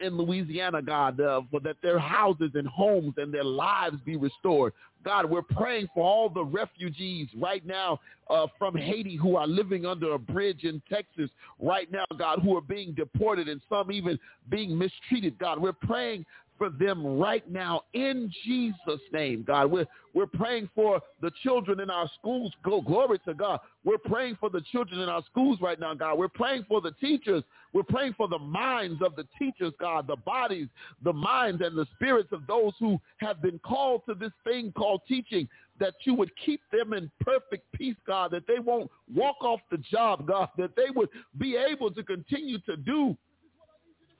in Louisiana, God, uh, for that their houses and homes and their lives be restored. God, we're praying for all the refugees right now uh, from Haiti who are living under a bridge in Texas right now, God, who are being deported and some even being mistreated. God, we're praying for them right now in Jesus' name, God. We're, we're praying for the children in our schools. Go, glory to God. We're praying for the children in our schools right now, God. We're praying for the teachers. We're praying for the minds of the teachers, God, the bodies, the minds and the spirits of those who have been called to this thing called teaching that you would keep them in perfect peace, God, that they won't walk off the job, God, that they would be able to continue to do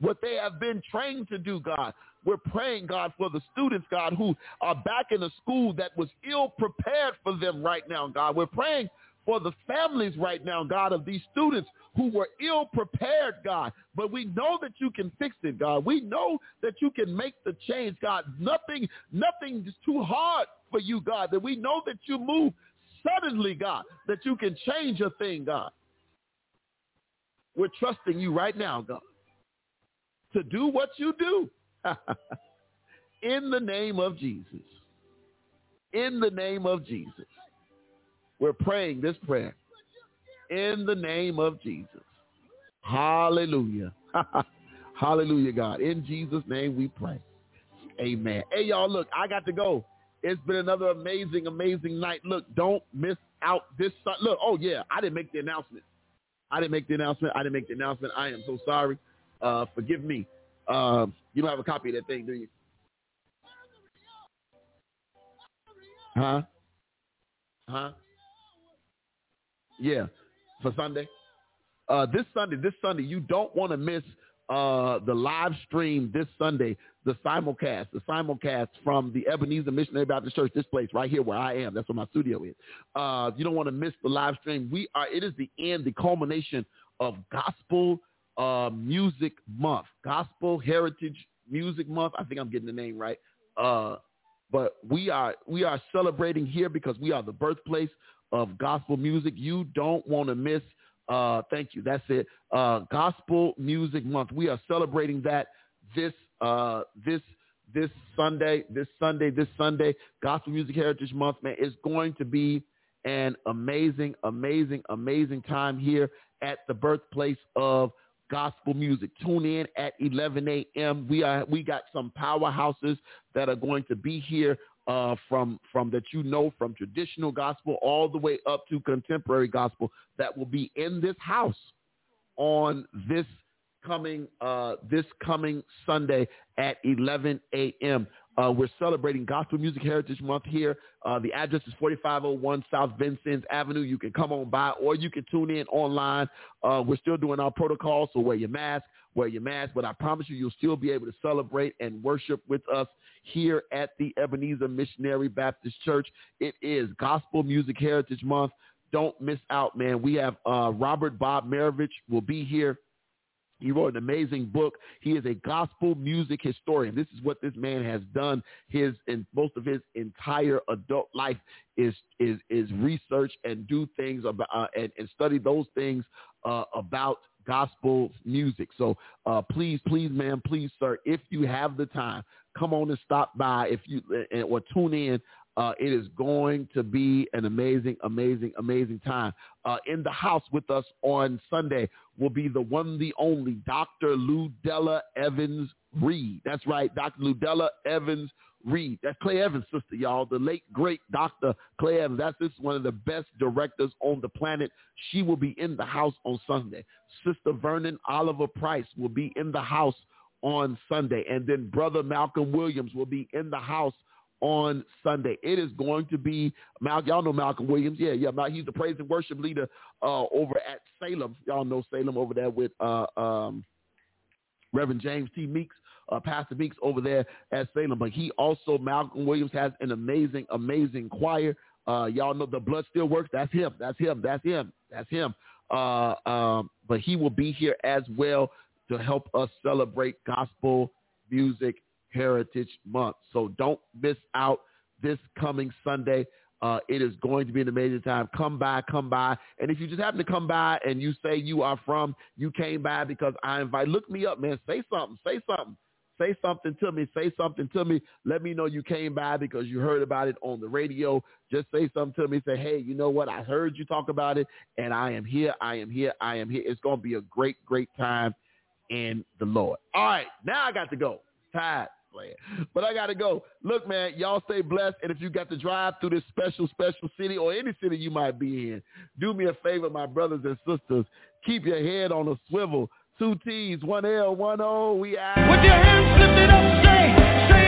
what they have been trained to do, God. We're praying, God, for the students, God, who are back in a school that was ill prepared for them right now, God. We're praying for the families right now, God, of these students who were ill prepared, God. But we know that you can fix it, God. We know that you can make the change, God. Nothing, nothing is too hard for you, God. That we know that you move suddenly, God, that you can change a thing, God. We're trusting you right now, God, to do what you do. [laughs] in the name of Jesus. In the name of Jesus. We're praying this prayer. In the name of Jesus. Hallelujah. [laughs] Hallelujah, God. In Jesus' name we pray. Amen. Hey, y'all, look, I got to go. It's been another amazing, amazing night. Look, don't miss out this. Look, oh, yeah, I didn't make the announcement. I didn't make the announcement. I didn't make the announcement. I am so sorry. Uh, forgive me. Uh, you don't have a copy of that thing, do you? Huh? Huh? Yeah, for Sunday. Uh, this Sunday, this Sunday, you don't want to miss uh, the live stream this Sunday, the simulcast, the simulcast from the Ebenezer Missionary Baptist Church, this place right here where I am. That's where my studio is. Uh, you don't want to miss the live stream. We are. It is the end, the culmination of gospel uh, Music Month, Gospel Heritage Music Month. I think I'm getting the name right. Uh, but we are we are celebrating here because we are the birthplace of gospel music. You don't want to miss. Uh, thank you. That's it. Uh, gospel Music Month. We are celebrating that this uh, this this Sunday, this Sunday, this Sunday. Gospel Music Heritage Month, man, is going to be an amazing, amazing, amazing time here at the birthplace of gospel music. Tune in at 11 a.m. We are we got some powerhouses that are going to be here uh, from from that you know from traditional gospel all the way up to contemporary gospel that will be in this house on this coming uh, this coming Sunday at 11 a.m. Uh, we're celebrating Gospel Music Heritage Month here. Uh, the address is 4501 South Vincennes Avenue. You can come on by or you can tune in online. Uh, we're still doing our protocol, so wear your mask, wear your mask. But I promise you, you'll still be able to celebrate and worship with us here at the Ebenezer Missionary Baptist Church. It is Gospel Music Heritage Month. Don't miss out, man. We have uh, Robert Bob Marovich will be here he wrote an amazing book. He is a gospel music historian. This is what this man has done. His and most of his entire adult life is is is research and do things about uh, and, and study those things uh, about gospel music. So uh, please, please, man, please, sir, if you have the time, come on and stop by if you or tune in uh, it is going to be an amazing, amazing, amazing time. Uh, in the house with us on Sunday will be the one, the only Dr. Ludella Evans Reed. That's right, Dr. Ludella Evans Reed. That's Clay Evans' sister, y'all. The late, great Dr. Clay Evans. That's just one of the best directors on the planet. She will be in the house on Sunday. Sister Vernon Oliver Price will be in the house on Sunday. And then Brother Malcolm Williams will be in the house on Sunday. It is going to be Mal. Y'all know Malcolm Williams. Yeah, yeah. Mal, He's the praise and worship leader uh, over at Salem. Y'all know Salem over there with uh, um, Reverend James T. Meeks, uh, Pastor Meeks over there at Salem. But he also Malcolm Williams has an amazing, amazing choir. Uh, y'all know the blood still works. That's him. That's him. That's him. That's him. Uh, um, but he will be here as well to help us celebrate gospel music Heritage Month. So don't miss out this coming Sunday. Uh, it is going to be an amazing time. Come by, come by. And if you just happen to come by and you say you are from, you came by because I invite, look me up, man. Say something. Say something. Say something to me. Say something to me. Let me know you came by because you heard about it on the radio. Just say something to me. Say, hey, you know what? I heard you talk about it, and I am here. I am here. I am here. It's going to be a great, great time in the Lord. All right, now I got to go. Tired playing. But I got to go. Look, man, y'all stay blessed. And if you got to drive through this special, special city or any city you might be in, do me a favor, my brothers and sisters. Keep your head on a swivel. Two T's, one L, one O. We out. With your hands lifted up, say, say